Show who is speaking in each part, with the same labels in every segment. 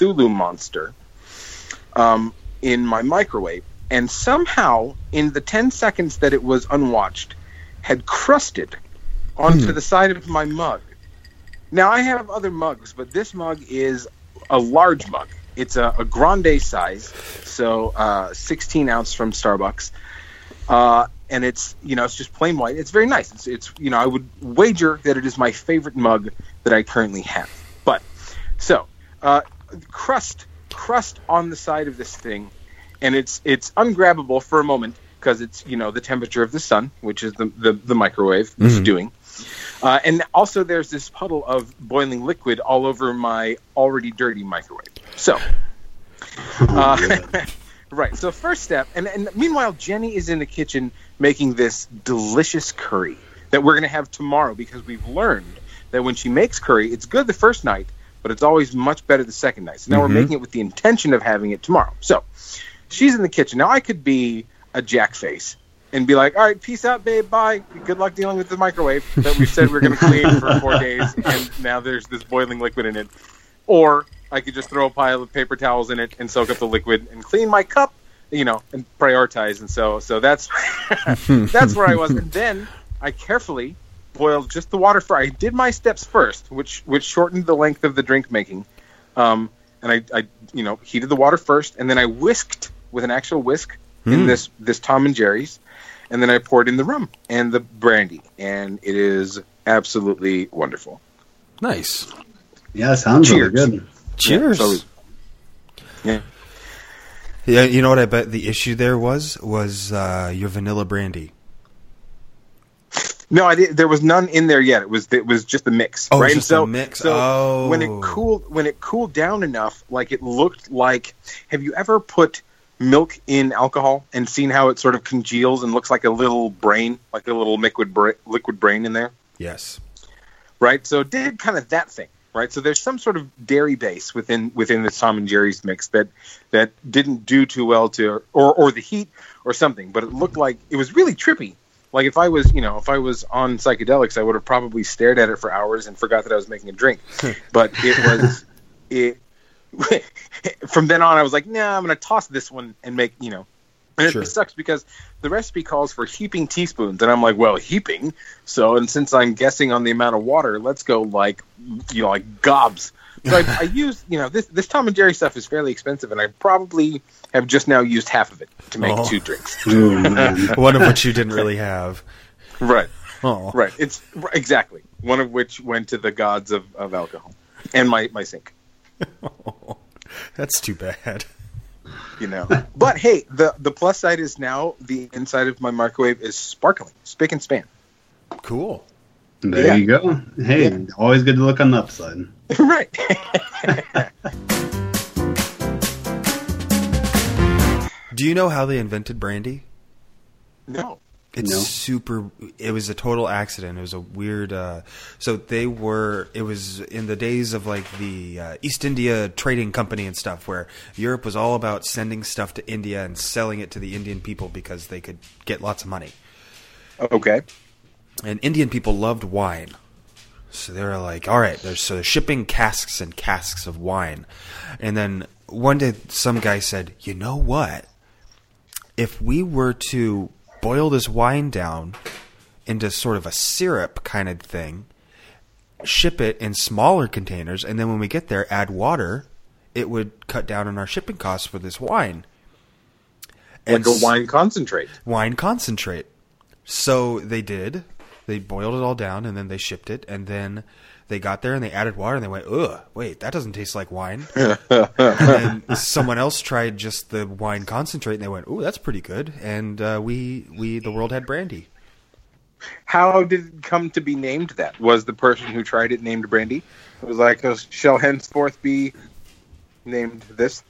Speaker 1: Cthulhu monster um, in my microwave, and somehow in the ten seconds that it was unwatched, had crusted onto
Speaker 2: Hmm.
Speaker 1: the side of my mug. Now I have other mugs, but this mug is a large mug. It's a, a grande size, so uh, 16 ounce from Starbucks, uh, and it's you know it's just plain white. It's very nice. It's, it's you know I would wager that it is my favorite mug that I currently have. But so uh, crust crust on the side of this thing, and it's it's ungrabbable for a moment because it's you know the temperature of the sun, which is the the, the microwave is
Speaker 2: Mhm.
Speaker 1: doing. Uh, and also, there's this puddle of boiling liquid all over my already dirty microwave. So, uh, right. So, first step, and, and meanwhile, Jenny is in the kitchen making this delicious curry that we're going to have tomorrow because we've learned that when she makes curry, it's good the first night, but it's always much better the second night. So now
Speaker 2: Mhm.
Speaker 1: we're making it with the intention of having it tomorrow. So, she's in the kitchen. Now, I could be a jackface and be like, all right, peace out, babe, bye. Good luck dealing with the microwave that we said we are going to clean for four days, and now there's this boiling liquid in it. Or I could just throw a pile of paper towels in it and soak up the liquid and clean my cup, you know, and prioritize. And so, so that's that's where I was. And then I carefully boiled just the water for. I did my steps first, which which shortened the length of the drink making. Um, and I, I, you know, heated the water first, and then I whisked with an actual whisk in
Speaker 2: Hmm.
Speaker 1: this this Tom and Jerry's, and then I poured in the rum and the brandy, and it is absolutely wonderful.
Speaker 2: Nice.
Speaker 3: Yeah, sounds
Speaker 1: Cheers.
Speaker 3: really good.
Speaker 2: Cheers.
Speaker 1: so- Yeah.
Speaker 2: Yeah, you know what I bet the issue there was was uh, your vanilla brandy.
Speaker 1: No, I did, there was none in there yet. It was it was just a mix,
Speaker 2: Oh,
Speaker 1: right?
Speaker 2: just
Speaker 1: so,
Speaker 2: a mix.
Speaker 1: So
Speaker 2: Oh.
Speaker 1: when it oh. cooled when it cooled down enough, like it looked like. Have you ever put milk in alcohol and seen how it sort of congeals and looks like a little brain, like a little liquid bra- liquid brain in there?
Speaker 2: Yes.
Speaker 1: right? So it did kind of that thing, right? So there's some sort of dairy base within within the Tom and Jerry's mix that that didn't do too well to, or or the heat or something, but it looked like it was really trippy. Like if I was, you know, if I was on psychedelics, I would have probably stared at it for hours and forgot that I was making a drink. but it was it. From then on, I was like, "Nah, I'm going to toss this one and make you know." And
Speaker 2: Sure.
Speaker 1: it sucks because the recipe calls for heaping teaspoons, and I'm like, "Well, heaping." So, and since I'm guessing on the amount of water, let's go like you know, like gobs. So I, I use you know this this Tom and Jerry stuff is fairly expensive, and I probably have just now used half of it to make
Speaker 2: Oh.
Speaker 1: two drinks.
Speaker 2: One of which you didn't really have.
Speaker 1: Right,
Speaker 2: Oh.
Speaker 1: right. It's exactly one of which went to the gods of, of alcohol and my my sink.
Speaker 2: oh, That's too bad.
Speaker 1: You know, but hey, the the plus side is now the inside of my microwave is sparkling, spick and span.
Speaker 2: Cool.
Speaker 3: There
Speaker 1: Yeah.
Speaker 3: you go. Hey, always good to look on the upside.
Speaker 1: right.
Speaker 2: Do you know how they invented brandy?
Speaker 1: no.
Speaker 2: It's
Speaker 3: No.
Speaker 2: super. It was a total accident. It was a weird. Uh, so they were. It was in the days of like the uh, East India Trading Company and stuff, where Europe was all about sending stuff to India and selling it to the Indian people because they could get lots of money.
Speaker 1: Okay.
Speaker 2: And Indian people loved wine. So they were like, all right, they're, so they're shipping casks and casks of wine. And then one day some guy said, you know what? If we were to boil this wine down into sort of a syrup kind of thing, ship it in smaller containers, and then when we get there, add water, it would cut down on our shipping costs for this wine.
Speaker 1: Like a wine concentrate.
Speaker 2: wine concentrate. So they did. They boiled it all down and then they shipped it. And then they got there and they added water and they went, ugh, wait, that doesn't taste like wine. and someone else tried just the wine concentrate and they went, ooh, that's pretty good. And uh, we, we, the world had brandy.
Speaker 1: How did it come to be named that? Was the person who tried it named Brandy? It was like, uh, shall henceforth be named this?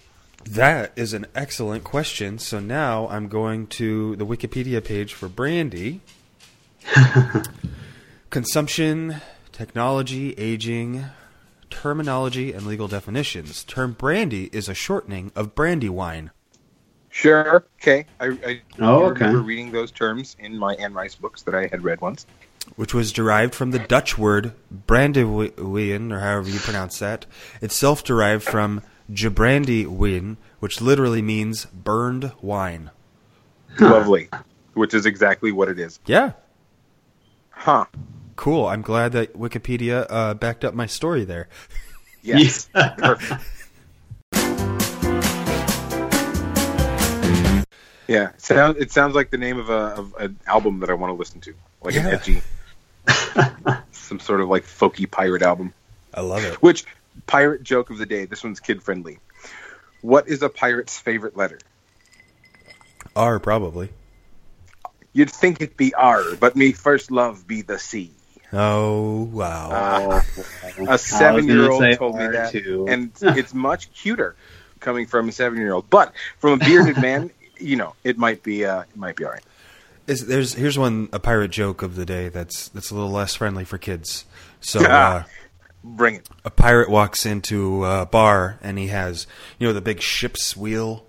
Speaker 2: That is an excellent question. So now I'm going to the Wikipedia page for brandy. Consumption, technology, aging, terminology, and legal definitions. Term brandy is a shortening of brandy wine.
Speaker 1: Sure. Okay. I, I
Speaker 3: Oh,
Speaker 1: I
Speaker 3: okay.
Speaker 1: remember reading those terms in my Anne Rice books that I had read once.
Speaker 2: which was derived from the Dutch word brandewijn, or however you pronounce that, itself derived from gebrande which literally means burned wine.
Speaker 1: Lovely. Which is exactly what it is.
Speaker 2: Yeah,
Speaker 1: Huh.
Speaker 2: cool. I'm glad that Wikipedia uh, backed up my story there.
Speaker 1: Yes.
Speaker 3: Yeah.
Speaker 1: Perfect. Yeah, it sounds, it sounds like the name of, a, of an album that I want to listen to, like an edgy, some sort of like folky pirate album.
Speaker 2: I love it.
Speaker 1: Which pirate joke of the day? This one's kid friendly. What is a pirate's favorite letter?
Speaker 2: R probably.
Speaker 1: You'd think it'd be R, but me first love be the C.
Speaker 2: Oh wow.
Speaker 1: A seven-year-old
Speaker 3: say
Speaker 1: told me that,
Speaker 3: too.
Speaker 1: and it's much cuter coming from a seven-year-old. But from a bearded man, you know, it might be uh, it might be all right.
Speaker 2: Is, there's here's one a pirate joke of the day that's that's a little less friendly for kids. So uh,
Speaker 1: Bring it.
Speaker 2: a pirate walks into a bar and he has you know the big ship's wheel.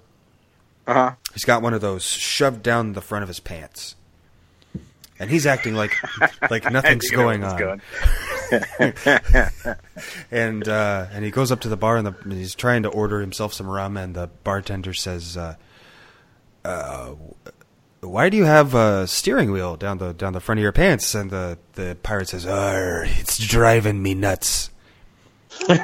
Speaker 1: Uh huh.
Speaker 2: He's got one of those shoved down the front of his pants, and he's acting like like nothing's going on. and uh, and he goes up to the bar and, the, and he's trying to order himself some rum, and the bartender says, uh, uh, "Why do you have a steering wheel down the down the front of your pants?" And the the pirate says, "Arr, "It's driving me nuts."
Speaker 3: Oh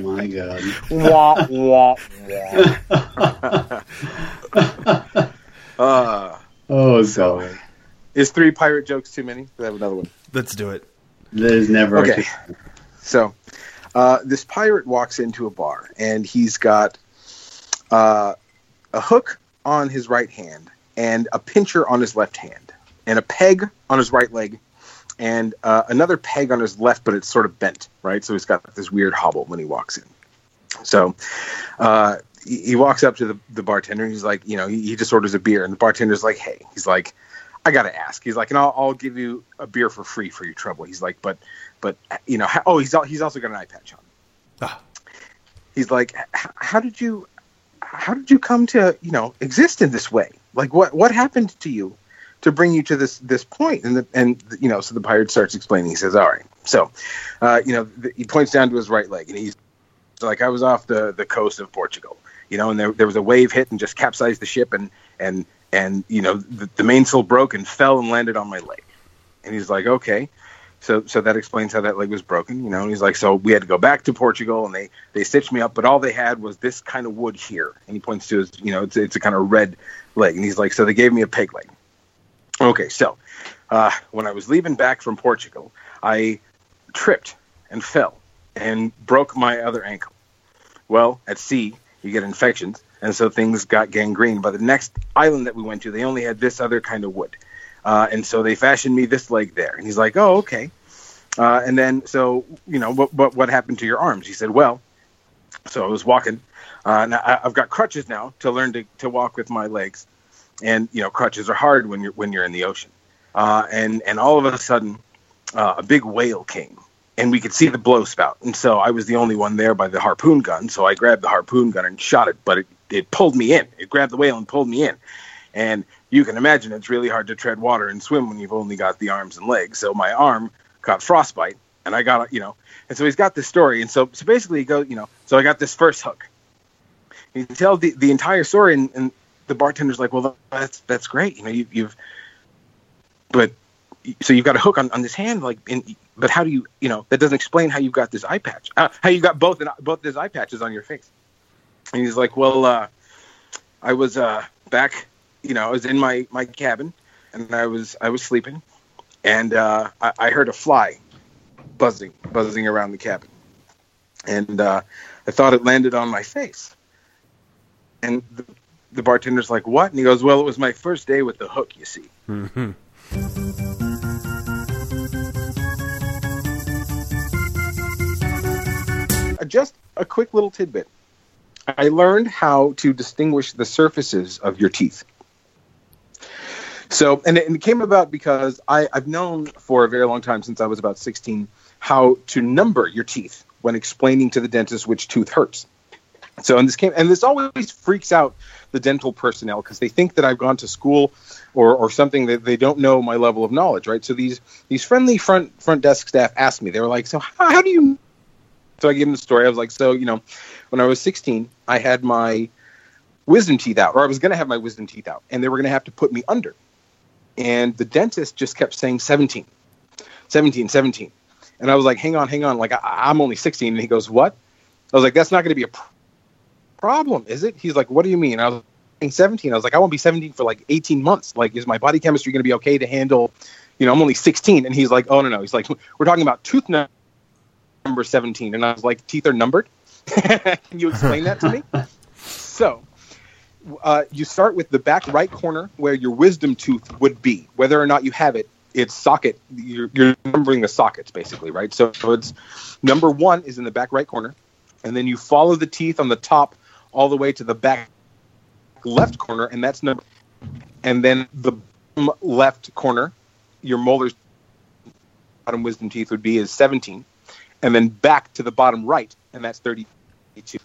Speaker 3: my god.
Speaker 1: wah, wah, wah. uh,
Speaker 3: Oh
Speaker 1: So-
Speaker 3: god.
Speaker 1: is three pirate jokes too many? I have another one.
Speaker 2: Let's do it.
Speaker 3: There's never
Speaker 1: Okay. So, uh, this pirate walks into a bar and he's got uh, a hook on his right hand and a pincher on his left hand and a peg on his right leg and uh, another peg on his left, but it's sort of bent, right? So he's got this weird hobble when he walks in. So uh, he, he walks up to the, the bartender and he's like, you know, he, he just orders a beer and the bartender's like, hey, he's like, I gotta ask. He's like, and I'll, I'll give you a beer for free for your trouble. He's like, but, but you know, how, oh, he's he's also got an eye patch on.
Speaker 2: Ah.
Speaker 1: He's like, how did you, how did you come to, you know, exist in this way? Like, what what happened to you to bring you to this this point? And the, and you know, so the pirate starts explaining. He says, all right, so, uh, you know, the, he points down to his right leg, and he's like, I was off the the coast of Portugal, you know, and there there was a wave hit and just capsized the ship, and and and you know, the, the mainsail broke and fell and landed on my leg. And he's like, okay. So, so that explains how that leg was broken, you know. And he's like, so we had to go back to Portugal, and they they stitched me up, but all they had was this kind of wood here. And he points to his, you know, it's it's a kind of red leg, and he's like, so they gave me a peg leg. Okay, so uh, when I was leaving back from Portugal, I tripped and fell and broke my other ankle. Well, at sea, you get infections, and so things got gangrene. By the next island that we went to, they only had this other kind of wood. Uh, and so they fashioned me this leg there. And he's like, oh, okay. Uh, and then, so, you know, what, what, what happened to your arms? He said, well, so I was walking. Uh, now I, I've got crutches now to learn to, to walk with my legs. And, you know, crutches are hard when you're, when you're in the ocean. Uh, and, and all of a sudden, uh, a big whale came and we could see the blow spout. And so I was the only one there by the harpoon gun. So I grabbed the harpoon gun and shot it, but it, it pulled me in. It grabbed the whale and pulled me in. And you can imagine it's really hard to tread water and swim when you've only got the arms and legs. So my arm got frostbite and I got, you know, and so he's got this story. And so, so basically he goes, you know, so I got this first hook. He tells the, the entire story and, and the bartender's like, well, that's, that's great. You know, you, you've, but so you've got a hook on, on this hand, like, in, but how do you, you know, that doesn't explain how you've got this eye patch, uh, how you got both, both these eye patches on your face. And he's like, well, uh, I was, uh, back, you know, I was in my, my cabin and I was, I was sleeping and, uh, I, I heard a fly buzzing, buzzing around the cabin. And, uh, I thought it landed on my face. And the bartender's like, what? And he goes, well, it was my first day with the hook, you see.
Speaker 2: hmm
Speaker 1: Uh, just a quick little tidbit. I learned how to distinguish the surfaces of your teeth. So, and it, and it came about because I, I've known for a very long time, since I was about 16, how to number your teeth when explaining to the dentist which tooth hurts. So, and this came, and this always freaks out the dental personnel because they think that I've gone to school or, or something that they don't know my level of knowledge, right? So these these friendly front front desk staff asked me, they were like, "So how, how do you So I gave them the story. I was like, so you know, when I was 16, I had my wisdom teeth out, or I was going to have my wisdom teeth out, and they were going to have to put me under. And the dentist just kept saying 17, 17, 17. And I was like, hang on, hang on. Like, I, I'm only 16. And he goes, what? I was like, that's not going to be a problem, is it? He's like, what do you mean? I was 17. I was like, I won't be 17 for like 18 months. Like, is my body chemistry going to be okay to handle, you know, I'm only 16. And he's like, oh, no, no. He's like, we're talking about tooth number 17. And I was like, teeth are numbered? Can you explain that to me? So, uh, you start with the back right corner where your wisdom tooth would be. Whether or not you have it, it's socket. You're, you're numbering the sockets basically, right? So, so it's number one is in the back right corner, and then you follow the teeth on the top all the way to the back left corner, and that's number. And then the left corner, your molars, bottom wisdom teeth would be is 17, and then back to the bottom right, and that's 32.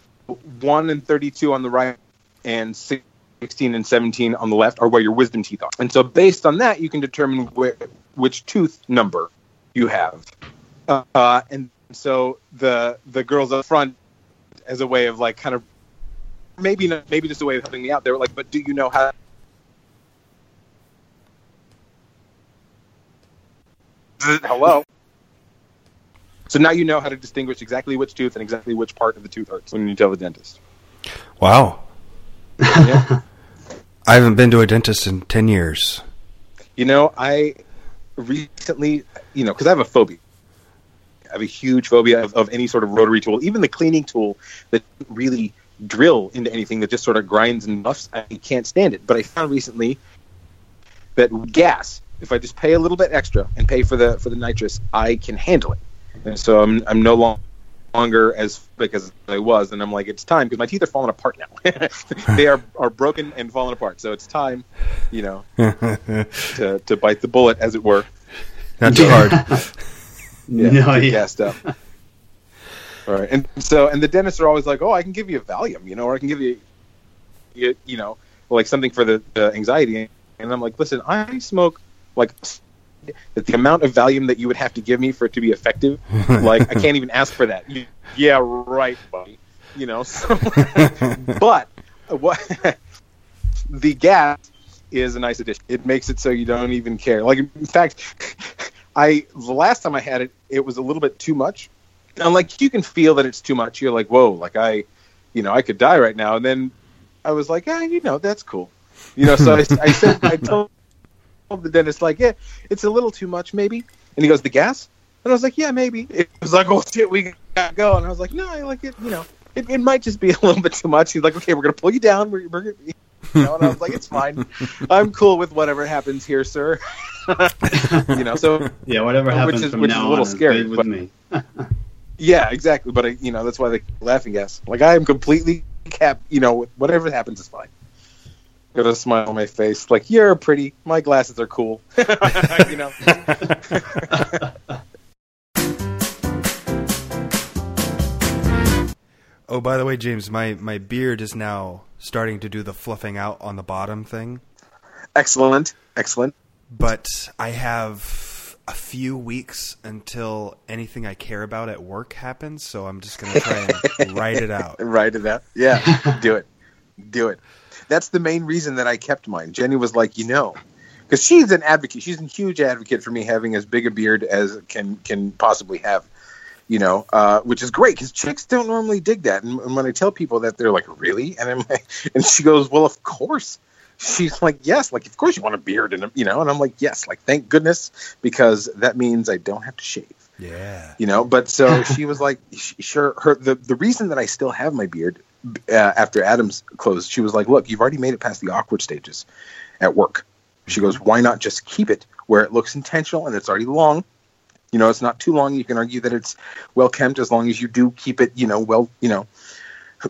Speaker 1: One and 32 on the right, and 16 and 17 on the left are where your wisdom teeth are. And so, based on that, you can determine where, which tooth number you have. Uh, and so the the girls up front, as a way of like kind of maybe not, maybe just a way of helping me out, they were like, "But do you know how?" Hello. So now you know how to distinguish exactly which tooth and exactly which part of the tooth hurts when you tell the dentist.
Speaker 2: Wow.
Speaker 1: Yeah.
Speaker 2: I haven't been to a dentist in 10 years.
Speaker 1: You know, I recently, you know, because I have a phobia. I have a huge phobia of, of any sort of rotary tool, even the cleaning tool that really drill into anything that just sort of grinds and buffs. I can't stand it. But I found recently that gas, if I just pay a little bit extra and pay for the for the nitrous, I can handle it. And so I'm I'm no longer longer as thick as I was, and I'm like, it's time because my teeth are falling apart now. they are are broken and falling apart. So it's time, you know, to to bite the bullet, as it were.
Speaker 2: Not too hard.
Speaker 1: Yeah,
Speaker 3: No,
Speaker 1: get
Speaker 3: yeah.
Speaker 1: gassed up. Right, and so and the dentists are always like, oh, I can give you a Valium, you know, or I can give you, you, you know, like something for the, the anxiety. And I'm like, listen, I smoke like that the amount of Valium that you would have to give me for it to be effective, like I can't even ask for that. You- yeah, right, buddy. You know, so, but what the gas is a nice addition. It makes it so you don't even care. Like in fact, I the last time I had it, it was a little bit too much. And like you can feel that it's too much. You're like, whoa, like I, you know, I could die right now. And then I was like, ah, you know, that's cool. You know, so I, I said, I told the dentist like, yeah, it's a little too much, maybe. And he goes, the gas. And I was like, yeah, maybe. It was like, oh shit, we gotta go. And I was like, no, I like it. You know, it, it might just be a little bit too much. He's like, okay, we're gonna pull you down. We're, we're gonna, you know, and I was like, it's fine. I'm cool with whatever happens here, sir. you know, so
Speaker 3: Yeah, whatever happens
Speaker 1: is-
Speaker 3: from
Speaker 1: which is a little
Speaker 3: on
Speaker 1: scary,
Speaker 3: with
Speaker 1: but-
Speaker 3: me.
Speaker 1: Yeah, exactly. But I, you know, that's why they keep laughing gas. Like I am completely cap. You know, whatever happens is fine. Got a smile on my face, like you're pretty. My glasses are cool. you know.
Speaker 2: Oh, by the way, James, my, my beard is now starting to do the fluffing out on the bottom thing.
Speaker 1: Excellent, excellent.
Speaker 2: But I have a few weeks until anything I care about at work happens, so I'm just going to try and write it out.
Speaker 1: Right to that. Yeah, do it, do it. That's the main reason that I kept mine. Jenny was like, you know, because she's an advocate. She's a huge advocate for me having as big a beard as can can possibly have. You know, uh, which is great because chicks don't normally dig that. And, and when I tell people that, they're like, "Really?" And I'm like, and she goes, "Well, of course." She's like, "Yes, like of course you want a beard," and you know, and I'm like, "Yes, like thank goodness because that means I don't have to shave."
Speaker 2: Yeah.
Speaker 1: you know but so she was like sure her the, the reason that i still have my beard uh, after adams closed she was like look you've already made it past the awkward stages at work. She goes why not just keep it where it looks intentional and it's already long? You know it's not too long. You can argue that it's well kept as long as you do keep it you know well you know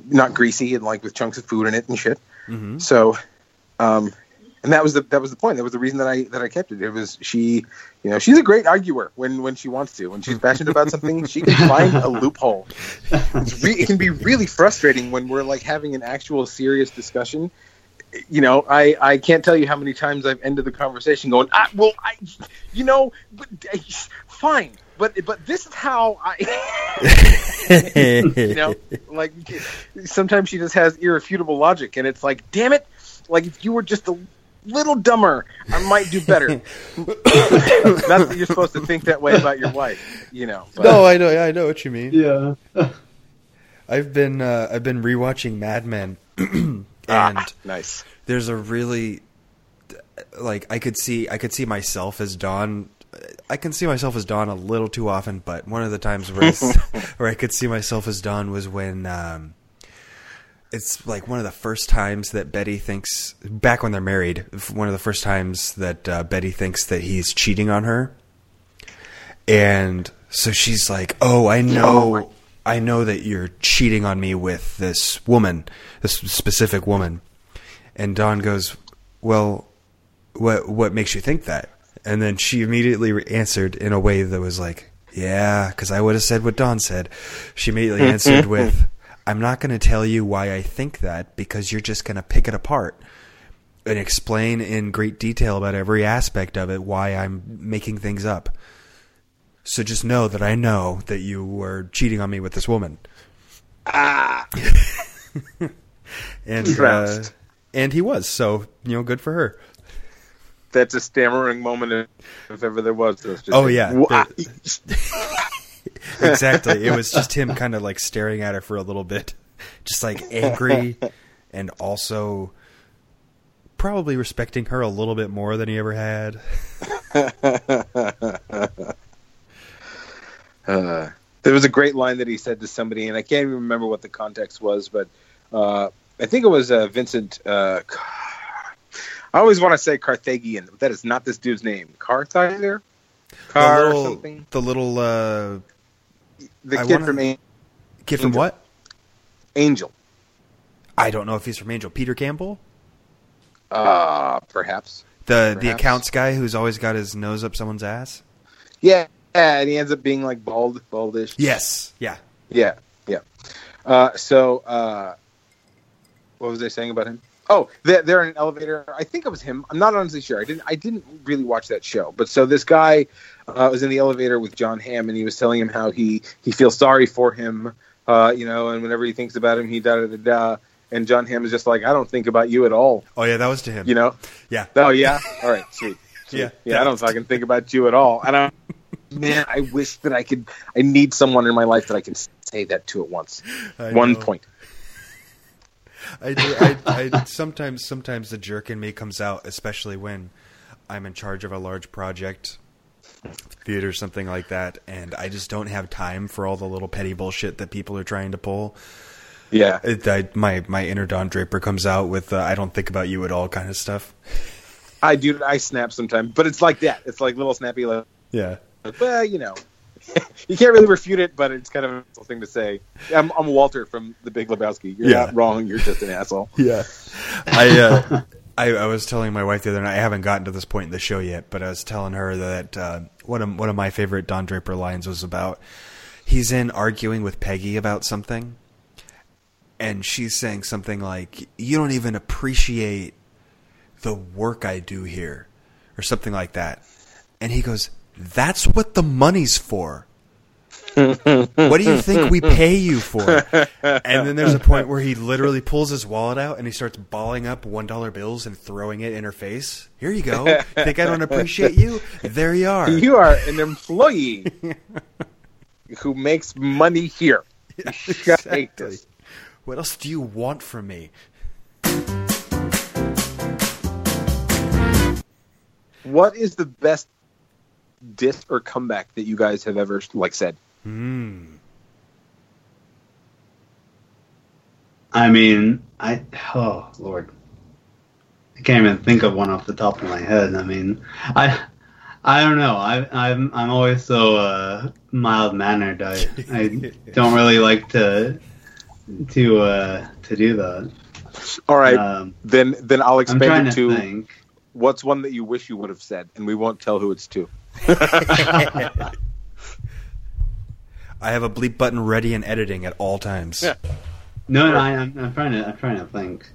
Speaker 1: not greasy and like with chunks of food in it and shit.
Speaker 2: Hmm
Speaker 1: so um and that was the that was the point that was the reason that i that i kept it it was she you know she's a great arguer when when she wants to when she's passionate about something she can find a loophole re- it can be really frustrating when we're like having an actual serious discussion you know i i can't tell you how many times i've ended the conversation going ah, well i you know but, uh, fine but but this is how I. you know, like sometimes she just has irrefutable logic, and it's like, damn it! Like if you were just a little dumber, I might do better. Not that you're supposed to think that way about your wife, you know. But,
Speaker 2: no, I know, I know what you mean.
Speaker 3: Yeah.
Speaker 2: I've been uh, I've been rewatching Mad Men, and
Speaker 1: Ah, nice.
Speaker 2: there's a really like I could see I could see myself as Don. I can see myself as Don a little too often, but one of the times where I, s- where I could see myself as Don was when um, it's like one of the first times that Betty thinks back when they're married. One of the first times that uh, Betty thinks that he's cheating on her, and so she's like, "Oh, I know, I know that you're cheating on me with this woman, this specific woman." And Don goes, "Well, what what makes you think that?" And then she immediately re- answered in a way that was like, "Yeah, because I would have said what Don said." She immediately answered with, "I'm not going to tell you why I think that because you're just going to pick it apart." And explain in great detail about every aspect of it why I'm making things up. So just know that I know that you were cheating on me with this woman.
Speaker 1: Ah,
Speaker 2: And uh, and he was. So, you know, good for her.
Speaker 1: that's a stammering moment if, ever there was. Just
Speaker 2: Oh, yeah.
Speaker 1: "Wha-
Speaker 2: Exactly. it was just him kind of like staring at her for a little bit. Just like angry and also probably respecting her a little bit more than he ever had.
Speaker 1: Uh, there was a great line that he said to somebody, and I can't even remember what the context was, but uh, I think it was uh, Vincent. Uh, I always want to say Carthaginian, but that is not this dude's name. Kartheiser? Car
Speaker 2: the little,
Speaker 1: something?
Speaker 2: the little uh,
Speaker 1: The
Speaker 2: I
Speaker 1: kid
Speaker 2: wanna-
Speaker 1: from A-
Speaker 2: kid from what?
Speaker 1: Angel.
Speaker 2: I don't know if he's from Angel. Peter Campbell,
Speaker 1: Uh, perhaps.
Speaker 2: the the accounts guy who's always got his nose up someone's ass.
Speaker 1: Yeah, yeah, and he ends up being like bald, baldish.
Speaker 2: Yes. Yeah.
Speaker 1: Yeah, yeah. Uh, so, uh, what was I saying about him? Oh, they're, they're in an elevator. I think it was him. I'm not honestly sure. I didn't. I didn't really watch that show. But so this guy uh, was in the elevator with Jon Hamm, and he was telling him how he he feels sorry for him. Uh, you know, and whenever he thinks about him, he da da da da. And Jon Hamm is just like, I don't think about you at all.
Speaker 2: Oh yeah, that was to him.
Speaker 1: You know?
Speaker 2: Yeah.
Speaker 1: Oh yeah. All right. Sweet. Sweet.
Speaker 2: Yeah.
Speaker 1: Yeah. I don't fucking think about you at all. And I, man, I wish that I could. I need someone in my life that I can say that to at once.
Speaker 2: I
Speaker 1: One
Speaker 2: know.
Speaker 1: point.
Speaker 2: I do. I, I sometimes sometimes the jerk in me comes out, especially when I'm in charge of a large project, theater, something like that, and I just don't have time for all the little petty bullshit that people are trying to pull.
Speaker 1: Yeah.
Speaker 2: It, I, my my inner Don Draper comes out with uh, "I don't think about you at all" kind of stuff.
Speaker 1: I do. I snap sometimes, but it's like that. It's like little snappy. Like,
Speaker 2: Yeah.
Speaker 1: well, you know, you can't really refute it, but it's kind of a thing to say. I'm, I'm Walter from The Big Lebowski. You're
Speaker 2: Yeah.
Speaker 1: not wrong. You're just an asshole.
Speaker 2: Yeah. I, uh, I I was telling my wife the other night. I haven't gotten to this point in the show yet, but I was telling her that uh, one of one of my favorite Don Draper lines was about he's in arguing with Peggy about something, and she's saying something like, "You don't even appreciate the work I do here," or something like that, and he goes, "That's what the money's for." what do you think we pay you for? And then there's a point where he literally pulls his wallet out and he starts balling up one dollar bills and throwing it in her face. Here you go. Think I don't appreciate you? There you are.
Speaker 1: You are an employee who makes money here.
Speaker 2: Exactly. What else do you want from me?
Speaker 1: What is the best diss or comeback that you guys have ever like said?
Speaker 2: Hmm.
Speaker 3: I mean, I oh lord, I can't even think of one off the top of my head. I mean, I I don't know. I I'm I'm always so uh, mild mannered. I I don't really like to to uh, to do that.
Speaker 1: All right,
Speaker 3: Um,
Speaker 1: then then I'll
Speaker 3: I'm
Speaker 1: expand
Speaker 3: trying
Speaker 1: it
Speaker 3: to
Speaker 1: to
Speaker 3: think.
Speaker 1: what's one that you wish you would have said, and we won't tell who it's to.
Speaker 2: I have a bleep button ready and editing at all times.
Speaker 1: Yeah.
Speaker 3: No, no, I, I'm, I'm trying to I'm trying to think.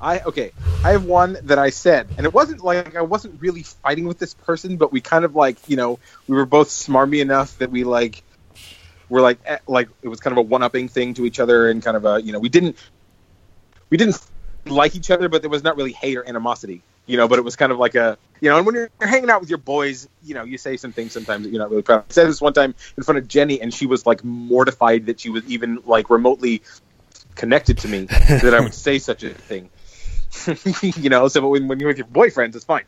Speaker 1: I okay. I have one that I said, and it wasn't like I wasn't really fighting with this person, but we kind of like you know we were both smarmy enough that we like were like eh, like it was kind of a one upping thing to each other, and kind of a you know we didn't we didn't like each other, but there was not really hate or animosity, you know. But it was kind of like a you know, and when you're hanging out with your boys, you know, you say some things sometimes that you're not really proud. of. I said this one time in front of Jenny, and she was like mortified that she was even like remotely connected to me that I would say such a thing. you know, so when, when you're with your boyfriends, it's fine.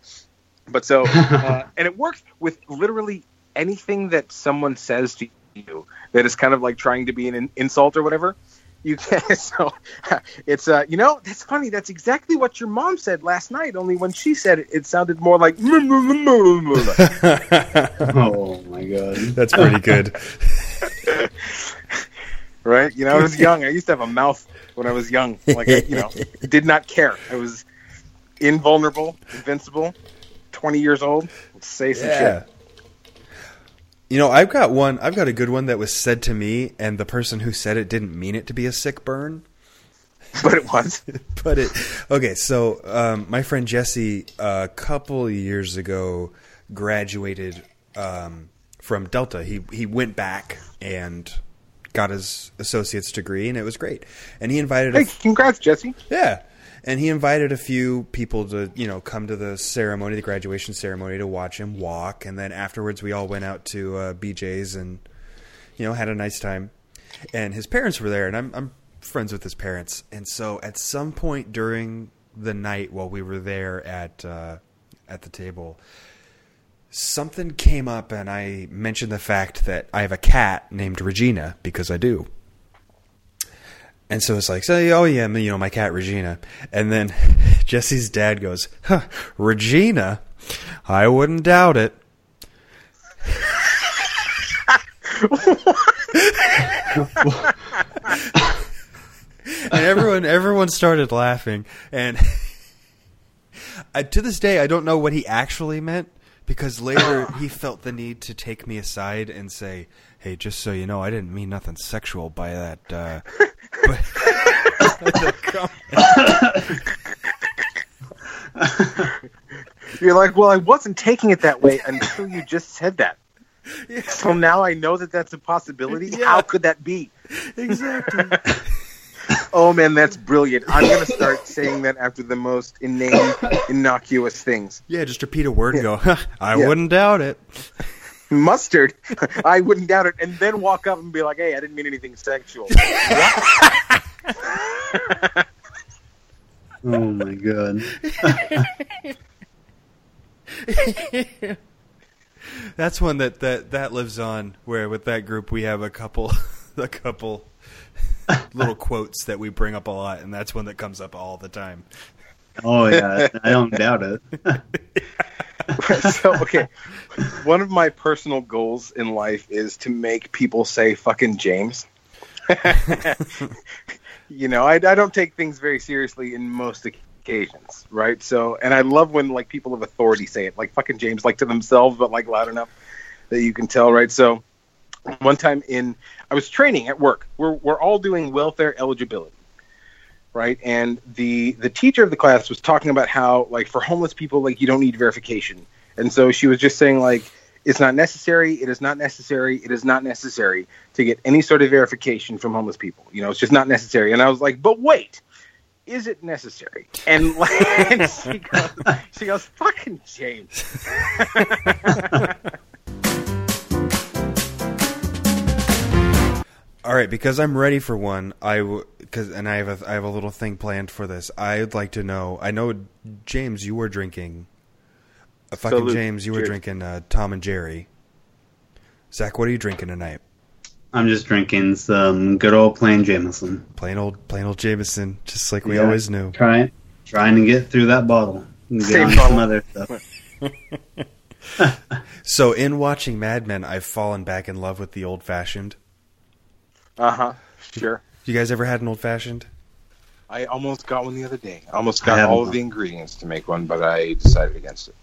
Speaker 1: But so, uh, and it works with literally anything that someone says to you that is kind of like trying to be an insult or whatever. You can't. so it's uh you know that's funny that's exactly what your mom said last night only when she said it it sounded more like
Speaker 3: Oh my god.
Speaker 2: That's pretty good.
Speaker 1: right you know I was young I used to have a mouth when I was young like I, you know did not care I was invulnerable invincible 20 years old Let's say some
Speaker 2: Yeah.
Speaker 1: shit
Speaker 2: You know, I've got one. I've got a good one that was said to me, and the person who said it didn't mean it to be a sick burn.
Speaker 1: but it was
Speaker 2: but it okay so um, my friend jesse a couple years ago graduated um, from delta he he went back and got his associate's degree and it was great and he invited a
Speaker 1: hey congrats Jesse
Speaker 2: yeah. And he invited a few people to, you know, come to the ceremony, the graduation ceremony, to watch him walk. And then afterwards, we all went out to uh, BJ's and, you know, had a nice time. And his parents were there, and I'm, I'm friends with his parents. And so at some point during the night while we were there at uh, at the table, something came up, and I mentioned the fact that I have a cat named Regina because I do. And so it's like, so, oh yeah, you know, my cat Regina. And then Jesse's dad goes, huh, Regina? I wouldn't doubt it. and everyone, everyone started laughing. And I, to this day, I don't know what he actually meant because later he felt the need to take me aside and say, "Hey, just so you know, I didn't mean nothing sexual by that." Uh, but.
Speaker 1: You're like, well, I wasn't taking it that way until you just said that. So now I know that that's a possibility.
Speaker 2: Yeah.
Speaker 1: How could that be?
Speaker 2: exactly.
Speaker 1: Oh man, that's brilliant. I'm gonna start saying that after the most inane, innocuous things.
Speaker 2: Yeah, just repeat a word and go. I
Speaker 1: Yeah.
Speaker 2: wouldn't doubt it.
Speaker 1: Mustard, I wouldn't doubt it, and then walk up and be like, "Hey, I didn't mean anything sexual."
Speaker 3: Oh my god.
Speaker 2: That's one that, that that lives on. Where with that group we have a couple, a couple little quotes that we bring up a lot, and that's one that comes up all the time.
Speaker 3: Oh yeah, I don't doubt it.
Speaker 1: so okay, one of my personal goals in life is to make people say "fucking James." you know, I, I don't take things very seriously in most occasions, right? So, and I love when like people of authority say it, like "fucking James," like to themselves, but like loud enough that you can tell, right? So, one time in, I was training at work. We're we're all doing welfare eligibility right? And the the teacher of the class was talking about how like for homeless people like you don't need verification. And so she was just saying like it's not necessary, it is not necessary, it is not necessary to get any sort of verification from homeless people. You know, it's just not necessary. And I was like, "But wait, is it necessary?" And like and she goes she goes, "Fucking James."
Speaker 2: All right, because I'm ready for one. I w- cause, and I have a I have a little thing planned for this. I'd like to know. I know James, you were drinking. Uh, fucking
Speaker 1: Salute.
Speaker 2: James, you were
Speaker 1: Cheers.
Speaker 2: drinking uh, Tom and Jerry. Zach, what are you drinking tonight?
Speaker 3: I'm just drinking some good old plain Jameson.
Speaker 2: Plain old, plain old Jameson, just like we
Speaker 3: Yeah.
Speaker 2: always knew.
Speaker 3: Trying, trying to get through that bottle. And get
Speaker 1: Same
Speaker 3: on
Speaker 1: bottle.
Speaker 3: some other stuff.
Speaker 2: So, in watching Mad Men, I've fallen back in love with the old fashioned.
Speaker 1: Uh huh. Sure.
Speaker 2: You guys ever had an old fashioned?
Speaker 1: I almost got one the other day. I almost got
Speaker 3: haven't
Speaker 1: all of the ingredients to make one, but I decided against it.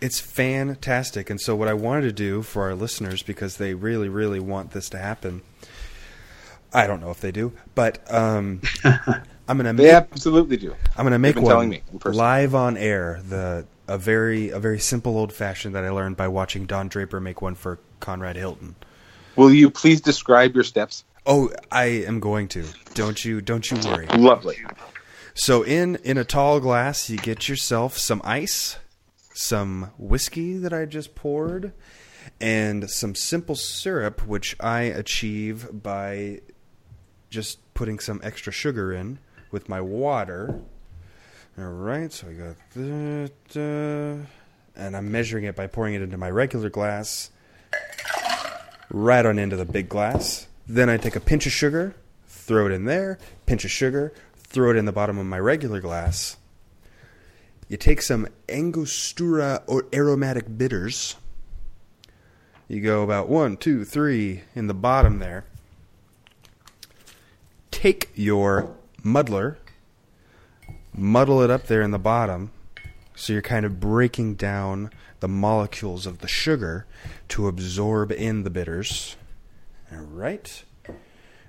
Speaker 2: It's fantastic. And so, what I wanted to do for our listeners, because they really, really want this to happen, I don't know if they do, but um, I'm gonna
Speaker 1: They
Speaker 2: make
Speaker 1: absolutely do.
Speaker 2: I'm gonna make
Speaker 1: been
Speaker 2: one
Speaker 1: telling me in
Speaker 2: live on air. The a very a very simple old fashioned that I learned by watching Don Draper make one for Conrad Hilton.
Speaker 1: Will you please describe your steps?
Speaker 2: Oh, I am going to. Don't you don't you worry.
Speaker 1: Lovely.
Speaker 2: So in in a tall glass, you get yourself some ice, some whiskey that I just poured, and some simple syrup, which I achieve by just putting some extra sugar in with my water. All right, so I got that, uh, and I'm measuring it by pouring it into my regular glass, right on into the big glass. Then I take a pinch of sugar, throw it in there, pinch of sugar, throw it in the bottom of my regular glass. You take some Angostura or aromatic bitters. You go about one, two, three in the bottom there. Take your muddler, muddle it up there in the bottom, so you're kind of breaking down the molecules of the sugar to absorb in the bitters. All right.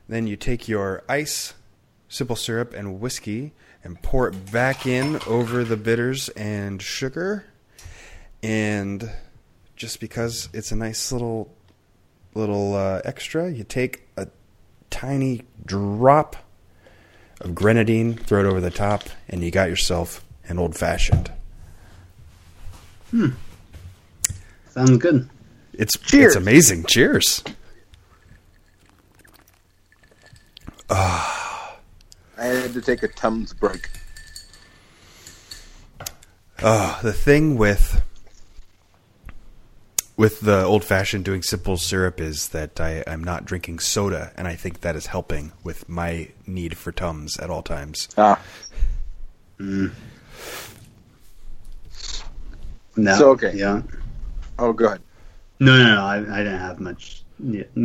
Speaker 2: Then you take your ice, simple syrup, and whiskey and pour it back in over the bitters and sugar. And just because it's a nice little little uh, extra, you take a tiny drop of grenadine, throw it over the top, and you got yourself an old fashioned. Hmm.
Speaker 3: Sounds good.
Speaker 2: It's
Speaker 1: Cheers.
Speaker 2: it's amazing. Cheers.
Speaker 1: I had to take a Tums break.
Speaker 2: Oh, the thing with with the old fashioned doing simple syrup is that I, I'm not drinking soda, and I think that is helping with my need for tums at all times.
Speaker 1: Ah,
Speaker 3: No,
Speaker 1: So, okay.
Speaker 3: Yeah.
Speaker 1: oh, good.
Speaker 3: No, no, no. I, I didn't have much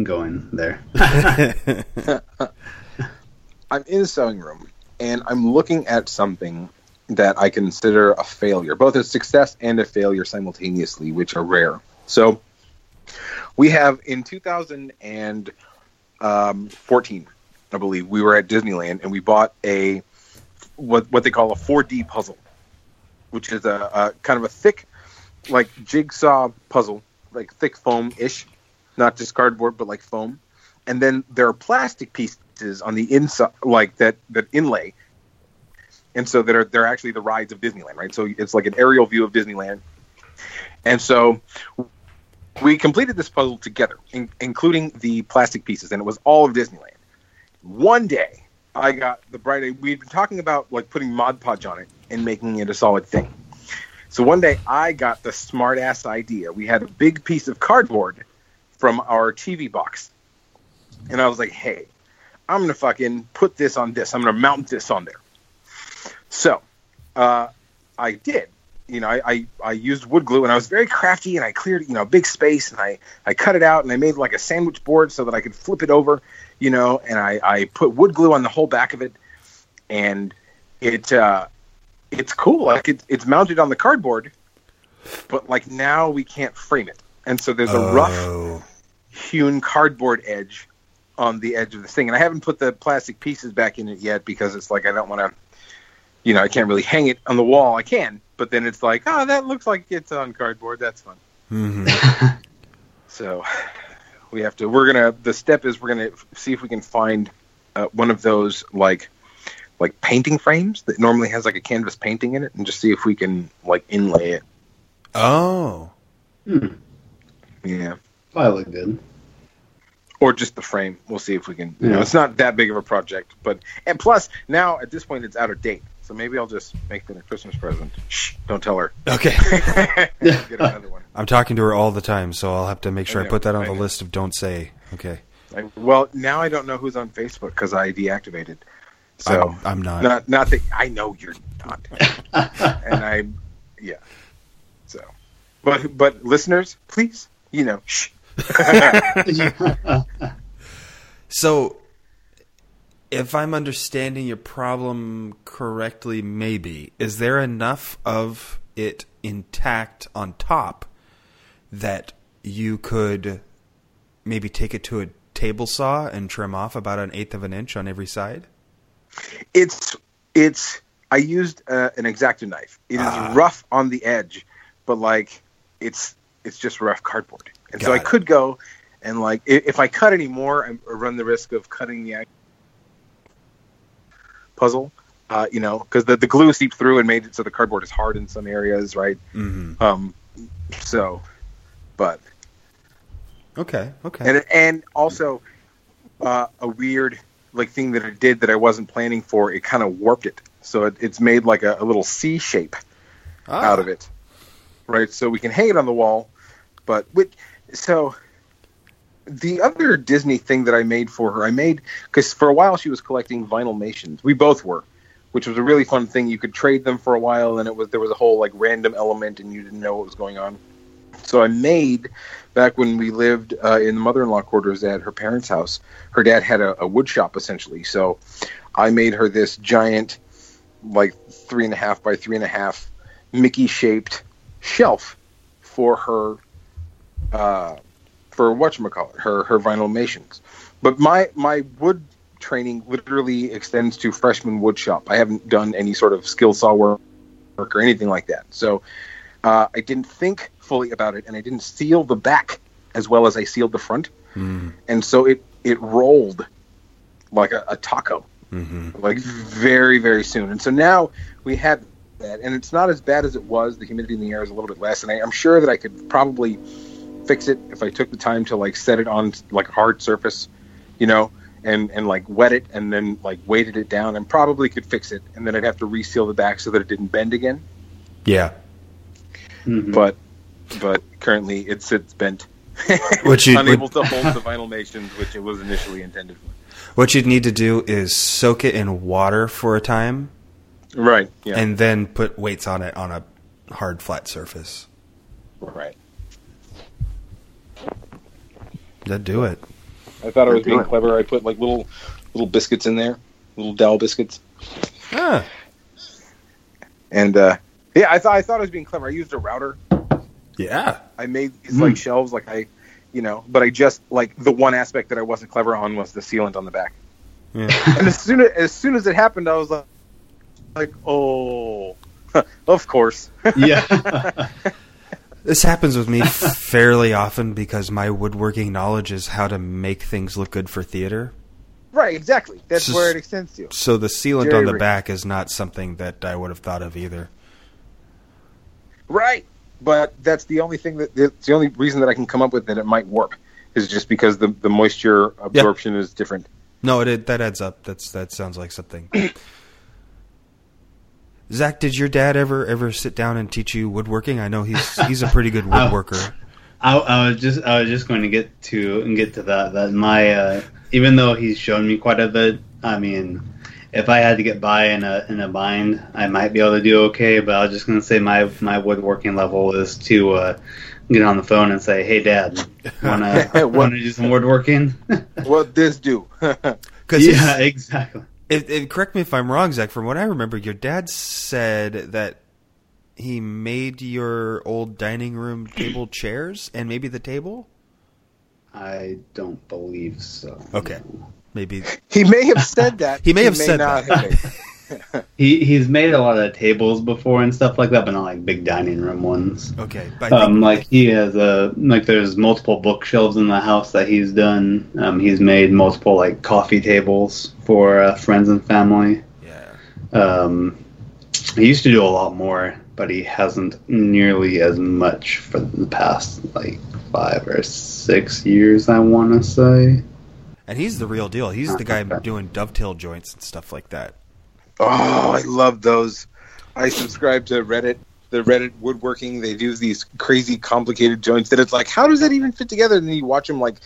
Speaker 3: going there.
Speaker 1: I'm in the sewing room and I'm looking at something that I consider a failure, both a success and a failure simultaneously, which are rare. So we have in 2014, I believe, we were at Disneyland and we bought a what what they call a 4D puzzle, which is a, a kind of a thick, like jigsaw puzzle, like thick foam ish, not just cardboard, but like foam. And then there are plastic pieces on the inside, like that that inlay, and so that are they're actually the rides of Disneyland, right? So it's like an aerial view of Disneyland. And so we completed this puzzle together, in, including the plastic pieces, and it was all of Disneyland. One day, I got the bright idea. We'd been talking about like putting Mod Podge on it and making it a solid thing. So one day, I got the smart ass idea. We had a big piece of cardboard from our TV box, and I was like, "Hey, I'm gonna fucking put this on this. I'm gonna mount this on there." So, uh, I did. You know, I, I, I used wood glue and I was very crafty and I cleared, you know, a big space and I, I cut it out and I made like a sandwich board so that I could flip it over, you know, and I, I put wood glue on the whole back of it and it, uh, it's cool. Like it, it's mounted on the cardboard, but like now we can't frame it. And so there's a rough
Speaker 2: Oh,
Speaker 1: hewn cardboard edge on the edge of the thing. And I haven't put the plastic pieces back in it yet because it's like I don't want to, you know, I can't really hang it on the wall. I can, but then it's like, oh, that looks like it's on cardboard. That's fun.
Speaker 2: mhm.
Speaker 1: So we have to. We're gonna. The step is we're gonna see if we can find uh, one of those like like painting frames that normally has like a canvas painting in it, and just see if we can like inlay it.
Speaker 2: oh,
Speaker 3: Hmm.
Speaker 1: Yeah.
Speaker 3: Probably look good.
Speaker 1: Or just the frame. We'll see if we can. You know, it's not that big of a project, but and plus now at this point it's out of date, so maybe I'll just make it a Christmas present. Shh, don't tell her.
Speaker 2: okay.
Speaker 1: Get another one.
Speaker 2: I'm talking to her all the time, so I'll have to make sure
Speaker 1: I
Speaker 2: I, put that on
Speaker 1: I
Speaker 2: the
Speaker 1: know.
Speaker 2: list of don't say. Okay.
Speaker 1: Like, well, now I don't know who's on Facebook because I deactivated. So
Speaker 2: I'm, I'm not.
Speaker 1: not not that I know you're not, and I, yeah. So, but but listeners, please, you know, shh.
Speaker 2: So, if I'm understanding your problem correctly, maybe is there enough of it intact on top that you could maybe take it to a table saw and trim off about an eighth of an inch on every side?
Speaker 1: it's It's I used uh, an exacto knife. It is
Speaker 2: Ah.
Speaker 1: rough on the edge, but like it's it's just rough cardboard. And so I
Speaker 2: it.
Speaker 1: could go and like if I cut any more, I run the risk of cutting the puzzle. Uh, you know, because the, the glue seeped through and made it so the cardboard is hard in some areas, right?
Speaker 2: hmm
Speaker 1: Um, so, but
Speaker 2: Okay. Okay.
Speaker 1: and and also uh, a weird like thing that it did that I wasn't planning for. It kind of warped it, so it, it's made like a, a little C shape
Speaker 2: Ah.
Speaker 1: out of it, right? So we can hang it on the wall, but with so the other Disney thing that I made for her, I made because for a while she was collecting Vinylmations. We both were, which was a really fun thing. You could trade them for a while, and it was there was a whole like random element, and you didn't know what was going on. So I made back when we lived uh, in the mother-in-law quarters at her parents' house. Her dad had a, a wood shop essentially, so I made her this giant, like three and a half by three and a half Mickey-shaped shelf for her, uh, for whatchamacallit, her her Vinylmations. But my my wood training literally extends to freshman wood shop. I haven't done any sort of skill saw work or anything like that. So uh, I didn't think fully about it, and I didn't seal the back as well as I sealed the front,
Speaker 2: Mm.
Speaker 1: and so it it rolled like a, a taco,
Speaker 2: hmm
Speaker 1: like very very soon. And so now we have that, and it's not as bad as it was. The humidity in the air is a little bit less, and I, I'm sure that I could probably fix it if I took the time to like set it on like a hard surface, you know. And, and like wet it and then like weighted it down and probably could fix it and then I'd have to reseal the back so that it didn't bend again
Speaker 2: Yeah.
Speaker 3: Mhm.
Speaker 1: but but currently it's it's bent.
Speaker 2: Which you-
Speaker 1: unable to hold the Vinylmations, which it was initially intended for.
Speaker 2: What you'd need to do is soak it in water for a time,
Speaker 1: Right. Yeah.
Speaker 2: and then put weights on it on a hard, flat surface.
Speaker 1: right.
Speaker 2: That'd do it.
Speaker 1: I thought I was being
Speaker 3: it.
Speaker 1: clever. I put like little little biscuits in there, little dowel biscuits,
Speaker 2: Ah,
Speaker 1: and uh, yeah, I thought I thought I was being clever. I used a router.
Speaker 2: yeah.
Speaker 1: I made these
Speaker 3: Hmm.
Speaker 1: like shelves, like I, you know, but I just like the one aspect that I wasn't clever on was the sealant on the back.
Speaker 2: yeah.
Speaker 1: And as soon as, as soon as it happened, I was like, like, oh, of course.
Speaker 3: yeah.
Speaker 2: This happens with me fairly often because my woodworking knowledge is how to make things look good for theater.
Speaker 1: right. Exactly. That's
Speaker 2: Just-
Speaker 1: where it extends to.
Speaker 2: So the sealant
Speaker 1: Jerry
Speaker 2: on the
Speaker 1: rig.
Speaker 2: back is not something that I would have thought of either.
Speaker 1: Right. But that's the only thing that the only reason that I can come up with that it might warp is just because the the moisture absorption is different.
Speaker 2: No, it that adds up. That's that sounds like something. Zach, did your dad ever ever sit down and teach you woodworking? I know he's he's a pretty good woodworker.
Speaker 3: I, I was just I was just going to get to and get to that that my uh, even though he's shown me quite a bit, I mean, if I had to get by in a in a bind, I might be able to do okay. But I was just going to say my my woodworking level is to uh, get on the phone and say, "Hey, Dad, wanna wanna do some woodworking?"
Speaker 1: what this do?
Speaker 2: Because
Speaker 3: yeah, exactly.
Speaker 2: If, if, correct me if I'm wrong, Zach. From what I remember, your dad said that he made your old dining room table chairs and maybe the table.
Speaker 3: I don't believe so.
Speaker 2: Okay, maybe
Speaker 1: he may have said that.
Speaker 2: He may have said
Speaker 1: not
Speaker 2: that.
Speaker 1: have.
Speaker 3: He he's made a lot of tables before and stuff like that, but not like big dining room ones.
Speaker 2: okay. But I think,
Speaker 3: Um, like he has a like there's multiple bookshelves in the house that he's done. Um, he's made multiple like coffee tables for uh, friends and family.
Speaker 2: yeah.
Speaker 3: Um, he used to do a lot more, but he hasn't nearly as much for the past like five or six years. I want to say.
Speaker 2: And he's the real deal. He's the guy doing dovetail joints and stuff like that.
Speaker 1: Oh, I love those. I subscribe to Reddit. The Reddit woodworking. They do these crazy, complicated joints that it's like, how does that even fit together? And then you watch them like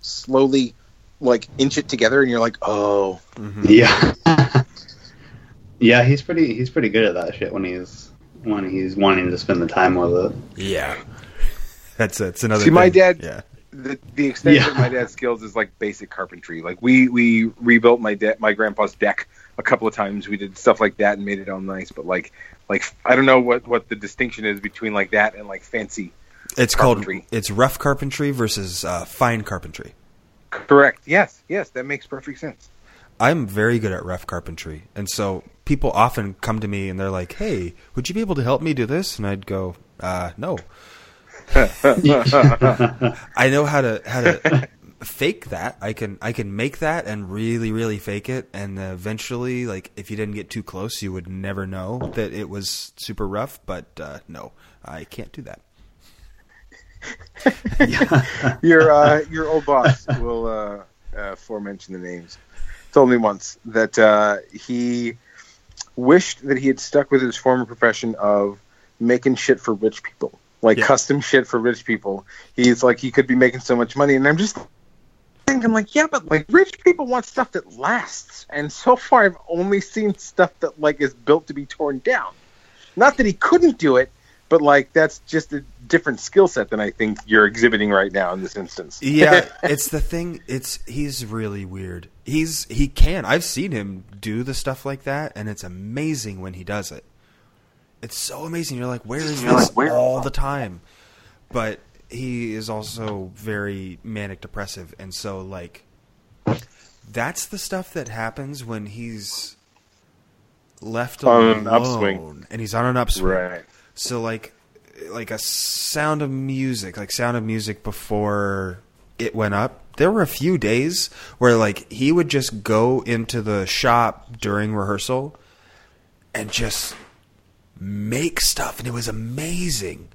Speaker 1: slowly, like inch it together, and you're like, oh,
Speaker 2: Mhm.
Speaker 3: Yeah. yeah, he's pretty. He's pretty good at that shit when he's when he's wanting to spend the time with it.
Speaker 2: Yeah. That's that's another.
Speaker 1: See, my dad-
Speaker 2: Yeah.
Speaker 1: the the extent
Speaker 3: Yeah.
Speaker 1: of my dad's skills is like basic carpentry. Like we we rebuilt my de- my grandpa's deck a couple of times. We did stuff like that and made it all nice. But like like I don't know what what the distinction is between like that and like fancy.
Speaker 2: It's
Speaker 1: Carpentry.
Speaker 2: called it's rough carpentry versus uh, fine carpentry.
Speaker 1: Correct. Yes. Yes. That makes perfect sense.
Speaker 2: I'm very good at rough carpentry, and so people often come to me and they're like, "Hey, would you be able to help me do this?" And I'd go, uh, "No." I know how to how to fake that. I can I can make that and really really fake it, and eventually, like if you didn't get too close, you would never know that it was super rough. But uh, no, I can't do that.
Speaker 1: your uh, your old boss will uh, uh, foremention the names. Told me once that uh, he wished that he had stuck with his former profession of making shit for rich people, like
Speaker 2: Yeah.
Speaker 1: custom shit for rich people. He's like he could be making so much money, and I'm just thinking like, yeah, but like rich people want stuff that lasts, and so far I've only seen stuff that like is built to be torn down. Not that he couldn't do it, but like that's just a different skill set than I think you're exhibiting right now in this instance.
Speaker 2: Yeah, it's the thing. It's he's really weird. He's he can. I've seen him do the stuff like that, and it's amazing when he does it. It's so amazing. You're like, where is this
Speaker 1: like, where?
Speaker 2: all the time? But he is also very manic depressive, and so like that's the stuff that happens when he's left
Speaker 1: On
Speaker 2: alone
Speaker 1: an upswing.
Speaker 2: and he's on an upswing.
Speaker 1: right.
Speaker 2: So like like a sound of music, like sound of music before it went up. There were a few days where like he would just go into the shop during rehearsal and just make stuff and it was amazing.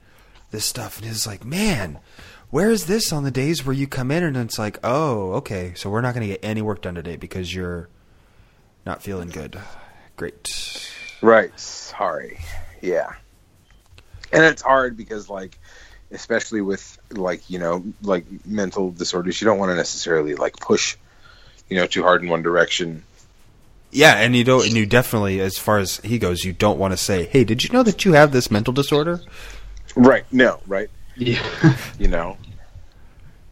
Speaker 2: This stuff and it's like, man, where is this on the days where you come in and it's like, oh, okay, so we're not going to get any work done today because you're not feeling good. Great.
Speaker 1: Right. Sorry. Yeah. And it's hard because like especially with like, you know, like mental disorders, you don't want to necessarily like push, you know, too hard in one direction.
Speaker 2: Yeah, and you don't, and you definitely, as far as he goes, you don't want to say, "Hey, did you know that you have this mental disorder?"
Speaker 1: Right. No, right.
Speaker 3: Yeah.
Speaker 1: You know.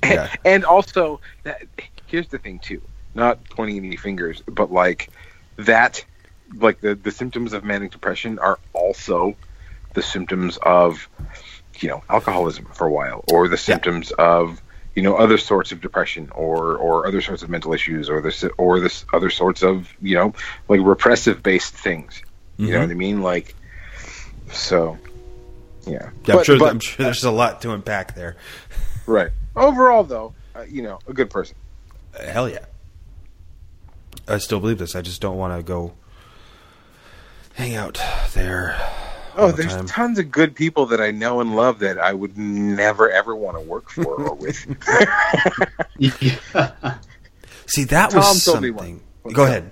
Speaker 2: Yeah.
Speaker 1: And also that here's the thing too. Not pointing any fingers, but like that like the the symptoms of manic depression are also the symptoms of you know alcoholism for a while or the symptoms of you know other sorts of depression or or other sorts of mental issues or this or this other sorts of you know like repressive based things you know
Speaker 2: Mhm.
Speaker 1: what i mean like so yeah,
Speaker 2: Yeah, I'm
Speaker 1: But-
Speaker 2: sure.
Speaker 1: but-
Speaker 2: I'm sure there's a lot to unpack there.
Speaker 1: right overall though uh, you know a good person
Speaker 2: Uh, hell yeah. I still believe this. I just don't want to go hang out there.
Speaker 1: Oh,
Speaker 2: the
Speaker 1: there's
Speaker 2: time.
Speaker 1: tons of good people that I know and love that I would never ever want to work for or with.
Speaker 3: yeah.
Speaker 2: See, that
Speaker 1: Tom
Speaker 2: was something. Go ahead.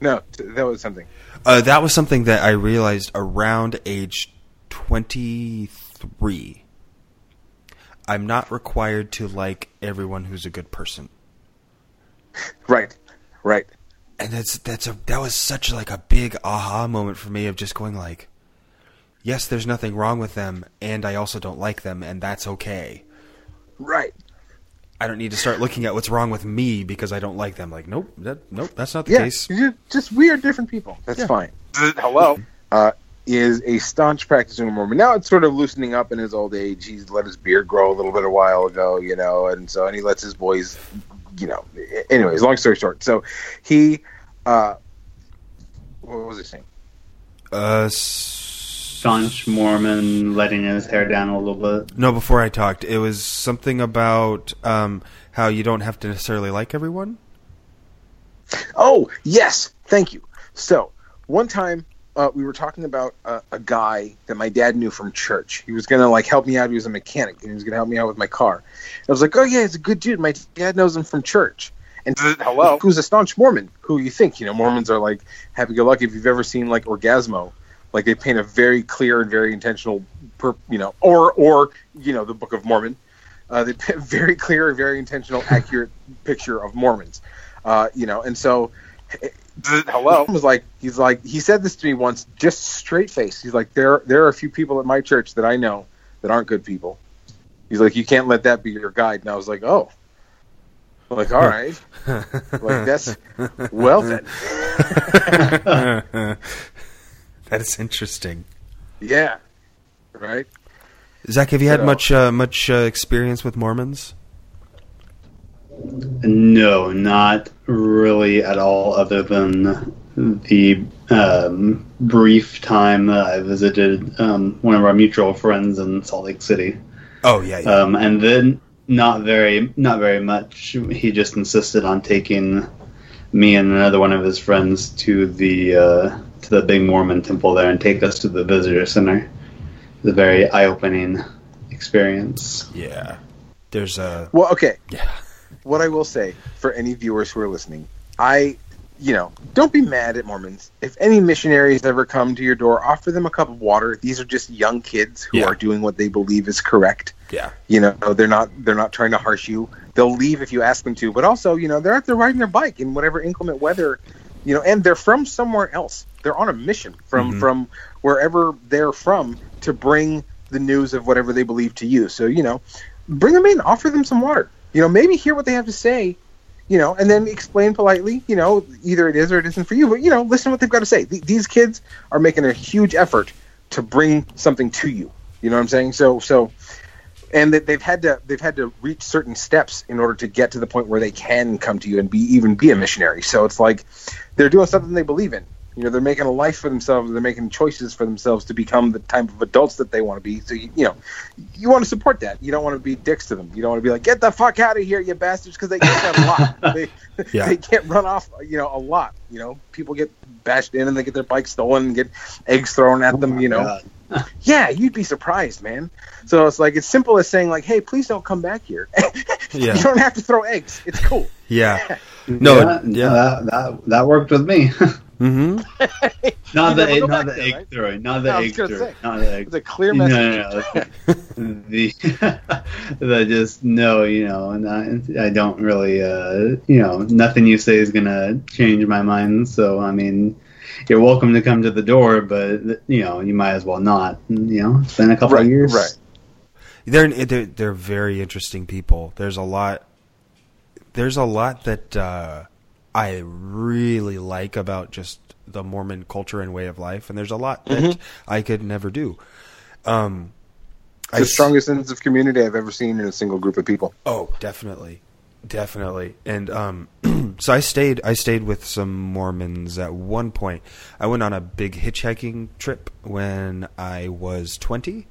Speaker 1: no, t- that was something.
Speaker 2: Uh, that was something that I realized around age 23. I'm not required to like everyone who's a good person.
Speaker 1: Right, right.
Speaker 2: and that's that's a that was such like a big aha moment for me of just going like yes there's nothing wrong with them and i also don't like them and that's okay
Speaker 1: Right.
Speaker 2: i don't need to start looking at what's wrong with me because i don't like them like nope that nope that's not the
Speaker 1: Yeah,
Speaker 2: case
Speaker 1: you're just weird, different people. That's
Speaker 2: Yeah.
Speaker 1: fine. Hello. Uh, is a staunch practicing Mormon. Now it's sort of loosening up in his old age. He's let his beard grow a little bit a while ago, you know, and so and he lets his boys, you know. Anyways, long story short, so he, uh, what was he saying?
Speaker 2: uh s-
Speaker 3: Staunch Mormon letting his hair down a little bit.
Speaker 2: no before i talked it was something about um how you don't have to necessarily like everyone
Speaker 1: Oh, yes. Thank you. So, one time uh, we were talking about a, a guy that my dad knew from church. He was going to like help me out. He was a mechanic and he was going to help me out with my car. I was like, "Oh yeah, he's a good dude. My dad knows him from church." And hello, who's a staunch Mormon? Who you think? You know, Mormons are like happy-go-lucky. If you've ever seen like Orgazmo, like they paint a very clear and very intentional, per, you know, or or you know, the Book of Mormon. Uh, they paint a very clear and very intentional, accurate picture of Mormons. Uh, you know, and so hello. Was like he's like he said this to me once just straight face. He's like there there are a few people at my church that i know that aren't good people. He's like you can't let that be your guide. And i was like oh. I'm like all right. Like that's well then.
Speaker 2: That is interesting.
Speaker 1: Yeah. Right?
Speaker 2: Zach have you had much uh, much uh, experience with mormons
Speaker 3: No, not really at all, other than the um, brief time that I visited um, one of our mutual friends in Salt Lake City.
Speaker 2: Oh yeah, yeah.
Speaker 3: Um, and then not very not very much. He just insisted on taking me and another one of his friends to the uh, to the big Mormon temple there and take us to the visitor center. It was a very eye opening experience.
Speaker 2: yeah. There's a
Speaker 1: Well, okay.
Speaker 2: yeah.
Speaker 1: What I will say for any viewers who are listening, I, you know, don't be mad at Mormons. If any missionaries ever come to your door, offer them a cup of water. These are just young kids who
Speaker 2: Yeah.
Speaker 1: are doing what they believe is correct.
Speaker 2: Yeah.
Speaker 1: You know, they're not they're not trying to harsh you. They'll leave if you ask them to, but also, you know, they're out there riding their bike in whatever inclement weather, you know, and they're from somewhere else. They're on a mission from
Speaker 2: Mhm.
Speaker 1: from wherever they're from to bring the news of whatever they believe to you. So, you know, bring them in, offer them some water. You know, maybe hear what they have to say, you know, and then explain politely, you know, either it is or it isn't for you, but you know, listen to what they've got to say. Th- these kids are making a huge effort to bring something to you. You know what I'm saying? So so and that they've had to they've had to reach certain steps in order to get to the point where they can come to you and be even be a missionary. So it's like they're doing something they believe in. You know, they're making a life for themselves. They're making choices for themselves to become the type of adults that they want to be. So you, you know, you want to support that. You don't want to be dicks to them. You don't want to be like, get the fuck out of here, you bastards, because they get that a lot. They,
Speaker 2: Yeah.
Speaker 1: they get run off. You know, a lot. You know, people get bashed in and they get their bikes stolen and get eggs thrown at oh them.
Speaker 3: Oh my
Speaker 1: you know,
Speaker 3: God.
Speaker 1: yeah, you'd be surprised, man. So it's like it's simple as saying like, "Hey, please don't come back here."
Speaker 2: Yeah.
Speaker 1: you don't have to throw eggs. It's cool.
Speaker 2: Yeah. No,
Speaker 3: yeah,
Speaker 2: it- yeah.
Speaker 3: That, that that worked with me.
Speaker 2: Mm-hmm.
Speaker 3: not the
Speaker 1: never
Speaker 3: egg,
Speaker 1: go
Speaker 3: not the
Speaker 1: there,
Speaker 3: egg
Speaker 1: right?
Speaker 3: throwing, not the
Speaker 1: No, I was
Speaker 3: egg
Speaker 1: gonna
Speaker 3: throwing,
Speaker 1: say.
Speaker 3: not the egg.
Speaker 1: It's a clear
Speaker 3: No,
Speaker 1: message.
Speaker 3: no, no. the the just no, you know, not, I don't really, uh, you know, nothing you say is gonna change my mind. So I mean, you're welcome to come to the door, but you know, you might as well not. You know, it's been a couple
Speaker 1: Right,
Speaker 3: of years.
Speaker 1: right.
Speaker 2: They're, they're they're very interesting people. There's a lot. There's a lot that uh, I really like about just the Mormon culture and way of life, and there's a lot that
Speaker 1: Mhm.
Speaker 2: I could never do. Um,
Speaker 1: It's
Speaker 2: I
Speaker 1: the strongest sense of community I've ever seen in a single group of people.
Speaker 2: Oh, definitely, definitely. And um, so I stayed. I stayed with some Mormons at one point. I went on a big hitchhiking trip when I was twenty.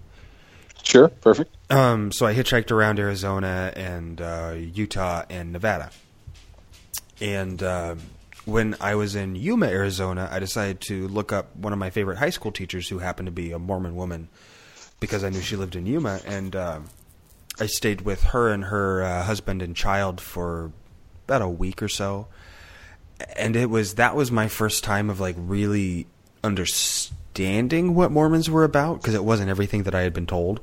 Speaker 1: Sure, perfect.
Speaker 2: Um, so I hitchhiked around Arizona and uh, Utah and Nevada. And um when I was in Yuma, Arizona, I decided to look up one of my favorite high school teachers who happened to be a Mormon woman because I knew she lived in Yuma. And um I stayed with her and her uh, husband and child for about a week or so. And it was that was my first time of like really understanding what Mormons were about because it wasn't everything that I had been told.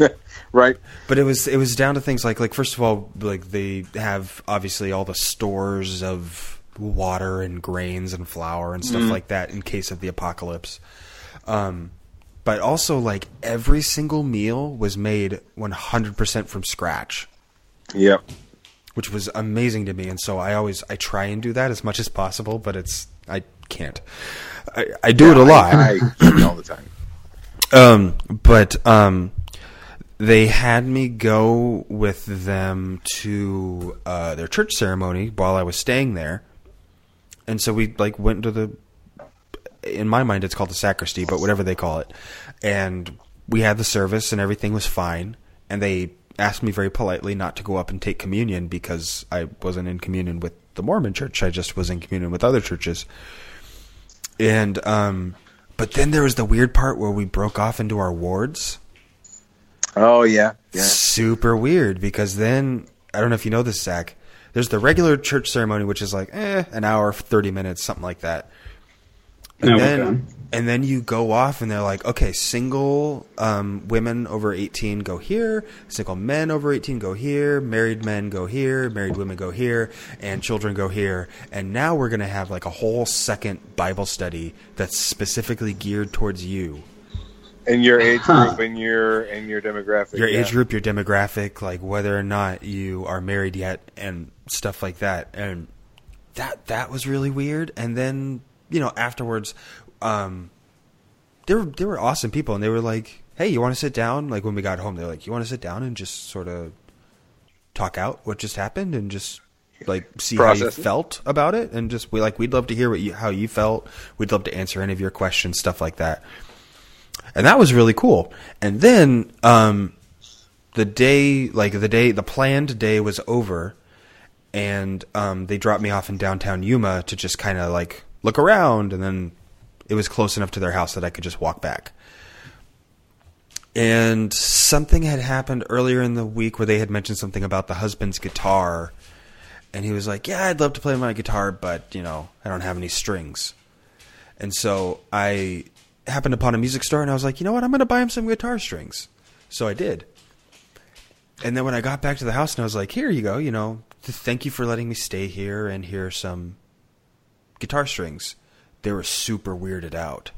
Speaker 1: right.
Speaker 2: But it was it was down to things like like first of all like they have obviously all the stores of water and grains and flour and stuff like that in case of the apocalypse. Um, but also like every single meal was made 100% from scratch,
Speaker 1: Yep.
Speaker 2: which was amazing to me. And so I always I try and do that as much as possible, but it's I can't. I, I do it a lot.
Speaker 1: I, I all the time.
Speaker 2: Um, but um, they had me go with them to uh, their church ceremony while I was staying there, and so we like went to the. In my mind, it's called the sacristy, but whatever they call it, and we had the service and everything was fine, and they asked me very politely not to go up and take communion because I wasn't in communion with the Mormon church. I just was in communion with other churches. And um but then there was the weird part where we broke off into our wards.
Speaker 1: Oh yeah, yeah.
Speaker 2: Super weird because then I don't know if you know this, Zach. There's the regular church ceremony, which is like eh, an hour, thirty minutes, something like that. And
Speaker 3: Oh,
Speaker 2: then and then you go off and they're like, okay, single um, women over eighteen go here, single men over eighteen go here, married men go here, married women go here, and children go here. And now we're gonna have like a whole second Bible study that's specifically geared towards you.
Speaker 1: And your age group and your and your demographic.
Speaker 2: your
Speaker 1: yeah.
Speaker 2: age group, your demographic, like whether or not you are married yet, and stuff like that. And that that was really weird. And then you know afterwards, um, they were they were awesome people, and they were like, "Hey, you want to sit down?" Like when we got home, they're like, "You want to sit down and just sort of talk out what just happened and just like see how you felt about it, and just we like we'd love to hear what you how you felt. We'd love to answer any of your questions, stuff like that. And that was really cool. And then um, the day, like the day, the planned day was over, and um, they dropped me off in downtown Yuma to just kind of like look around, and then it was close enough to their house that I could just walk back. And something had happened earlier in the week where they had mentioned something about the husband's guitar, and he was like, "Yeah, I'd love to play my guitar, but you know, I don't have any strings." And so I happened upon a music store, and I was like, "You know what? I'm going to buy him some guitar strings." So I did. And then when I got back to the house, and I was like, "Here you go. You know, thank you for letting me stay here, and here are some guitar strings." They were super weirded out.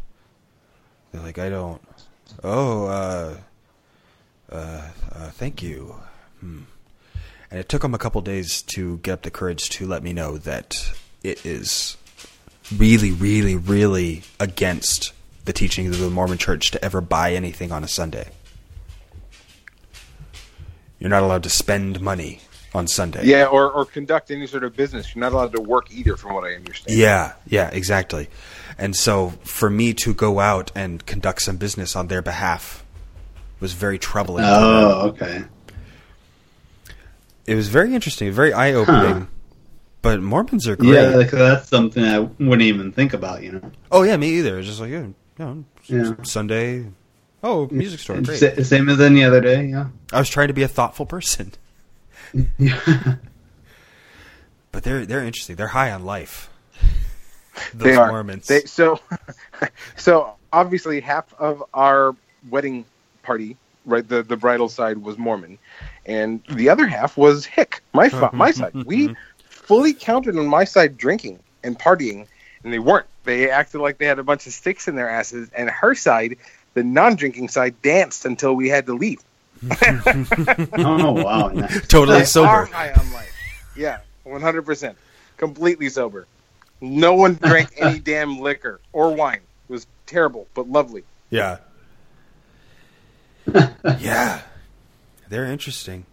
Speaker 2: They're like, "I don't." Oh, uh, uh, uh, thank you. Hmm. And it took them a couple days to get up the courage to let me know that it is really, really, really against the teachings of the Mormon Church to ever buy anything on a Sunday. You're not allowed to spend money on Sunday.
Speaker 1: Yeah, or, or conduct any sort of business. You're not allowed to work either, from what I understand.
Speaker 2: Yeah, yeah, exactly. And so for me to go out and conduct some business on their behalf was very troubling.
Speaker 3: Oh, okay.
Speaker 2: It was very interesting, very eye opening.
Speaker 3: Huh.
Speaker 2: But Mormons are great.
Speaker 3: Yeah, like, that's something I wouldn't even think about, you know.
Speaker 2: Oh yeah, me either. It's just like yeah, you know,
Speaker 3: Yeah.
Speaker 2: Sunday. Oh, music store. Great.
Speaker 3: Sa- same as any other day, yeah.
Speaker 2: I was trying to be a thoughtful person,
Speaker 3: yeah.
Speaker 2: but they're they're interesting. They're high on life. Those
Speaker 1: they are.
Speaker 2: Mormons.
Speaker 1: They, so, so obviously half of our wedding party, right? The the bridal side was Mormon, and the other half was Hick. My my side. We fully counted on my side drinking and partying, and they weren't. They acted like they had a bunch of sticks in their asses, and her side, the non-drinking side, danced until we had to leave.
Speaker 3: Oh, wow. nice.
Speaker 2: totally
Speaker 1: They are
Speaker 2: sober.
Speaker 1: high on life. Yeah, one hundred percent, completely sober. No one drank any damn liquor or wine. It was terrible, but lovely.
Speaker 2: Yeah. yeah. They're interesting.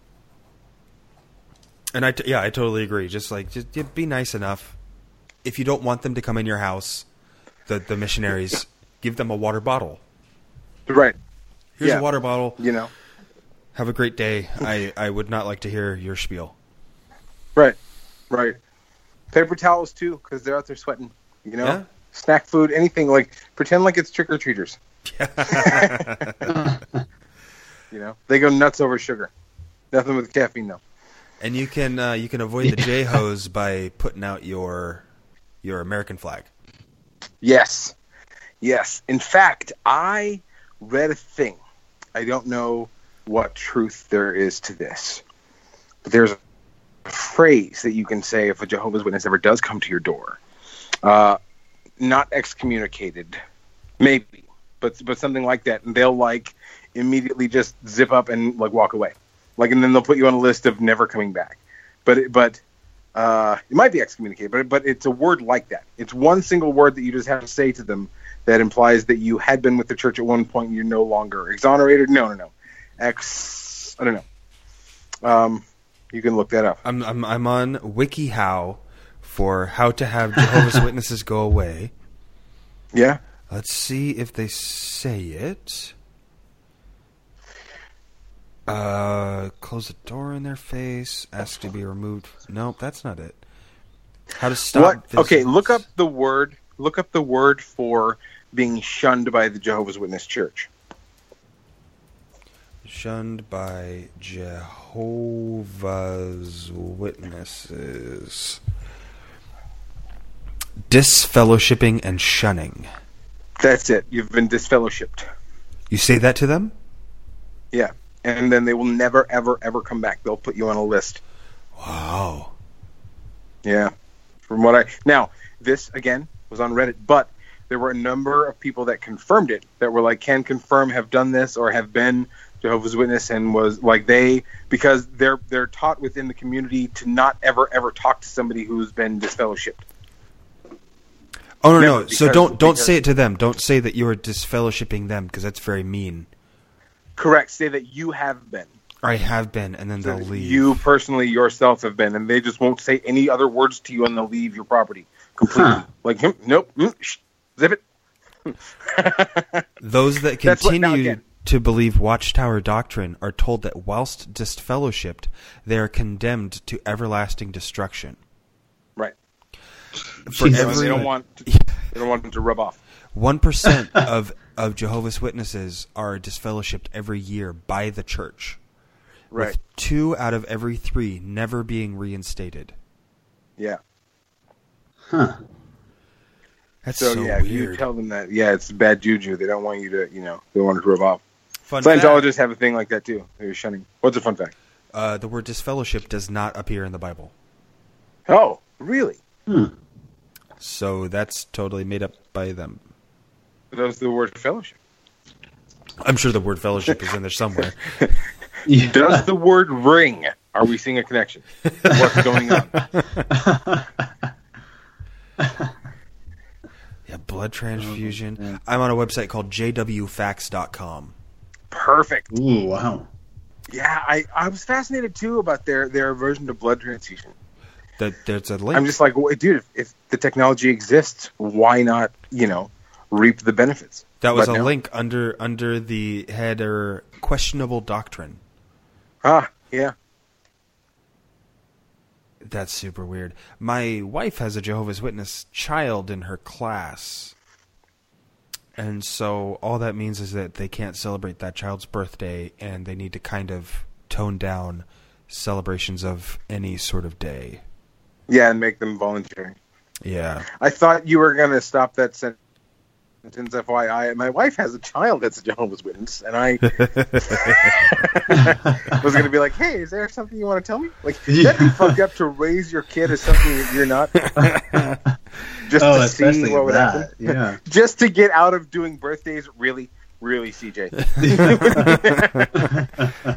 Speaker 2: And I, t- yeah, I totally agree. Just like, just yeah, be nice enough. If you don't want them to come in your house, the the missionaries give them a water bottle.
Speaker 1: Right.
Speaker 2: Here's
Speaker 1: Yeah.
Speaker 2: a water bottle.
Speaker 1: You know.
Speaker 2: Have a great day. I I would not like to hear your spiel.
Speaker 1: Right. Right. Paper towels too, because they're out there sweating. You know.
Speaker 2: Yeah.
Speaker 1: Snack food, anything like pretend like it's trick or treaters. You know, they go nuts over sugar. Nothing with caffeine though.
Speaker 2: And you can uh, you can avoid the J hose by putting out your your American flag.
Speaker 1: Yes. Yes. In fact, I read a thing. I don't know what truth there is to this, but there's a phrase that you can say if a Jehovah's Witness ever does come to your door. Uh, not excommunicated, maybe, but but something like that, and they'll like immediately just zip up and like walk away, like, and then they'll put you on a list of never coming back. But but uh, it might be excommunicated, but but it's a word like that. It's one single word that you just have to say to them that implies that you had been with the church at one point and you're no longer exonerated. No, no, no. Ex. I don't know. Um, you can look that up.
Speaker 2: I'm I'm I'm on WikiHow for how to have Jehovah's Witnesses go away.
Speaker 1: Yeah.
Speaker 2: Let's see if they say it. Uh, close the door in their face. Ask to be removed. Nope, that's not it. How to stop?
Speaker 1: what? Okay, look up the word. Look up the word for being shunned by the Jehovah's Witness Church.
Speaker 2: Shunned by Jehovah's Witnesses. Disfellowshipping and shunning.
Speaker 1: That's it. You've been disfellowshipped.
Speaker 2: You say that to them?
Speaker 1: Yeah. And then they will never, ever, ever come back. They'll put you on a list.
Speaker 2: Wow.
Speaker 1: Yeah. From what I now, this again was on Reddit, but there were a number of people that confirmed it that were like, can confirm have done this or have been Jehovah's Witness and was like they because they're they're taught within the community to not ever ever talk to somebody who's been disfellowshipped.
Speaker 2: Oh no,
Speaker 1: Never,
Speaker 2: no. So don't don't
Speaker 1: because-
Speaker 2: say it to them. Don't say that you are disfellowshipping them because that's very mean.
Speaker 1: Correct. Say that you have been.
Speaker 2: I have been, and then they'll leave.
Speaker 1: You personally yourself have been, and they just won't say any other words to you, and they'll leave your property completely.
Speaker 3: Huh.
Speaker 1: Like, hmm, nope, hmm, shh, zip it.
Speaker 2: Those that
Speaker 1: That's what-
Speaker 2: continue to believe Watchtower doctrine are told that whilst disfellowshipped, they are condemned to everlasting destruction.
Speaker 1: Right.
Speaker 2: For every
Speaker 1: they don't want. To, they don't want them to rub off.
Speaker 2: one percent of of Jehovah's Witnesses are disfellowshipped every year by the church.
Speaker 1: Right.
Speaker 2: With two out of every three never being reinstated.
Speaker 1: Yeah.
Speaker 3: Huh.
Speaker 2: That's
Speaker 1: So, weird.
Speaker 2: so,
Speaker 1: yeah, if you tell them that, yeah, it's bad juju. They don't want you to, you know, they want to rub off.
Speaker 2: Fun fact,
Speaker 1: Scientologists have a thing like that too. They're shunning. What's a fun fact?
Speaker 2: uh, the word disfellowship does not appear in the Bible.
Speaker 1: Oh, really?
Speaker 3: Hmm.
Speaker 2: So that's totally made up by them.
Speaker 1: That's the word fellowship.
Speaker 2: I'm sure the word fellowship is in there somewhere.
Speaker 3: Yeah.
Speaker 1: Does the word ring? Are we seeing a connection? What's going on?
Speaker 2: Yeah, blood transfusion.
Speaker 3: Oh, yeah.
Speaker 2: I'm on a website called jwfacts.com.
Speaker 1: Perfect.
Speaker 3: Ooh, wow.
Speaker 1: Yeah, I, I was fascinated too about their their version of blood transfusion.
Speaker 2: That there's a link.
Speaker 1: I'm just like, wait, dude, if, if the technology exists, why not, you know, reap the benefits?
Speaker 2: that was
Speaker 1: But
Speaker 2: a
Speaker 1: no.
Speaker 2: link under under the header questionable doctrine.
Speaker 1: Ah, yeah.
Speaker 2: That's super weird. My wife has a Jehovah's Witness child in her class. And so all that means is that they can't celebrate that child's birthday and they need to kind of tone down celebrations of any sort of day.
Speaker 1: Yeah, and make them voluntary.
Speaker 2: Yeah.
Speaker 1: I thought you were going to stop that sentence, FYI. My wife has a child that's a Jehovah's Witness, and I was going to be like, hey, is there something you want to tell me? Like, that'd be
Speaker 3: Yeah.
Speaker 1: fucked up to raise your kid as something that you're not, just
Speaker 3: oh,
Speaker 1: to see what would
Speaker 3: that.
Speaker 1: happen.
Speaker 3: Yeah.
Speaker 1: Just to get out of doing birthdays, really, really, CJ.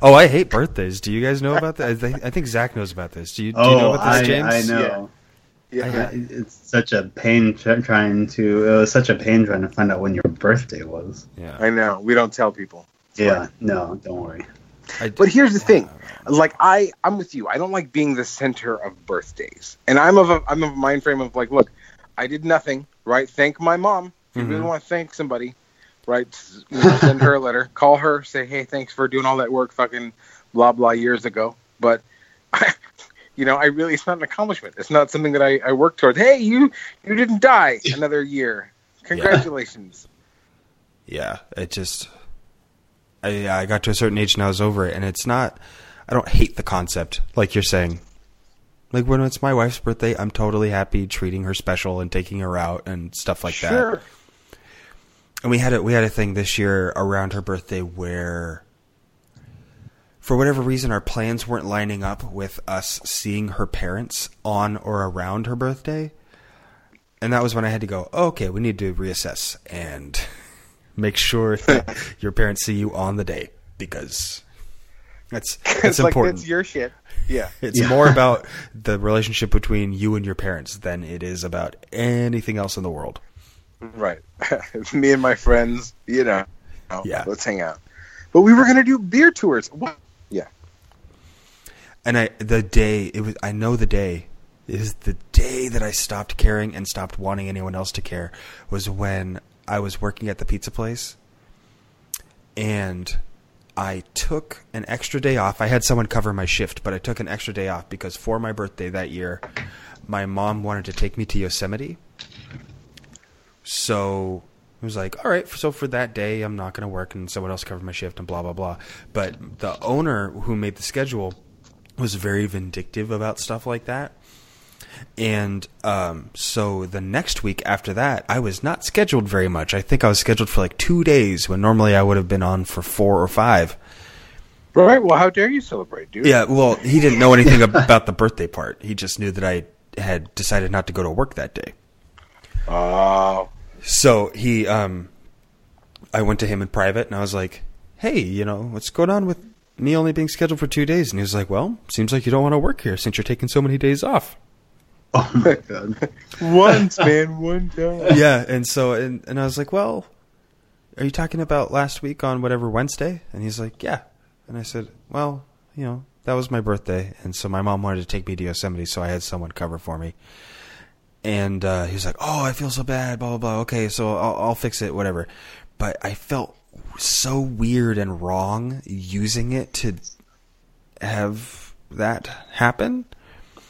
Speaker 2: Oh, I hate birthdays. Do you guys know about that? I think, I think Zach knows about this. Do you, do you know
Speaker 3: oh,
Speaker 2: about this,
Speaker 3: I,
Speaker 2: James?
Speaker 3: I know.
Speaker 1: Yeah.
Speaker 3: Yeah, it's such a pain trying to. It was such a pain trying to find out when your birthday was.
Speaker 2: Yeah.
Speaker 1: I know. We don't tell people.
Speaker 3: Yeah, no, don't worry.
Speaker 1: But here's the thing, like I, I'm with you. I don't like being the center of birthdays, and I'm of a, I'm of a mind frame of like, look, I did nothing, right? Thank my mom. If you really
Speaker 2: Mhm.
Speaker 1: want to thank somebody, right? You know, send her a letter, call her, say, hey, thanks for doing all that work, fucking blah blah years ago. But, you know, I really, it's not an accomplishment. It's not something that I, I work towards. Hey, you, you didn't die another year. Congratulations.
Speaker 2: yeah, it just I I got to a certain age and I was over it and it's not I don't hate the concept like you're saying. Like when it's my wife's birthday, I'm totally happy treating her special and taking her out and stuff like that.
Speaker 1: sure.
Speaker 2: And we had a we had a thing this year around her birthday where for whatever reason our plans weren't lining up with us seeing her parents on or around her birthday. And that was when I had to go, oh, okay, we need to reassess and make sure that your parents see you on the day because that's that's
Speaker 1: it's like
Speaker 2: important.
Speaker 1: that's your shit. Yeah.
Speaker 2: It's
Speaker 3: Yeah.
Speaker 2: more about the relationship between you and your parents than it is about anything else in the world.
Speaker 1: Right. Me and my friends, you know,
Speaker 2: Yeah.
Speaker 1: let's hang out. But we were going to do beer tours. What?
Speaker 2: And I the day it was I know the day is the day that I stopped caring and stopped wanting anyone else to care was when I was working at the pizza place and I took an extra day off. I had someone cover my shift, but I took an extra day off because for my birthday that year, my mom wanted to take me to Yosemite. So it was like, all right, so for that day, I'm not going to work and someone else cover my shift and blah, blah, blah. But the owner who made the schedule was very vindictive about stuff like that. And um, so the next week after that, I was not scheduled very much. I think I was scheduled for like two days when normally I would have been on for four or five.
Speaker 1: Right. Well, how dare you celebrate, dude?
Speaker 2: Yeah, well, he didn't know anything about the birthday part. He just knew that I had decided not to go to work that day.
Speaker 1: Oh.
Speaker 2: So he, um, I went to him in private and I was like, "Hey, you know, what's going on with me only being scheduled for two days?" And he was like, "Well, seems like you don't want to work here since you're taking so many days off."
Speaker 3: Oh my god.
Speaker 1: Once, man, one time.
Speaker 2: yeah, and so and and I was like, "Well, are you talking about last week on whatever Wednesday?" And he's like, "Yeah." And I said, "Well, you know, that was my birthday, and so my mom wanted to take me to Yosemite, so I had someone cover for me. And uh, he was like, "Oh, I feel so bad." Blah blah blah. Okay, so I'll, I'll fix it. Whatever. But I felt so weird and wrong using it to have that happen. It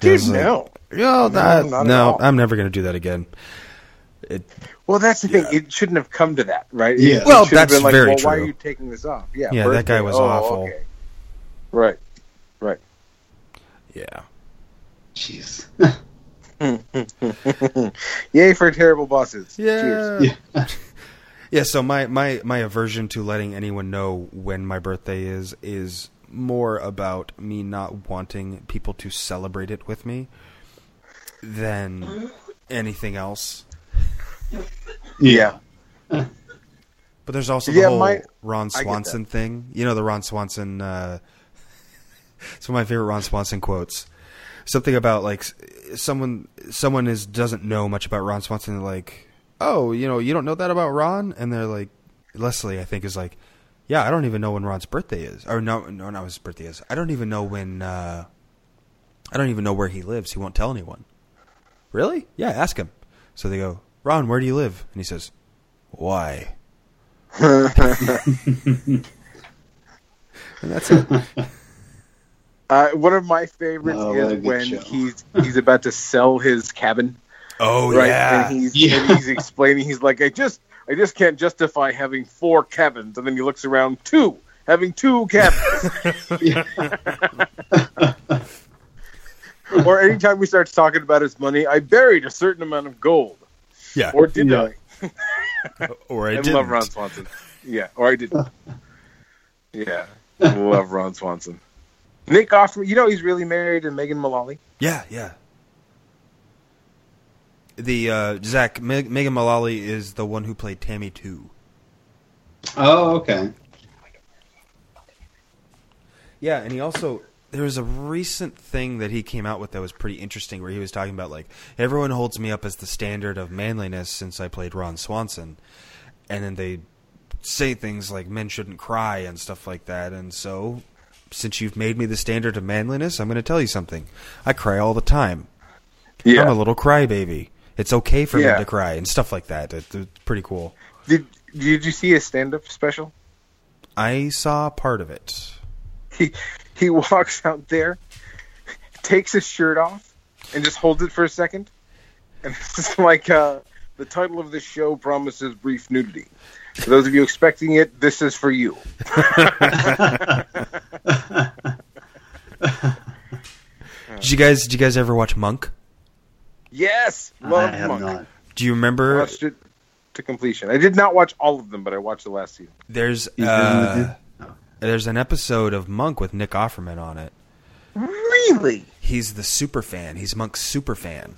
Speaker 1: Dude,
Speaker 2: was like,
Speaker 1: no.
Speaker 2: No, that,
Speaker 1: not at
Speaker 2: no. I'm never going to do that again. It,
Speaker 1: Well, that's the
Speaker 2: Yeah.
Speaker 1: thing. It shouldn't have come to that, right?
Speaker 3: Yeah.
Speaker 1: It
Speaker 2: Well,
Speaker 1: should have
Speaker 2: that's
Speaker 1: been like,
Speaker 2: very
Speaker 1: well, Why are you taking this off? Yeah,
Speaker 2: Yeah, that guy was
Speaker 1: Oh,
Speaker 2: awful.
Speaker 1: okay. Right. Right.
Speaker 2: yeah.
Speaker 3: Jeez.
Speaker 1: Yay for terrible bosses.
Speaker 2: Yeah.
Speaker 1: Cheers.
Speaker 3: yeah.
Speaker 2: Yeah, so my, my, my aversion to letting anyone know when my birthday is is more about me not wanting people to celebrate it with me than anything else.
Speaker 1: Yeah.
Speaker 2: But there's also the
Speaker 1: Yeah,
Speaker 2: whole
Speaker 1: my-
Speaker 2: Ron Swanson thing. You know the Ron Swanson. Uh, it's one of my favorite Ron Swanson quotes. Something about like someone someone is doesn't know much about Ron Swanson. Like, oh, you know, you don't know that about Ron, and they're like, Leslie, I think is like, yeah, I don't even know when Ron's birthday is, or no, no, not his birthday is. I don't even know when. Uh, I don't even know where he lives. He won't tell anyone. Really? Yeah, ask him. So they go, Ron, where do you live? And he says, Why? and that's it.
Speaker 1: Uh, one of my favorites
Speaker 3: Oh,
Speaker 1: is when
Speaker 3: show.
Speaker 1: he's he's about to sell his cabin,
Speaker 2: Oh
Speaker 1: right?
Speaker 2: yeah.
Speaker 1: And he's
Speaker 3: Yeah.
Speaker 1: and he's explaining. He's like, I just I just can't justify having four cabins, and then he looks around, two having two cabins. or anytime he starts talking about his money, I buried a certain amount of gold,
Speaker 2: yeah.
Speaker 1: or did
Speaker 3: Yeah.
Speaker 1: I?
Speaker 2: Or I,
Speaker 1: I
Speaker 2: didn't.
Speaker 1: love Ron Swanson. Yeah, or I didn't. Yeah, love Ron Swanson. Nick Offerman, you know he's really married to Megan Mullally.
Speaker 2: Yeah, yeah. The uh, Zach Meg- Megan Mullally is the one who played Tammy too.
Speaker 3: Oh, okay.
Speaker 2: Yeah, and he also there was a recent thing that he came out with that was pretty interesting, where he was talking about like everyone holds me up as the standard of manliness since I played Ron Swanson, and then they say things like men shouldn't cry and stuff like that, and so since you've made me the standard of manliness, I'm going to tell you something. I cry all the time. Yeah. I'm a little crybaby. It's okay for
Speaker 1: Yeah.
Speaker 2: men to cry and stuff like that. It, it's pretty cool.
Speaker 1: Did Did you see his stand up special?
Speaker 2: I saw part of it.
Speaker 1: He he walks out there, takes his shirt off, and just holds it for a second, and it's like uh, the title of this show promises brief nudity. For those of you expecting it, this is for you.
Speaker 2: Did you guys? Did you guys ever watch Monk?
Speaker 1: Yes,
Speaker 3: I
Speaker 1: love
Speaker 3: have
Speaker 1: Monk.
Speaker 3: not.
Speaker 2: Do you remember?
Speaker 1: Watched it to completion. I did not watch all of them, but I watched the last season.
Speaker 2: There's uh,
Speaker 3: been with
Speaker 2: there's an episode of Monk with Nick Offerman on it.
Speaker 1: Really?
Speaker 2: He's the super fan. He's Monk's super fan.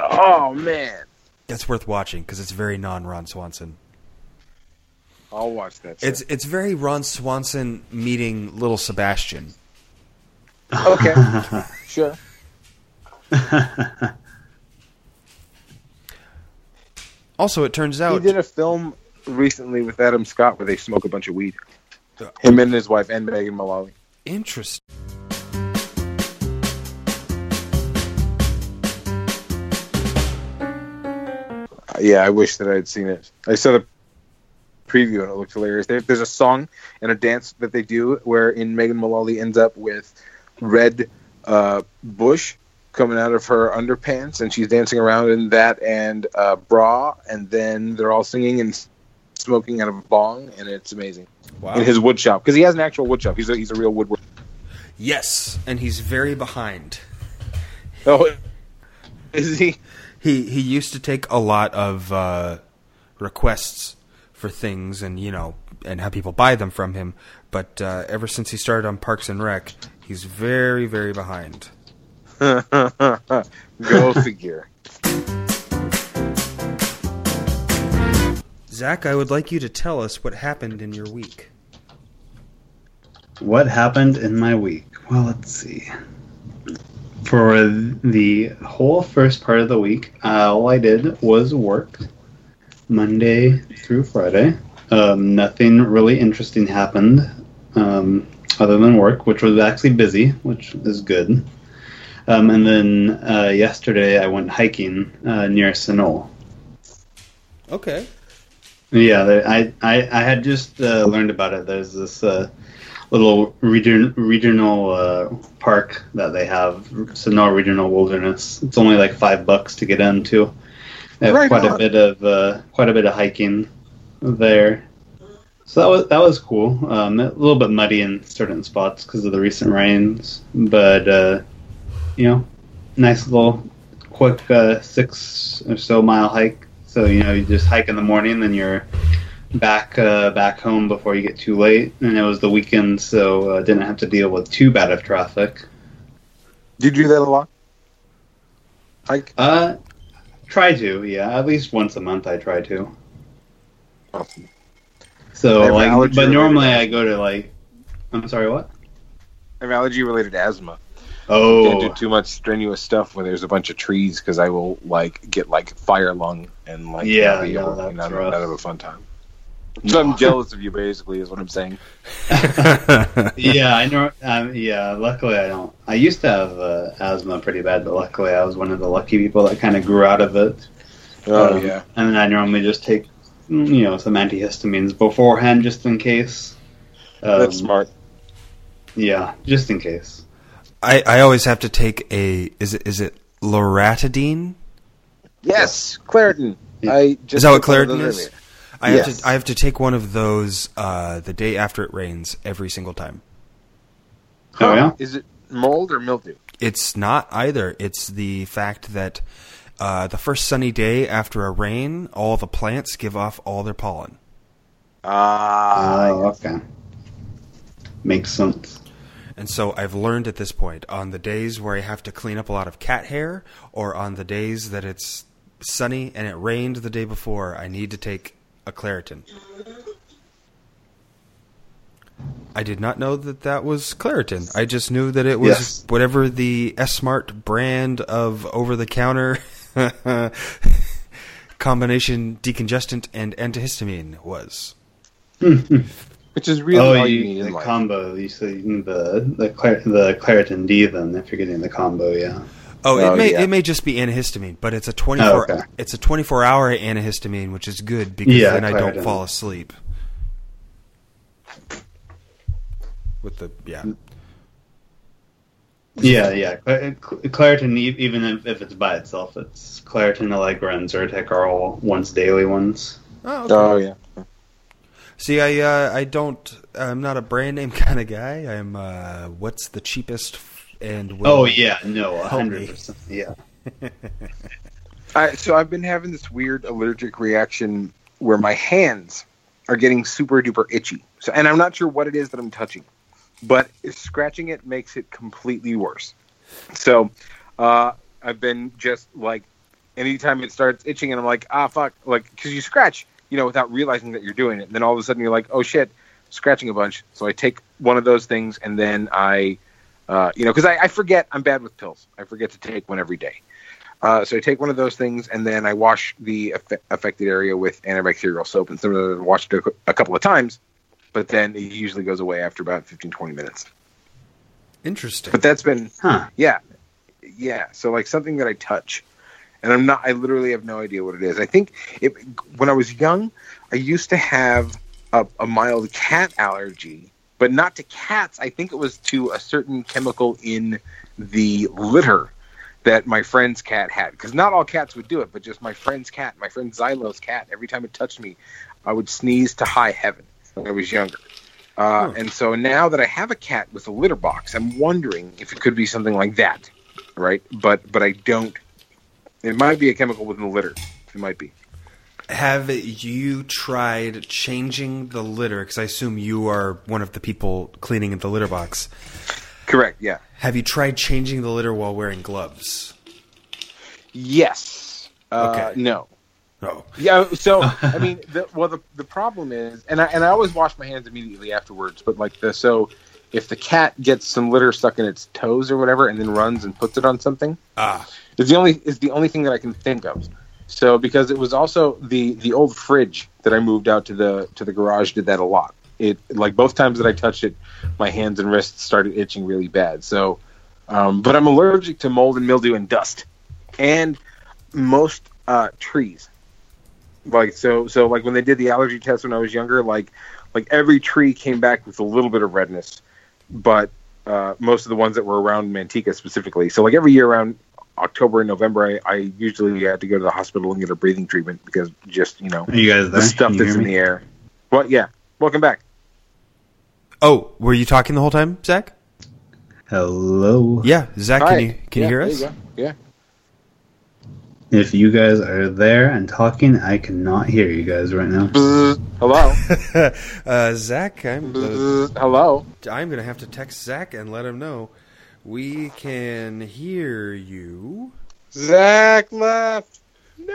Speaker 1: Oh man,
Speaker 2: That's worth watching because it's very non Ron Swanson.
Speaker 1: I'll watch that. shit.
Speaker 2: It's it's very Ron Swanson meeting little Sebastian.
Speaker 1: okay. sure.
Speaker 2: Also, it turns out He
Speaker 1: did a film recently with Adam Scott where they smoke a bunch of weed. Him and his wife and Megan Mullally.
Speaker 2: interesting.
Speaker 1: Uh, yeah, I wish that I had seen it. I saw the preview and it looked hilarious. There's a song and a dance that they do where in Megan Mullally ends up with red uh, bush coming out of her underpants and she's dancing around in that and uh, bra and then they're all singing and smoking out of a bong and it's amazing
Speaker 2: Wow.
Speaker 1: in his wood shop because he has an actual wood shop. He's a, he's a real woodworker.
Speaker 2: Yes, and he's very behind.
Speaker 1: Oh, is he?
Speaker 2: He he used to take a lot of uh, requests for things, and you know, and have people buy them from him. But uh, ever since he started on Parks and Rec, he's very very behind.
Speaker 1: Go figure.
Speaker 2: Zach, I would like you to tell us what happened in your week.
Speaker 3: What happened in my week? Well, let's see. For the whole first part of the week, uh, all I did was work Monday through Friday. Um, nothing really interesting happened. Um, other than work, which was actually busy, which is good. Um, and then uh, yesterday I went hiking uh, near Sunol.
Speaker 2: Okay.
Speaker 3: Yeah, I, I I had just uh, learned about it. There's this uh, little region, regional uh, park that they have, Sunol Regional Wilderness. It's only like five bucks to get into. They have
Speaker 1: Right
Speaker 3: quite a bit of uh, quite a bit of hiking there. So that was that was cool. Um, a little bit muddy in certain spots because of the recent rains, but uh, you know, nice little quick uh, six or so mile hike. So you know, you just hike in the morning, then you're back uh, back home before you get too late. And it was the weekend, so uh, didn't have to deal with too bad of traffic.
Speaker 1: Did you do that a lot? Hike?
Speaker 3: Uh, try to, yeah, at least once a month. I try to.
Speaker 1: Awesome.
Speaker 3: So like, but normally I go to like. I'm sorry, what?
Speaker 1: I have allergy related asthma.
Speaker 3: Oh,
Speaker 1: Can't do too much strenuous stuff when there's a bunch of trees because I will like get like fire lung and like
Speaker 3: Yeah,
Speaker 1: not be
Speaker 3: no,
Speaker 1: able- not, not have a fun time. So I'm jealous of you, basically, is what I'm saying.
Speaker 3: yeah, I know. Um, yeah, luckily I don't. I used to have uh, asthma pretty bad, but luckily I was one of the lucky people that kind of grew out of it.
Speaker 1: Oh
Speaker 3: Um,
Speaker 1: yeah,
Speaker 3: And then I normally just take, mm, you know, some antihistamines beforehand just in case. Um,
Speaker 1: that's smart.
Speaker 3: Yeah, just in case.
Speaker 2: I, I always have to take a is it is it loratadine?
Speaker 1: Yes, Claritin. I just
Speaker 2: Is that what
Speaker 1: took one of
Speaker 2: Claritin is?
Speaker 1: earlier.
Speaker 2: I have
Speaker 1: Yes.
Speaker 2: to I have to take one of those uh, the day after it rains every single time.
Speaker 3: Oh, yeah?
Speaker 1: Is it mold or mildew?
Speaker 2: It's not either. It's the fact that uh, the first sunny day after a rain, all the plants give off all their pollen.
Speaker 1: Ah,
Speaker 3: Oh, okay. Makes sense.
Speaker 2: And so I've learned at this point on the days where I have to clean up a lot of cat hair, or on the days that it's sunny and it rained the day before, I need to take a Claritin. I did not know that that was Claritin. I just knew that it was
Speaker 3: Yes.
Speaker 2: whatever the S Smart brand of over the counter combination decongestant and antihistamine was. Hmm, hmm.
Speaker 1: Which is really
Speaker 3: oh,
Speaker 1: all
Speaker 3: you,
Speaker 1: you need in
Speaker 3: the
Speaker 1: life.
Speaker 3: combo. You say the the Clar- the Claritin D. Then if you're getting the combo, yeah.
Speaker 2: Oh,
Speaker 1: Oh,
Speaker 2: it may
Speaker 1: yeah.
Speaker 2: it may just be antihistamine, but it's a twenty four
Speaker 3: Oh, okay.
Speaker 2: it's a twenty four hour antihistamine, which is good because
Speaker 3: Yeah,
Speaker 2: then I don't fall asleep. With the yeah,
Speaker 3: Yeah, yeah. Claritin, e- even if, if it's by itself, it's Claritin, Allegra, and Zyrtec are all once daily ones.
Speaker 2: oh, okay.
Speaker 1: Oh yeah.
Speaker 2: See, I uh, I don't I'm not a brand name kind of guy. I'm uh, what's the cheapest and will
Speaker 3: Oh yeah, no, hundred percent. Yeah.
Speaker 1: I, so I've been having this weird allergic reaction where my hands are getting super duper itchy. So, and I'm not sure what it is that I'm touching, but scratching it makes it completely worse. So, uh, I've been just like, anytime it starts itching, and I'm like, ah, fuck, like, because you scratch, you know, without realizing that you're doing it. And then all of a sudden you're like, oh shit, scratching a bunch. So I take one of those things, and then I, uh, you know, because I, I forget I'm bad with pills. I forget to take one every day. Uh, so I take one of those things and then I wash the affe- affected area with antibacterial soap. And sometimes I've washed it a, a couple of times, but then it usually goes away after about 15, 20 minutes.
Speaker 2: interesting.
Speaker 1: But that's been,
Speaker 3: Huh.
Speaker 1: yeah, yeah. So like something that I touch, and I'm not. I literally have no idea what it is. I think it, when I was young, I used to have a, a mild cat allergy, but not to cats. I think it was to a certain chemical in the litter that my friend's cat had. Because not all cats would do it, but just my friend's cat, my friend Xylo's cat. Every time it touched me, I would sneeze to high heaven when I was younger. Uh,
Speaker 2: Hmm.
Speaker 1: And so now that I have a cat with a litter box, I'm wondering if it could be something like that, right? But but I don't. It might be a chemical within the litter. It might be.
Speaker 2: Have you tried changing the litter? Because I assume you are one of the people cleaning the litter box.
Speaker 1: Correct. Yeah.
Speaker 2: Have you tried changing the litter while wearing gloves?
Speaker 1: Yes. Uh,
Speaker 2: Okay.
Speaker 1: No.
Speaker 2: No.
Speaker 1: Yeah. So I mean, the, well, the the problem is, and I and I always wash my hands immediately afterwards. But like the so, if the cat gets some litter stuck in its toes or whatever, and then runs and puts it on something,
Speaker 2: Ah,
Speaker 1: is the only is the only thing that I can think of. So because it was also the the old fridge that I moved out to the to the garage did that a lot. it like both times that I touched it, my hands and wrists started itching really bad. So, um, but I'm allergic to mold and mildew and dust, and most uh, trees. Like so, so like when they did the allergy test when I was younger, like like every tree came back with a little bit of redness, but uh, most of the ones that were around Manteca specifically. So like every year around October and November, I, I usually had to go to the hospital and get a breathing treatment because just you know
Speaker 3: you guys there?
Speaker 1: the stuff
Speaker 3: you
Speaker 1: that's in the air. Well, yeah. Welcome back.
Speaker 2: Oh, were you talking the whole time, Zach?
Speaker 3: Hello.
Speaker 2: Yeah, Zach,
Speaker 1: Hi.
Speaker 2: can you can
Speaker 1: Yeah,
Speaker 2: you hear us?
Speaker 1: go. Yeah.
Speaker 3: If you guys are there and talking, I cannot hear you guys right now.
Speaker 1: Hello.
Speaker 2: uh, Zach, I'm uh,
Speaker 1: Hello.
Speaker 2: I'm gonna have to text Zach and let him know we can hear you.
Speaker 1: Zach left. No.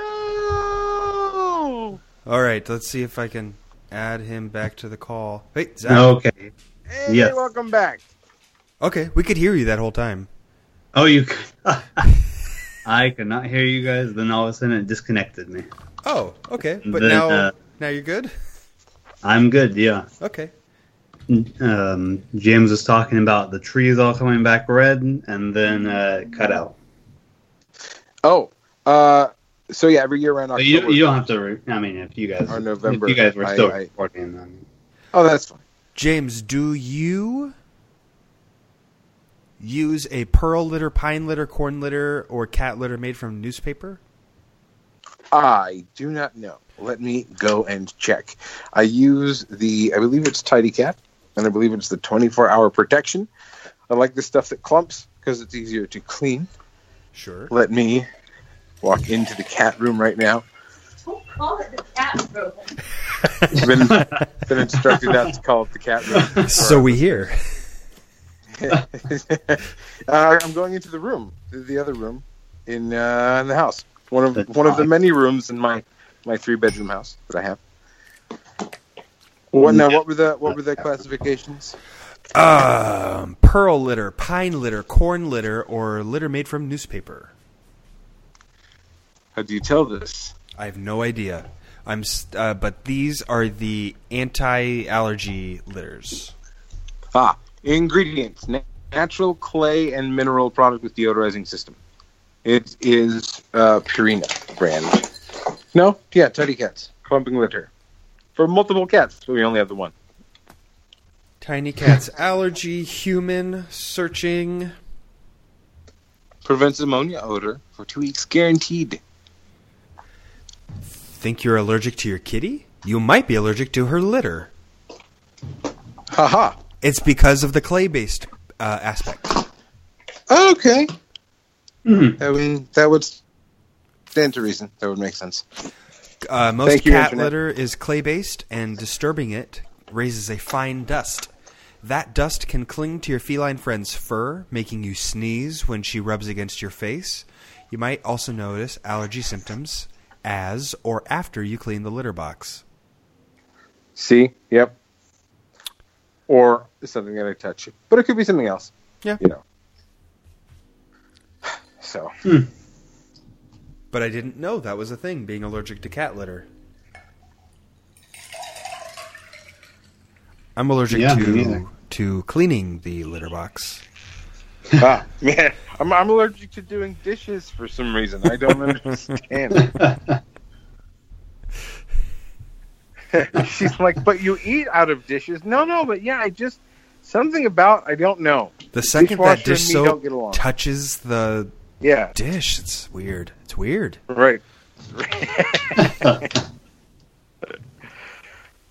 Speaker 2: All right, let's see if I can add him back to the call. Wait, Zach.
Speaker 3: Okay.
Speaker 1: Hey,
Speaker 3: Yes.
Speaker 1: welcome back.
Speaker 2: Okay, we could hear you that whole time.
Speaker 3: Oh, you. I could not hear you guys. Then all of a sudden, it disconnected me.
Speaker 2: Oh, okay. But
Speaker 3: Then,
Speaker 2: now,
Speaker 3: uh,
Speaker 2: now you're good.
Speaker 3: I'm good. Yeah.
Speaker 2: Okay.
Speaker 3: Um, James was talking about the trees all coming back red, and then uh, cut out.
Speaker 1: Oh. Uh. So yeah, every year around October.
Speaker 3: you, you don't have to. Re- I mean, if you guys,
Speaker 1: Or November,
Speaker 3: if you guys were
Speaker 1: I-
Speaker 3: still
Speaker 1: I-
Speaker 3: recording, I mean,
Speaker 1: oh, that's fine.
Speaker 2: James, do you use a pearl litter, pine litter, corn litter, or cat litter made from newspaper?
Speaker 1: I do not know. Let me go and check. I use the, I believe it's Tidy Cat, and I believe it's the 24 hour protection. I like the stuff that clumps because it's easier to clean.
Speaker 2: Sure.
Speaker 1: Let me walk into the cat room right now.
Speaker 4: Don't call it the cat room.
Speaker 1: I've been, been instructed not to call it the cat room.
Speaker 2: So we hear.
Speaker 1: uh, I'm going into the room, the- the other room in, uh, in the house. One of
Speaker 3: That's
Speaker 1: one of the many rooms in my my three bedroom house that I have. What now? What were the what were the classifications?
Speaker 2: Um, pearl litter, pine litter, corn litter, or litter made from newspaper.
Speaker 1: How do you tell this?
Speaker 2: I have no idea. I'm, st- uh, but these are the anti-allergy litters.
Speaker 1: Ah, ingredients: natural clay and mineral product with deodorizing system. It is uh, Purina brand. No, yeah, Tidy Cats clumping litter for multiple cats, but we only have the one.
Speaker 2: Tiny cat's allergy, human, searching.
Speaker 1: Prevents ammonia odor for two weeks guaranteed.
Speaker 2: Think you're allergic to your kitty? You might be allergic to her litter.
Speaker 1: Haha.
Speaker 2: It's because of the clay-based uh, aspect.
Speaker 1: Okay.
Speaker 3: Mhm.
Speaker 1: I mean, that would stand to reason. That would make sense.
Speaker 2: Uh, most
Speaker 1: Thank
Speaker 2: cat
Speaker 1: Internet.
Speaker 2: litter is clay-based, and disturbing it raises a fine dust. That dust can cling to your feline friend's fur, making you sneeze when she rubs against your face. You might also notice allergy symptoms as or after you clean the litter box.
Speaker 1: See? Yep. Or something that I touch. But it could be something else.
Speaker 2: Yeah.
Speaker 1: You know. So,
Speaker 2: But I didn't know that was a thing, being allergic to cat litter. I'm allergic
Speaker 3: Yeah,
Speaker 2: to to cleaning the litter box.
Speaker 1: ah, man, I'm, I'm allergic to doing dishes for some reason. I don't understand. She's like, but you eat out of dishes. No, no, but yeah, I just something about I don't know.
Speaker 2: The second that
Speaker 1: Dishwasher
Speaker 2: dish
Speaker 1: and don't
Speaker 2: soap
Speaker 1: get along.
Speaker 2: touches the
Speaker 1: Yeah,
Speaker 2: dish, it's weird. It's weird.
Speaker 1: right.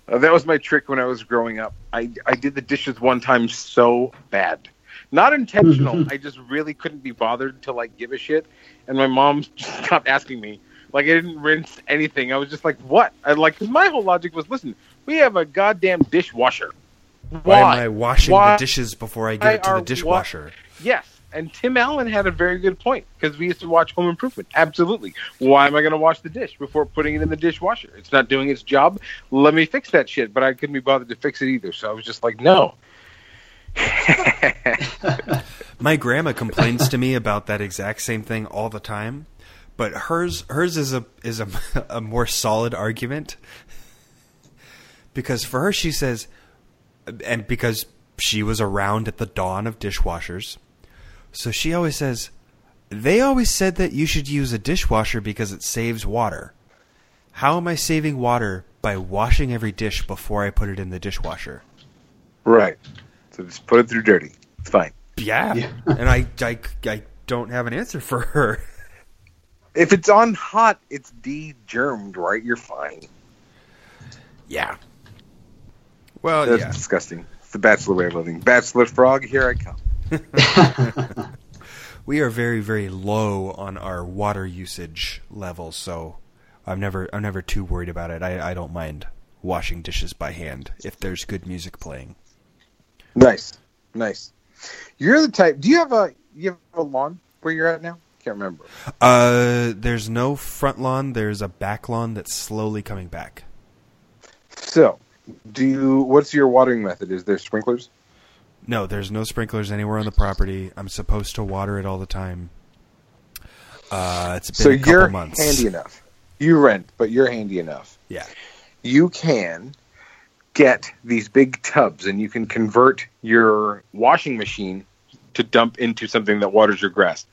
Speaker 1: Uh, that was my trick when I was growing up. I I did the dishes one time so bad, not intentional. I just really couldn't be bothered to like give a shit, and my mom just kept asking me. Like I didn't rinse anything. I was just like, "What?" I like because my whole logic was, "Listen, we have a goddamn dishwasher.
Speaker 2: Why, am I washing
Speaker 1: Why
Speaker 2: the dishes before I give it to the
Speaker 1: wa-
Speaker 2: dishwasher?
Speaker 1: Yes. And Tim Allen had a very good point because we used to watch Home Improvement. Absolutely. Why am I going to wash the dish before putting it in the dishwasher? It's not doing its job. Let me fix that shit. But I couldn't be bothered to fix it either. So I was just like, no.
Speaker 2: My grandma complains to me about that exact same thing all the time, but hers hers is a is a, a more solid argument because for her she says, and because she was around at the dawn of dishwashers, so she always says, "They always said that you should use a dishwasher because it saves water." How am I saving water by washing every dish before I put it in the dishwasher?
Speaker 1: Right. So just put it through dirty. It's fine.
Speaker 2: Yeah,
Speaker 3: Yeah.
Speaker 2: and I, I, I don't have an answer for her.
Speaker 1: If it's on hot, it's de-germed, right? You're fine.
Speaker 2: Yeah. Well,
Speaker 1: That's
Speaker 2: yeah.
Speaker 1: disgusting. It's the bachelor way of living. Bachelor frog, here I come.
Speaker 2: We are very, very low on our water usage level, so I'm never, I'm never too worried about it. I, I don't mind washing dishes by hand if there's good music playing.
Speaker 1: Nice, nice. You're the type. Do you have a you have a lawn where you're at now? Can't remember.
Speaker 2: Uh, there's no front lawn. There's a back lawn that's slowly coming back.
Speaker 1: So, do you? What's your watering method? Is there sprinklers?
Speaker 2: No, there's no sprinklers anywhere on the property. I'm supposed to water it all the time. Uh, it's been
Speaker 1: So
Speaker 2: a couple
Speaker 1: you're
Speaker 2: months.
Speaker 1: handy enough. You rent, but you're handy enough.
Speaker 2: Yeah.
Speaker 1: You can get these big tubs, and you can convert your washing machine to dump into something that waters your grass.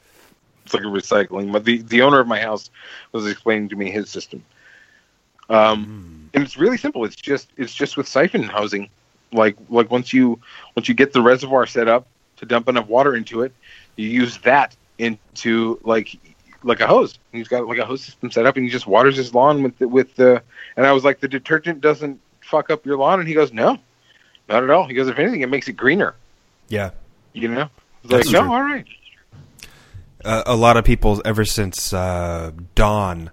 Speaker 1: It's like a recycling. But the the owner of my house was explaining to me his system. Um, and it's really simple. It's just it's just with siphon housing. Like like once you once you get the reservoir set up to dump enough water into it, you use that into like like a hose. He's got like a hose system set up, and he just waters his lawn with the, with the. And I was like, the detergent doesn't fuck up your lawn, and he goes, no, not at all. He goes, if anything, it makes it greener.
Speaker 2: Yeah.
Speaker 1: You know, I was
Speaker 2: That's
Speaker 1: like, no, all right.
Speaker 2: Uh, a lot of people ever since uh, Dawn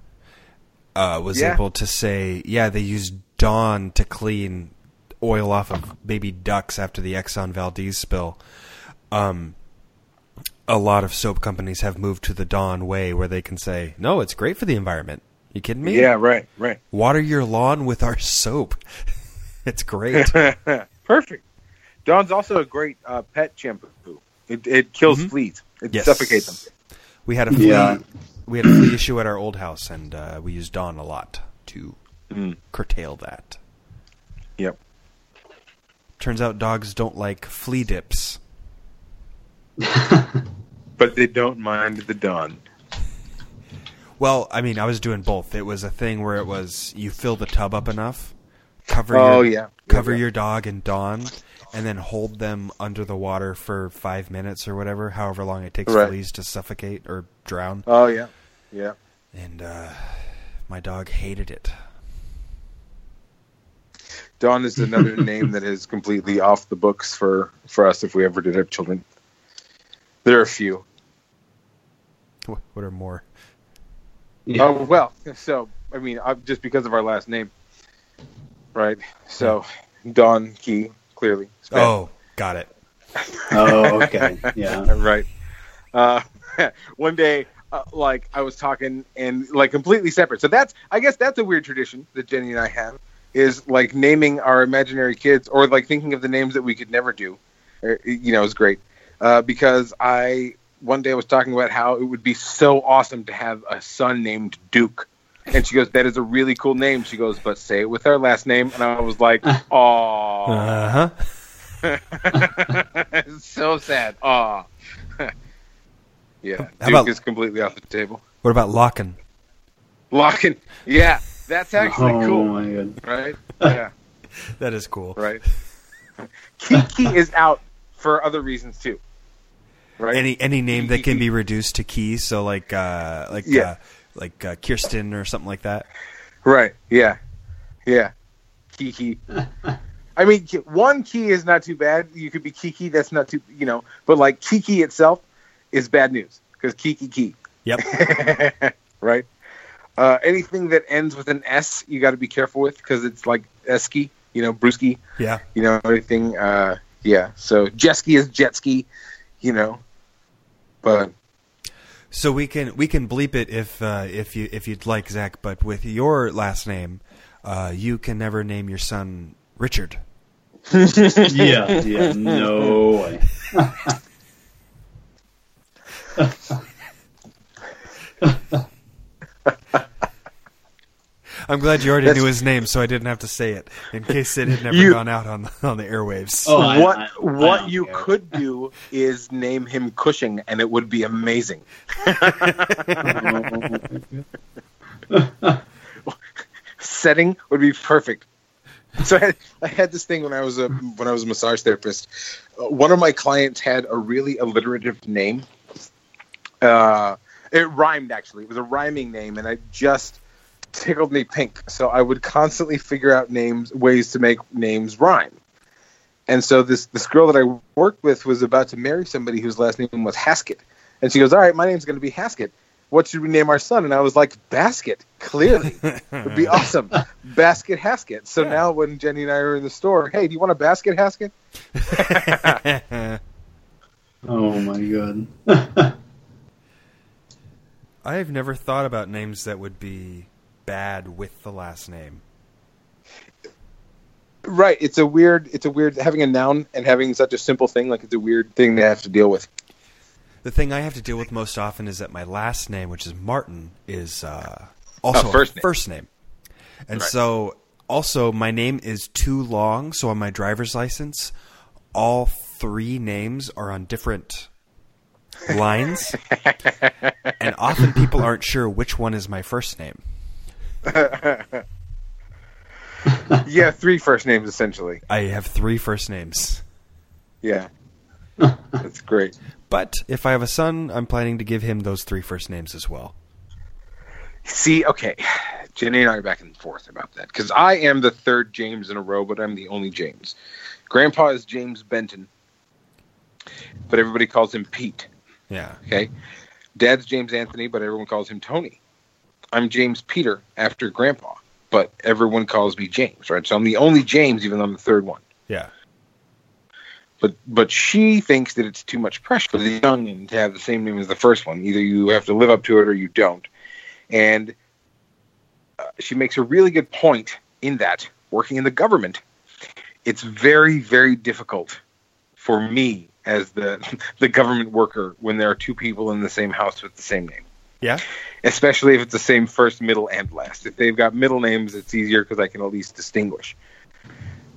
Speaker 2: uh, was
Speaker 1: Yeah.
Speaker 2: able to say, yeah, they used Dawn to clean oil off of baby ducks after the Exxon Valdez spill. Um, a lot of soap companies have moved to the Dawn way, where they can say, no, it's great for the environment. You kidding me?
Speaker 1: Yeah, right, right.
Speaker 2: Water your lawn with our soap. it's great.
Speaker 1: Perfect. Dawn's also a great uh, pet shampoo. It, it kills
Speaker 2: Mhm.
Speaker 1: fleas. It
Speaker 2: Yes.
Speaker 1: suffocates them.
Speaker 2: We had a flea.
Speaker 3: Yeah.
Speaker 2: We had a flea issue at our old house, and uh, we used Dawn a lot to
Speaker 1: Mm.
Speaker 2: curtail that.
Speaker 1: Yep.
Speaker 2: Turns out dogs don't like flea dips.
Speaker 1: But they don't mind the Dawn.
Speaker 2: Well, I mean, I was doing both. It was a thing where it was you fill the tub up enough, cover
Speaker 1: Oh,
Speaker 2: your
Speaker 1: yeah.
Speaker 2: cover
Speaker 1: Yeah,
Speaker 2: your dog in Dawn, and then hold them under the water for five minutes or whatever, however long it takes
Speaker 1: Right.
Speaker 2: fleas to suffocate or drown.
Speaker 1: Oh yeah, yeah.
Speaker 2: And uh, my dog hated it.
Speaker 1: Dawn is another name that is completely off the books for for us if we ever did have children. There are a few.
Speaker 2: Wh- What are more?
Speaker 3: Yeah.
Speaker 1: Oh well, so I mean, uh, just because of our last name, right? So Don Key clearly. Spanish.
Speaker 2: Oh, got it.
Speaker 3: Oh, okay. Yeah.
Speaker 1: right. Uh, one day, uh, like I was talking and like completely separate. So that's, I guess, that's a weird tradition that Jenny and I have is like naming our imaginary kids or like thinking of the names that we could never do. Uh, You know, is great uh, because I one day I was talking about how it would be so awesome to have a son named Duke. And she goes, "That is a really cool name." She goes, "But say it with our last name." And I was like, "Aw."
Speaker 2: Uh huh.
Speaker 1: it's so sad. Aw. yeah, Duke
Speaker 2: about-
Speaker 1: is completely off the table.
Speaker 2: What about Locken?
Speaker 1: Locken. Yeah, that's actually
Speaker 3: oh
Speaker 1: cool,
Speaker 3: my god.
Speaker 1: right? Yeah,
Speaker 2: That is cool.
Speaker 1: right. Kiki is out for other reasons too. Right?
Speaker 2: Any any name that can be reduced to key, so like uh, like
Speaker 1: Yeah.
Speaker 2: uh, like uh, Kirsten or something like that.
Speaker 1: right. Yeah. Yeah. Kiki. I mean, one key is not too bad. You could be Kiki. That's not too, you know. But like Kiki itself is bad news because Kiki Key.
Speaker 2: Yep.
Speaker 1: right? Uh, anything that ends with an S, you got to be careful with because it's like Esky, you know, Brewski,
Speaker 2: Yeah.
Speaker 1: you know, everything. Uh, yeah, so Jetski is Jetski, you know, but
Speaker 2: So we can we can bleep it if uh, if you if you'd like, Zach. But with your last name, uh, you can never name your son Richard.
Speaker 3: Yeah. Yeah. No way.
Speaker 2: I'm glad you already
Speaker 1: That's-
Speaker 2: knew his name, so I didn't have to say it in case it had never
Speaker 1: You-
Speaker 2: gone out on the, on the airwaves.
Speaker 3: Oh, I-
Speaker 1: what
Speaker 3: I- I
Speaker 1: what
Speaker 3: don't
Speaker 1: you
Speaker 3: care.
Speaker 1: could do is name him Cushing, and it would be amazing. Setting would be perfect. So I had, I had this thing when I was a when I was a massage therapist. Uh, one of my clients had a really alliterative name. Uh, it rhymed actually. It was a rhyming name, and I just tickled me pink. So I would constantly figure out names, ways to make names rhyme. And so this this girl that I worked with was about to marry somebody whose last name was Haskett, and she goes, "All right, my name's going to be Haskett. What should we name our son?" And I was like, "Basket." Clearly, would be awesome. Basket Haskett. So now when Jenny and I are in the store, hey, do you want a basket Haskett?
Speaker 3: Oh my god.
Speaker 2: I've never thought about names that would be bad with the last name.
Speaker 1: Right. It's a weird. It's a weird having a noun and having such a simple thing. Like it's a weird thing to have to deal with.
Speaker 2: The thing I have to deal with most often is that my last name, which is Martin, is uh, also
Speaker 1: Oh, first
Speaker 2: a
Speaker 1: name.
Speaker 2: first name. And
Speaker 1: Right.
Speaker 2: so, also, my name is too long. So, on my driver's license, all three names are on different lines. and often people aren't sure which one is my first name.
Speaker 1: Yeah, three first names essentially.
Speaker 2: I have three first names.
Speaker 1: Yeah, that's great.
Speaker 2: But if I have a son, I'm planning to give him those three first names as well.
Speaker 1: See, okay, Jenny and I are back and forth about that because I am the third James in a row, but I'm the only James. Grandpa is James Benton, but everybody calls him Pete.
Speaker 2: Yeah.
Speaker 1: Okay, Dad's James Anthony, but everyone calls him Tony. I'm James Peter after Grandpa, but everyone calls me James. Right, so I'm the only James, even though I'm the third one.
Speaker 2: Yeah.
Speaker 1: but but she thinks that it's too much pressure for the young and to have the same name as the first one. Either you have to live up to it or you don't. And uh, she makes a really good point in that working in the government, it's very very difficult for me as the the government worker when there are two people in the same house with the same name.
Speaker 2: Yeah.
Speaker 1: Especially if it's the same first, middle, and last. If they've got middle names, it's easier because I can at least distinguish.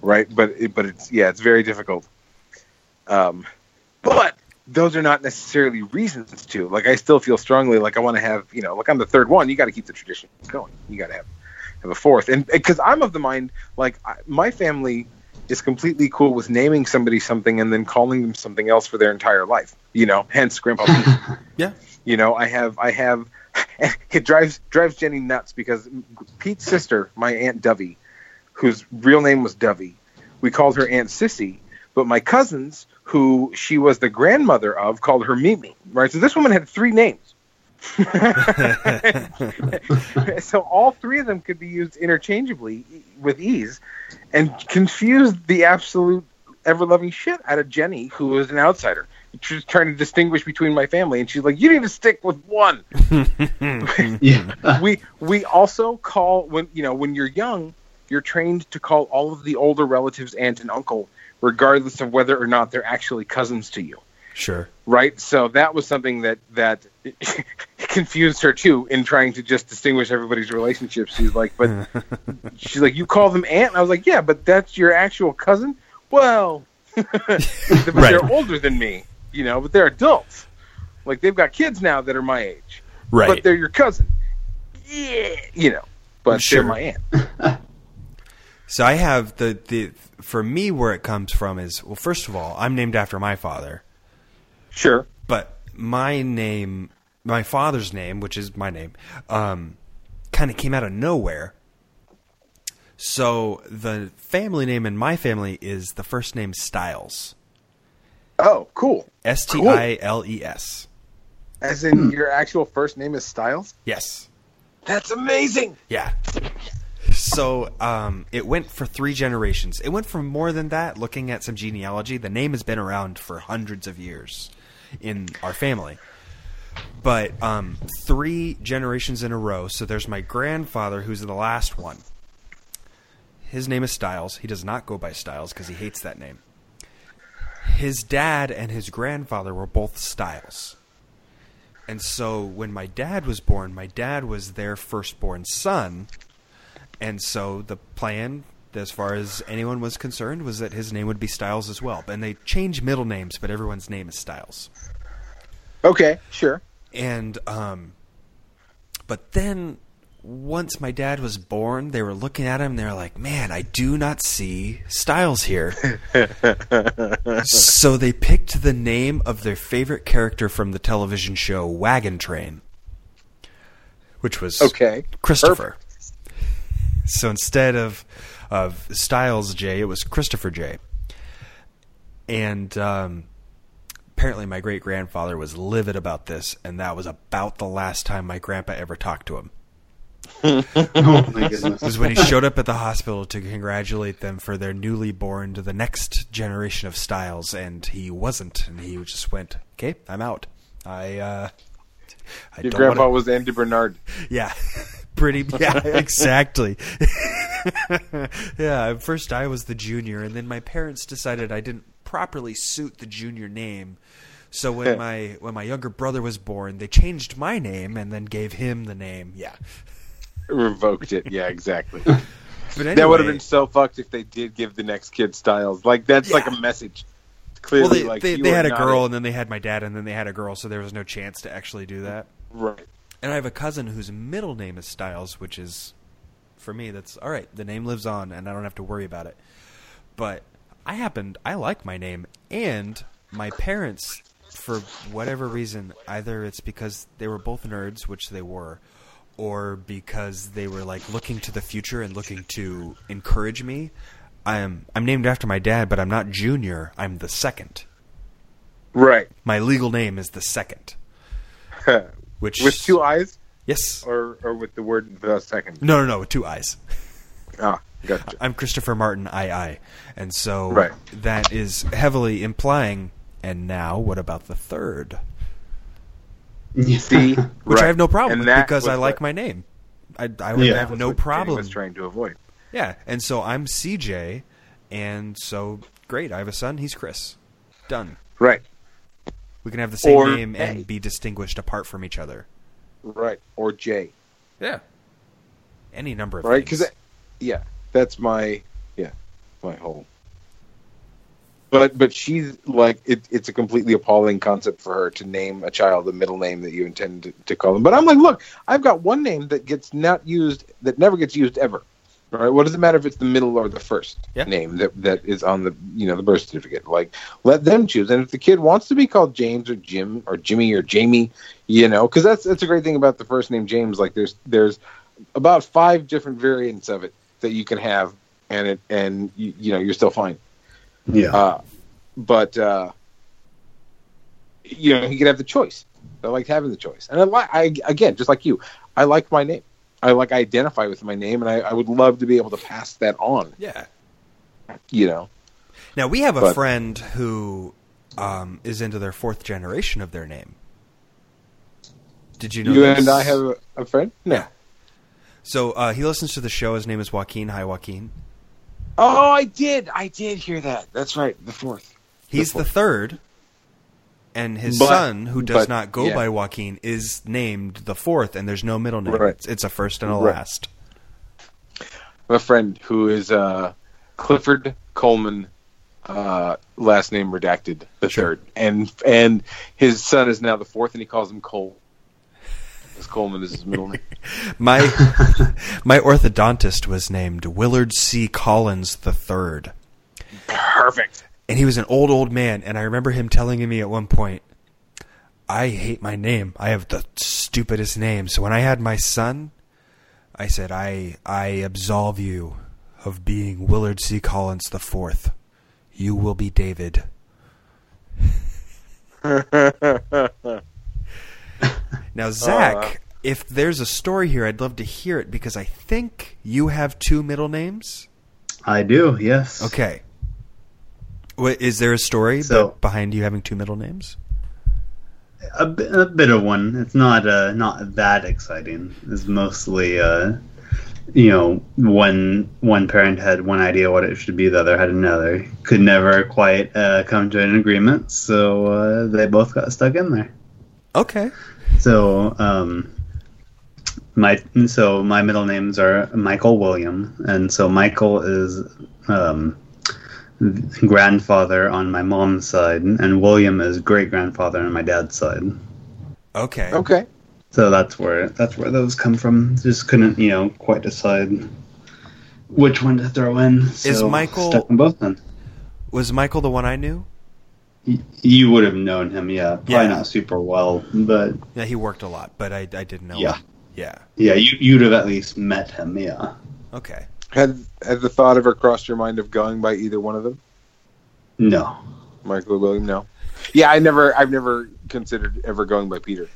Speaker 1: Right, but it, but it's yeah, it's very difficult. Um, but those are not necessarily reasons to. Like, I still feel strongly like I want to have, you know, like I'm the third one. You got to keep the tradition going. You got to have have a fourth, and because I'm of the mind, like I, my family is completely cool with naming somebody something and then calling them something else for their entire life. You know, hence Grandpa
Speaker 2: Yeah.
Speaker 1: You know, I have, I have, it drives drives Jenny nuts because Pete's sister, my aunt Dovey, whose real name was Dovey, we called her Aunt Sissy, but my cousins, who she was the grandmother of, called her Mimi. Right, so this woman had three names. so all three of them could be used interchangeably with ease, and confused the absolute ever-loving shit out of Jenny, who was an outsider. She was trying to distinguish between my family, and she's like, "You need to stick with one."
Speaker 3: Yeah.
Speaker 1: we we also call when you know when you're young, you're trained to call all of the older relatives aunt and uncle, regardless of whether or not they're actually cousins to you
Speaker 2: Sure.
Speaker 1: right? So that was something that that confused her too in trying to just distinguish everybody's relationships. She's like, but she's like, you call them aunt, and I was like, yeah, but that's your actual cousin. Well, but
Speaker 2: Right.
Speaker 1: they're older than me, you know, but they're adults. Like they've got kids now that are my age,
Speaker 2: Right.
Speaker 1: but they're your cousin. Yeah, you know, but
Speaker 2: Sure.
Speaker 1: they're my aunt.
Speaker 2: So I have the the for me where it comes from is well first of all I'm named after my father,
Speaker 1: Sure.
Speaker 2: but my name my father's name which is my name um, kind of came out of nowhere. So the family name in my family is the first name Styles
Speaker 1: Oh, cool.
Speaker 2: S T I L E S.
Speaker 1: As in your actual first name is Styles.
Speaker 2: Yes.
Speaker 1: That's amazing.
Speaker 2: Yeah. So um, it went for three generations. It went for more than that. Looking at some genealogy, the name has been around for hundreds of years in our family. But um, three generations in a row. So there's my grandfather, who's the last one. His name is Styles. He does not go by Styles because he hates that name. His dad and his grandfather were both Styles. And so when my dad was born, my dad was their firstborn son, and so the plan, as far as anyone was concerned, was that his name would be Styles as well. And they change middle names, but everyone's name is Styles.
Speaker 1: Okay, sure.
Speaker 2: And um, but then once my dad was born, they were looking at him. and They were like, "Man, I do not see Styles here." so they picked the name of their favorite character from the television show Wagon Train, which was
Speaker 1: Okay.
Speaker 2: Christopher. So instead of of Styles J, it was Christopher J. And um, apparently, my great grandfather was livid about this, and that was about the last time my grandpa ever talked to him.
Speaker 3: oh my goodness.
Speaker 2: was when he showed up at the hospital to congratulate them for their newly born to the next generation of Styles, and he wasn't, and he just went, "Okay, I'm out. I, uh, I
Speaker 1: Your
Speaker 2: don't
Speaker 1: grandpa
Speaker 2: wanna-
Speaker 1: was Andy Bernard.
Speaker 2: yeah, pretty, yeah, exactly. yeah, first I was the junior, and then my parents decided I didn't properly suit the junior name." So when my when my younger brother was born, they changed my name and then gave him the name. Yeah,
Speaker 1: Revoked it. Yeah, exactly.
Speaker 2: anyway,
Speaker 1: That would have been so fucked if they did give the next kid Styles. Like that's like a message. Clearly,
Speaker 2: well, they
Speaker 1: like
Speaker 2: they, they had a girl, and then they had my dad, and then they had a girl, so there was no chance to actually do that.
Speaker 1: right.
Speaker 2: And I have a cousin whose middle name is Styles, which is, for me, that's all right. The name lives on, and I don't have to worry about it. But I happened, I like my name, and my parents, for whatever reason, either it's because they were both nerds, which they were, or because they were like looking to the future and looking to encourage me. I'm I'm named after my dad, but I'm not Junior. I'm the second.
Speaker 1: Right.
Speaker 2: My legal name is the second, which
Speaker 1: with two eyes,
Speaker 2: Yes.
Speaker 1: or or with the word the second.
Speaker 2: No, no, no, with two eyes.
Speaker 1: Ah, gotcha.
Speaker 2: I'm Christopher Martin II, and so
Speaker 1: Right.
Speaker 2: that is heavily implying. And now, what about the third?
Speaker 1: You see,
Speaker 2: Which I have no problem
Speaker 1: And
Speaker 2: with because I like
Speaker 1: what-
Speaker 2: my name. I, I would
Speaker 3: Yeah.
Speaker 2: have no problem.
Speaker 1: Was trying to avoid.
Speaker 2: Yeah, and so I'm CJ, and so great. I have a son. He's Chris. Done.
Speaker 1: Right.
Speaker 2: We can have the same
Speaker 1: Or
Speaker 2: name
Speaker 1: A.
Speaker 2: and be distinguished apart from each other.
Speaker 1: Right. Or J.
Speaker 2: Yeah. Any number of
Speaker 1: Right. Because yeah, that's my yeah my whole. But but she's like it, it's a completely appalling concept for her to name a child the middle name that you intend to, to call them. But I'm like, look, I've got one name that gets not used that never gets used ever. Right. What does it matter if it's the middle or the first
Speaker 2: Yeah.
Speaker 1: name that that is on the you know the birth certificate? Like, let them choose. And if the kid wants to be called James or Jim or Jimmy or Jamie, you know, because that's that's a great thing about the first name James. Like, there's there's about five different variants of it that you can have, and it and you, you know you're still fine.
Speaker 3: Yeah.
Speaker 1: Uh, but uh, you know he could have the choice. I like having the choice, and I like I again just like you, I like my name. I like I identify with my name, and I, I would love to be able to pass that on.
Speaker 2: yeah.
Speaker 1: You know,
Speaker 2: Now we have a
Speaker 1: But-
Speaker 2: friend who um, is into their fourth generation of their name. Did you know?
Speaker 1: you
Speaker 2: this?
Speaker 1: and I have a, a friend. No.
Speaker 2: Yeah. So uh, he listens to the show. His name is Joaquin. Hi, Joaquin.
Speaker 1: Oh, I did. I did hear that. That's right. The fourth.
Speaker 2: He's the
Speaker 1: fourth.
Speaker 2: third, and his
Speaker 1: But-
Speaker 2: son, who does
Speaker 1: but,
Speaker 2: not go
Speaker 1: yeah.
Speaker 2: by Joaquin, is named the fourth, and there's no middle name.
Speaker 1: Right.
Speaker 2: It's, it's a first and a
Speaker 1: Right.
Speaker 2: last.
Speaker 1: a friend who is uh, Clifford Coleman, uh, last name redacted, the
Speaker 2: Sure.
Speaker 1: third, and and his son is now the fourth, and he calls him Cole. Because Coleman is his middle name.
Speaker 2: My my orthodontist was named Willard C. Collins the third.
Speaker 1: Perfect.
Speaker 2: and he was an old old man and i remember him telling me at one point i hate my name i have the stupidest name so when i had my son i said i i absolve you of being willard c collins the fourth you will be david now zach if there's a story here i'd love to hear it because i think you have two middle names
Speaker 3: I do. Yes.
Speaker 2: Okay. Wait, is there a story
Speaker 3: So-
Speaker 2: be- behind you having two middle names?
Speaker 3: A, bit of one. It's not uh, not that exciting. It's mostly uh, you know one one parent had one idea what it should be, the other had another. Could never quite uh, come to an agreement, so uh, they both got stuck in there.
Speaker 2: Okay.
Speaker 3: So um, my so my middle names are Michael William, and so Michael is um, grandfather on my mom's side, and William is great grandfather on my dad's side.
Speaker 2: Okay.
Speaker 1: Okay.
Speaker 3: So that's where that's where those come from. Just couldn't you know quite decide which one to throw in. So
Speaker 2: Is Michael-
Speaker 3: stuck them both in?
Speaker 2: Was Michael the one I knew?
Speaker 3: Y- You would have known him, yeah. Probably
Speaker 2: Yeah.
Speaker 3: not super well, but
Speaker 2: Yeah, he worked a lot, but I, I didn't know.
Speaker 3: Yeah.
Speaker 2: him. Yeah.
Speaker 3: yeah, you, you'd have at least met him, yeah.
Speaker 2: Okay.
Speaker 1: Had had the thought ever crossed your mind of going by either one of them,
Speaker 3: No.
Speaker 1: Michael or William? No. Yeah, I never. I've never considered ever going by Peter.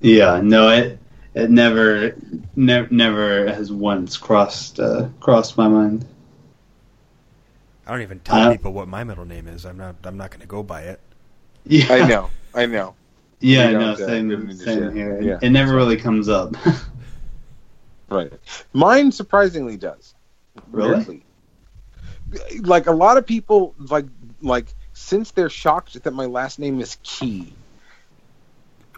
Speaker 3: Yeah, no, it it never ne- never has once crossed uh, crossed my mind.
Speaker 2: I don't even tell
Speaker 3: Uh,
Speaker 2: people what my middle name is. I'm not. I'm not going to go by it.
Speaker 3: Yeah,
Speaker 1: I know. I know.
Speaker 3: Yeah,
Speaker 1: We
Speaker 3: no,
Speaker 1: don't, uh, we don't
Speaker 3: same same here.
Speaker 1: Yeah.
Speaker 3: It never really comes up.
Speaker 1: Right. Mine surprisingly does.
Speaker 3: Really?
Speaker 1: Weirdly. Like a lot of people, like like since they're shocked that my last name is Key.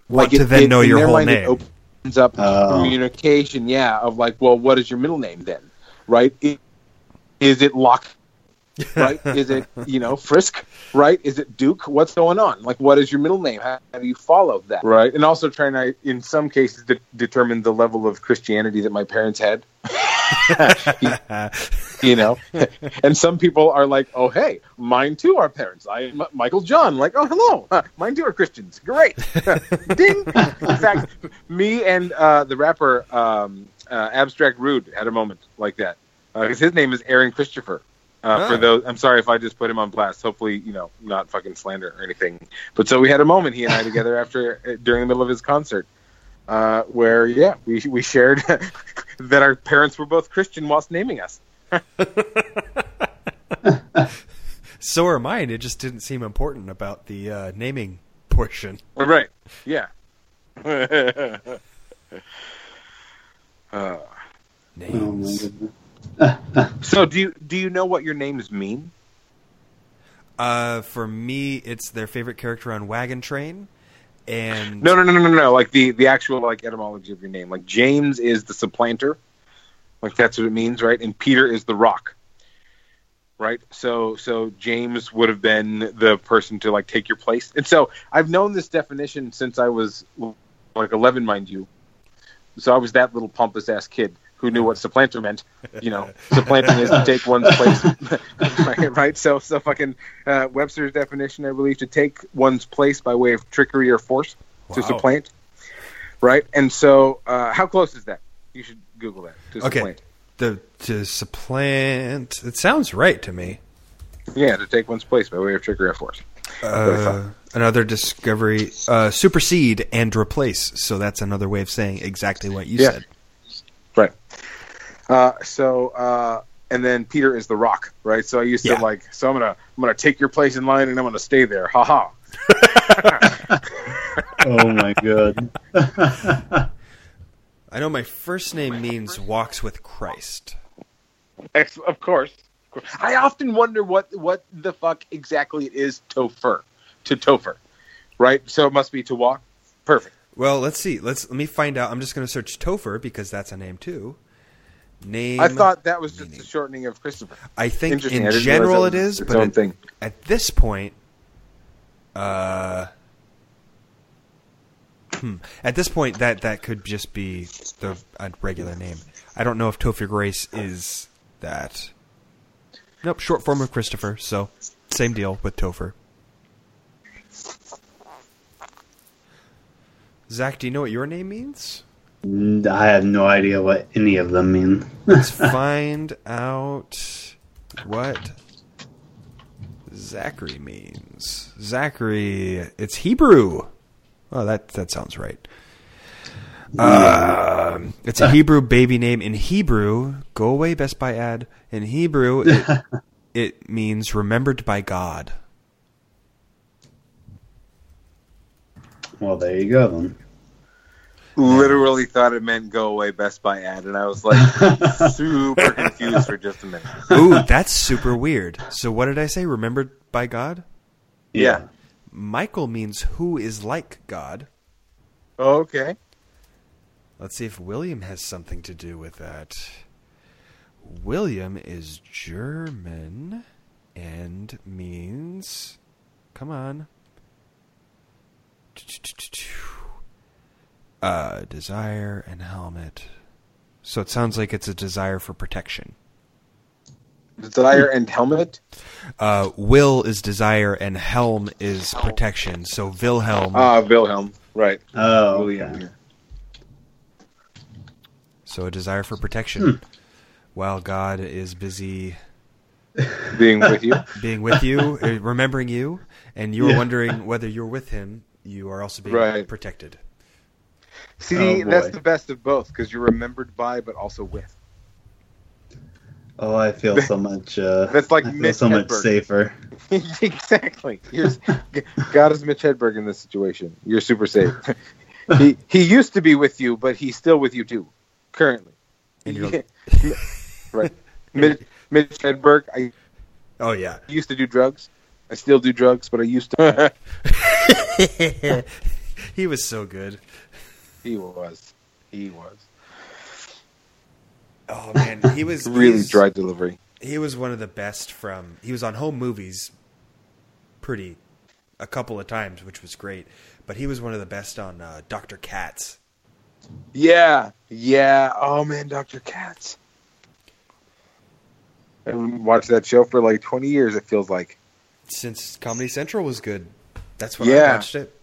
Speaker 2: Want
Speaker 1: it-
Speaker 2: to then
Speaker 1: it-
Speaker 2: know your whole
Speaker 1: mind, It
Speaker 2: name.
Speaker 1: opens up
Speaker 3: Oh.
Speaker 1: communication. Yeah, of like, well, what is your middle name then? Right? I- Is it Lock? Right? is it you know Frisk? Right? Is it Duke? What's going on? Like, what is your middle name? How, do you follow that? Right? And also trying to, in some cases, de- determine the level of Christianity that my parents had. you know and some people are like oh hey mine too are parents i am michael john like oh hello mine too are christians great ding in fact me and uh, the rapper um, uh, abstract rude had a moment like that because his name is aaron christopher uh,
Speaker 2: Oh.
Speaker 1: for those i'm sorry if i just put him on blast hopefully you know not fucking slander or anything but so we had a moment he and i together after uh, during the middle of his concert uh, where yeah we, we shared that our parents were both christian whilst naming us
Speaker 2: so are mine. It just didn't seem important about the uh, naming portion.
Speaker 1: Right. Yeah. uh,
Speaker 3: oh
Speaker 2: Names.
Speaker 3: goodness.
Speaker 1: so do you do you know what your names mean?
Speaker 2: Uh, for me, it's their favorite character on Wagon Train, and
Speaker 1: No, no, no, no, no, no. Like the the actual like etymology of your name. Like James is the supplanter. Like that's what it means, right? And Peter is the rock. Right? So so James would have been the person to like take your place. And so I've known this definition since I was like 11, mind you. So I was that little pompous ass kid who knew what supplanter meant. You know, supplanting is to take one's place. right, right? So so fucking uh, Webster's definition, I believe, to take one's place by way of trickery or force to supplant. Right? And so uh, how close is that? You should Google that. To
Speaker 2: Okay.
Speaker 1: supplant.
Speaker 2: the to supplant. It sounds right to me.
Speaker 1: Yeah, to take one's place by way of trickery or force.
Speaker 2: Uh, another discovery: uh, supersede and replace. So that's another way of saying exactly what you
Speaker 1: Yeah.
Speaker 2: said.
Speaker 1: Right. Uh, so uh, and then Peter is the rock, right? So I used
Speaker 2: Yeah.
Speaker 1: to like so I'm gonna I'm gonna take your place in line and I'm gonna stay there. Ha ha.
Speaker 3: oh my god.
Speaker 2: I know my first name means walks with Christ.
Speaker 1: Of course. Of course. I often wonder what what the fuck exactly it is Topher to Topher, right? So it must be to walk. Perfect.
Speaker 2: Well, let's see. Let's let me find out. I'm just going to search Topher because that's a name too. Name.
Speaker 1: I thought that was just
Speaker 2: meaning.
Speaker 1: a shortening of Christopher.
Speaker 2: I think in general it is, but at,
Speaker 1: thing.
Speaker 2: at this point, uh, hmm, at this point that that could just be the a regular name. I don't know if Topher Grace is that. Nope, short form of Christopher. So same deal with Topher. Zach, do you know what your name means?
Speaker 3: I have no idea what any of them mean.
Speaker 2: Let's find out what Zachary means. Zachary, it's Hebrew. Oh, that that sounds right. Um, it's a Hebrew baby name. In Hebrew, go away, Best Buy ad. In Hebrew, it, it means remembered by God.
Speaker 3: well, there you go then.
Speaker 1: Literally thought it meant go away Best Buy ad, and I was like super confused for just a minute.
Speaker 2: Ooh, that's super weird. So, what did I say? Remembered by God?
Speaker 1: Yeah.
Speaker 2: Michael means who is like God.
Speaker 1: Okay.
Speaker 2: Let's see if William has something to do with that. William is German and means. Come on. Uh, desire and helmet. So it sounds like it's a desire for protection.
Speaker 1: Desire and helmet.
Speaker 2: Uh, will is desire and helm is protection. So Wilhelm.
Speaker 1: Ah, Wilhelm. Right.
Speaker 3: Oh,
Speaker 1: William. yeah.
Speaker 2: So a desire for protection. While God is busy
Speaker 1: Being with you.
Speaker 2: being with you, uh, remembering you, and you are
Speaker 3: Yeah.
Speaker 2: wondering whether you're with him, you are also being
Speaker 1: Right.
Speaker 2: protected.
Speaker 1: See,
Speaker 3: Oh,
Speaker 1: that's the best of both because you're remembered by, but also with.
Speaker 3: Oh, I feel so much. Uh,
Speaker 1: That's like
Speaker 3: I feel
Speaker 1: Mitch
Speaker 3: so much safer.
Speaker 1: exactly. You're, God is Mitch Hedberg in this situation. You're super safe. he he used to be with you, but he's still with you too, currently. Right. Mitch, Mitch Hedberg. I
Speaker 2: Oh yeah.
Speaker 1: used to do drugs. I still do drugs, but I used to.
Speaker 2: he was so good.
Speaker 1: He was. He was
Speaker 2: Oh man, he was
Speaker 1: really
Speaker 2: he's-
Speaker 1: dry delivery.
Speaker 2: He was one of the best from. He was on home movies, pretty, a couple of times, which was great. But he was one of the best on uh, Doctor Katz.
Speaker 1: Yeah, yeah. Oh man, Doctor Katz. I haven't watched that show for like 20 years. It feels like.
Speaker 2: Since Comedy Central was good, that's when I watched it.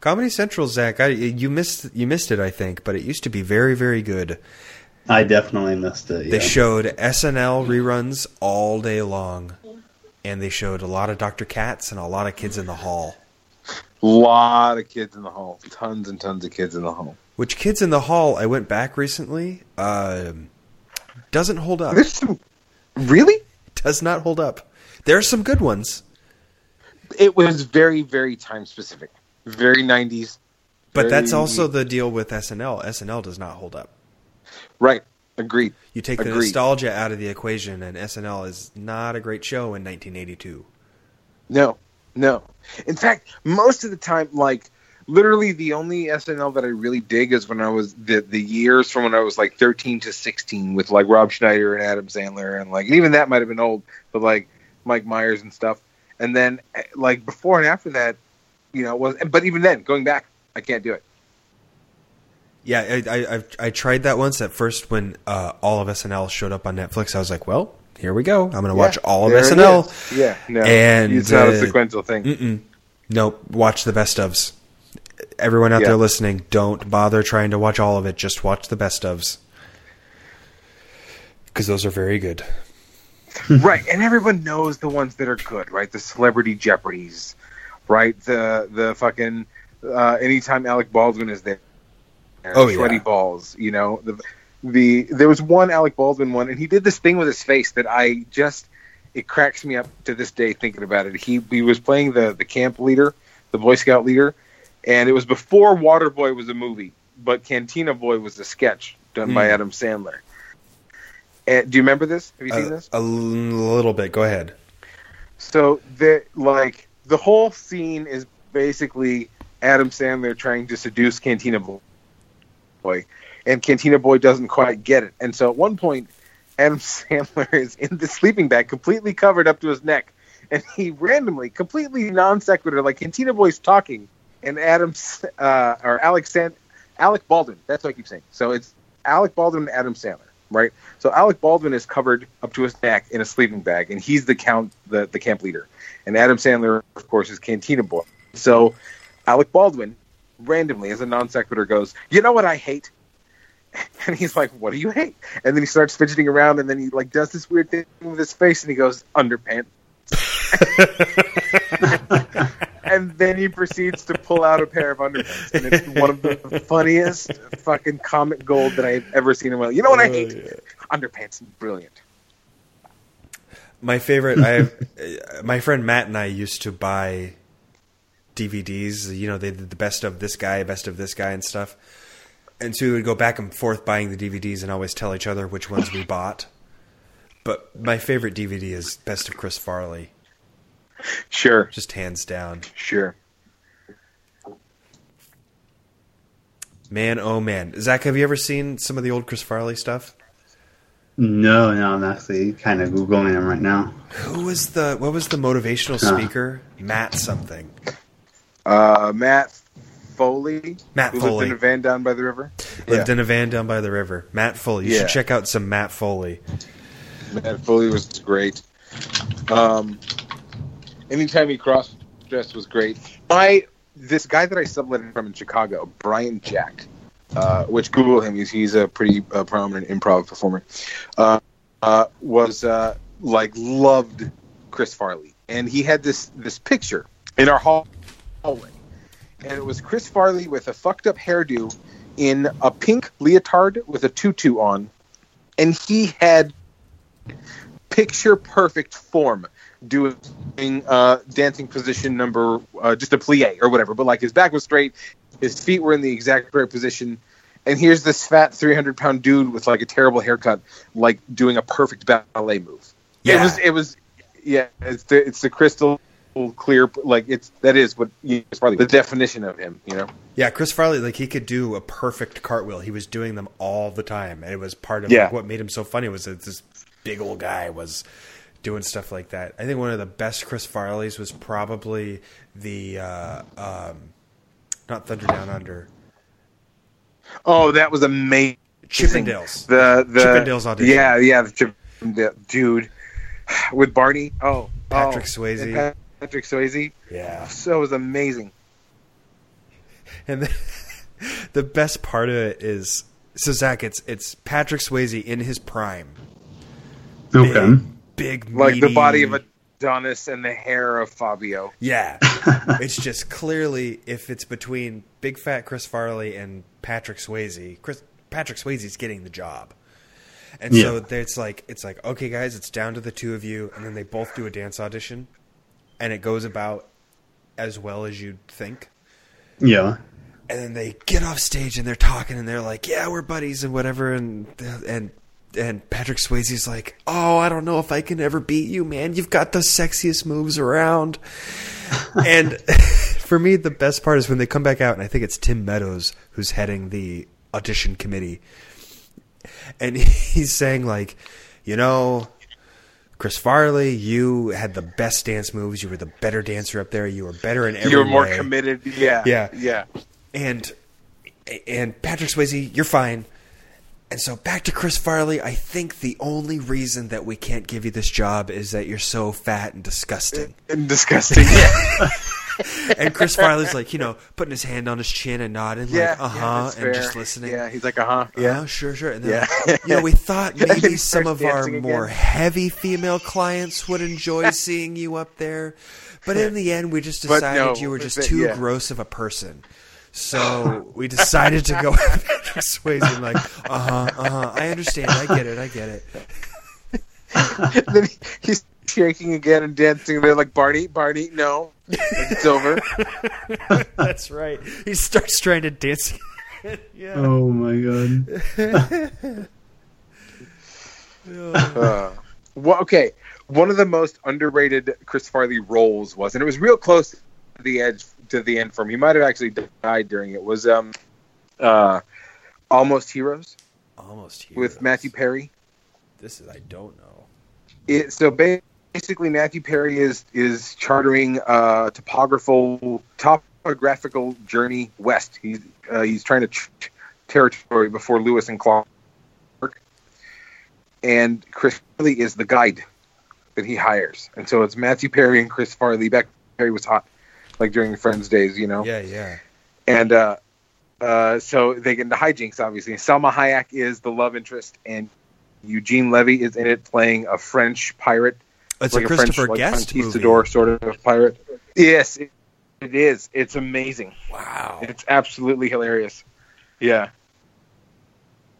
Speaker 2: Comedy Central, Zach, I, you missed you missed it, I think, but it used to be very very good.
Speaker 3: I definitely missed it.
Speaker 2: They showed SNL reruns all day long, and they showed a lot of Dr. Katz and a lot of Kids in the Hall.
Speaker 1: A lot of kids in the hall. Tons and tons of kids in the hall.
Speaker 2: Which Kids in the Hall, I went back recently, um, doesn't hold up.
Speaker 1: There's some. Really?
Speaker 2: Does not hold up. There are some good ones,
Speaker 1: It was very, very time specific. Very 90s.
Speaker 2: but that's also the deal with SNL. SNL does not hold up.
Speaker 1: Right. Agreed.
Speaker 2: You take the nostalgia out of the equation, and SNL is not a great show in 1982.
Speaker 1: No, no. In fact, most of the time, like literally, the only SNL that I really dig is when I was the the years from when I was like thirteen to sixteen with like Rob Schneider and Adam Sandler, and like even that might have been old, but like Mike Myers and stuff. And then eh, like before and after that, you know, was but even then, going back, I can't do it.
Speaker 2: Yeah, I, I, I've, I tried that once at first when uh, all of SNL showed up on Netflix. I was like, well, here we go. I'm going to watch all of SNL.
Speaker 1: Yeah, no,
Speaker 2: And,
Speaker 1: it's not
Speaker 2: uh,
Speaker 1: a sequential thing.
Speaker 2: Mm-mm. Nope. Watch the best ofs. Everyone out
Speaker 1: Yeah.
Speaker 2: there listening, don't bother trying to watch all of it. Just watch the best ofs. Because those are very good.
Speaker 1: right and everyone knows the ones that are good right the celebrity jeopardies right the the fucking uh anytime alec baldwin is there
Speaker 2: Oh, yeah.
Speaker 1: sweaty balls you know the the there was one alec baldwin one and he did this thing with his face that i just it cracks me up to this day thinking about it he he was playing the the camp leader the boy scout leader and it was before waterboy was a movie but cantina boy was a sketch done by
Speaker 2: Hmm.
Speaker 1: adam sandler and, do you remember this have you seen
Speaker 2: Uh,
Speaker 1: this
Speaker 2: a little bit. Go ahead.
Speaker 1: So the like the whole scene is basically Adam Sandler trying to seduce Cantina Boy, and Cantina Boy doesn't quite get it. And so at one point, Adam Sandler is in the sleeping bag, completely covered up to his neck, and he randomly, completely non sequitur, like Cantina Boy's talking, and Adam S- uh, or Alex San- Alec Baldwin. That's what I keep saying. So it's Alec Baldwin and Adam Sandler, right? So Alec Baldwin is covered up to his neck in a sleeping bag, and he's the count, the the camp leader, and Adam Sandler, of course, is Cantina Boy. So Alec Baldwin, randomly as a non sequitur, goes, "You know what I hate." And he's like, "What do you hate?" And then he starts fidgeting around, and then he like does this weird thing with his face, and he goes, "Underpants." and then he proceeds to pull out a pair of underpants, and it's one of the funniest fucking comic gold that I've ever seen in my life. You know what I hate? Underpants, brilliant.
Speaker 2: My favorite. I have, uh, my friend Matt and I used to buy DVDs. You know, they did the best of this guy, best of this guy, and stuff. And so we would go back and forth buying the DVDs and always tell each other which ones we bought. But my favorite DVD is Best of Chris Farley,
Speaker 1: Sure,
Speaker 2: just hands down.
Speaker 1: sure.
Speaker 2: Man, oh man, Zach, have you ever seen some of the old Chris Farley stuff?
Speaker 3: No, no, I'm actually kind of googling him right now.
Speaker 2: Who was the what was the motivational
Speaker 3: Huh.
Speaker 2: speaker? Matt something.
Speaker 1: Uh, Matt Foley.
Speaker 2: Matt
Speaker 1: who
Speaker 2: Foley.
Speaker 1: lived in a van down by the river.
Speaker 2: Lived
Speaker 1: yeah.
Speaker 2: in a van down by the river. Matt Foley. You
Speaker 1: Yeah.
Speaker 2: should check out some Matt Foley.
Speaker 1: Matt Foley was great. Um, anytime he cross dressed was great. My this guy that I subletted from in Chicago, Brian Jack, uh, which Google him. He's he's a pretty uh, prominent improv performer. Uh, uh, was uh, like loved Chris Farley, and he had this this picture in our hall- hallway, and it was Chris Farley with a fucked up hairdo in a pink leotard with a tutu on, and he had picture perfect form doing uh, dancing position number uh, just a plie or whatever but like his back was straight his feet were in the exact right position and here's this fat 300 pound dude with like a terrible haircut like doing a perfect ballet move
Speaker 2: Yeah, it
Speaker 1: was it was yeah it's the it's the crystal clear like it's that is what it's probably the definition of him you know
Speaker 2: Yeah, Chris Farley, like he could do a perfect cartwheel. He was doing them all the time, and it was part of
Speaker 1: Yeah.
Speaker 2: like, what made him so funny was that this big old guy was doing stuff like that. I think one of the best Chris Farleys was probably the uh, um, not Thunder Down Under,
Speaker 1: oh that was amazing
Speaker 2: Chippendales.
Speaker 1: the the
Speaker 2: Chippendales audition.
Speaker 1: Yeah, yeah, the Chippendale dude with Barney. Oh,
Speaker 2: Patrick
Speaker 1: oh,
Speaker 2: Swayze.
Speaker 1: Patrick Swayze.
Speaker 2: Yeah,
Speaker 1: So it was amazing.
Speaker 2: and the, the best part of it is so Zach, it's it's Patrick Swayze in his prime,
Speaker 3: Okay.
Speaker 2: big, Big,
Speaker 1: like the body of Adonis and the hair of Fabio.
Speaker 2: Yeah. it's just clearly if it's between big fat Chris Farley and Patrick Swayze, Chris Patrick Swayze's getting the job. And so
Speaker 3: Yeah.
Speaker 2: there- it's like it's like okay guys, it's down to the two of you and then they both do a dance audition and it goes about as well as you'd think.
Speaker 3: Yeah.
Speaker 2: And then they get off stage and they're talking and they're like, "Yeah, we're buddies and whatever." And and and Patrick Swayze's like, "Oh, I don't know if I can ever beat you, man. You've got the sexiest moves around." and for me, the best part is when they come back out, and I think it's Tim Meadows who's heading the audition committee, and he's saying like, you know. Chris Farley, you had the best dance moves. You were the better dancer up there. You were better in every
Speaker 1: You were more
Speaker 2: way
Speaker 1: committed. Yeah,
Speaker 2: Yeah.
Speaker 1: yeah.
Speaker 2: and and Patrick Swayze, you're fine. And so back to Chris Farley. I think the only reason that we can't give you this job is that you're so fat and disgusting.
Speaker 1: And disgusting. Yeah,
Speaker 2: And Chris Farley's like, you know, putting his hand on his chin and nodding,
Speaker 1: yeah.
Speaker 2: like, uh huh,
Speaker 1: that's
Speaker 2: and
Speaker 1: fair.
Speaker 2: just listening.
Speaker 1: Yeah, he's like, uh huh.
Speaker 2: Yeah, sure, sure. And then,
Speaker 1: Yeah.
Speaker 2: you know, we thought maybe some of our
Speaker 1: dancing
Speaker 2: more heavy female clients would enjoy seeing you up there. But in the end, we just decided
Speaker 1: no,
Speaker 2: you were just too
Speaker 1: yeah.
Speaker 2: gross of a person. So we decided to go with Patrick Swayze and like, uh huh, uh huh. I understand. I get it. I get it.
Speaker 1: then he's shaking again and dancing. And they're like, Barney, Barney, no, it's over.
Speaker 2: That's right. He starts trying to dance. yeah.
Speaker 3: Oh my god.
Speaker 1: Uh, well, okay. One of the most underrated Chris Farley roles was, and it was real close to the edge to the end for him. He might have actually died during it. Was um, uh, Almost Heroes
Speaker 2: Almost here.
Speaker 1: with Matthew Perry.
Speaker 2: This is I don't know.
Speaker 1: It, so basically, Matthew Perry is is chartering a topographical topographical journey west. He's uh, he's trying to territory before Lewis and Clark, and Chris Farley is the guide that he hires, and so it's Matthew Perry and Chris Farley. Back Perry was hot, like during Friends days, you know
Speaker 2: Yeah, yeah.
Speaker 1: and uh, uh, so they get into hijinks. Obviously, Salma Hayek is the love interest, and Eugene Levy is in it playing a French pirate,
Speaker 2: It's
Speaker 1: like
Speaker 2: a Christopher
Speaker 1: French,
Speaker 2: Guest
Speaker 1: like, conquistador sort of pirate. Yes, it, it is. It's amazing.
Speaker 2: Wow.
Speaker 1: It's absolutely hilarious. Yeah,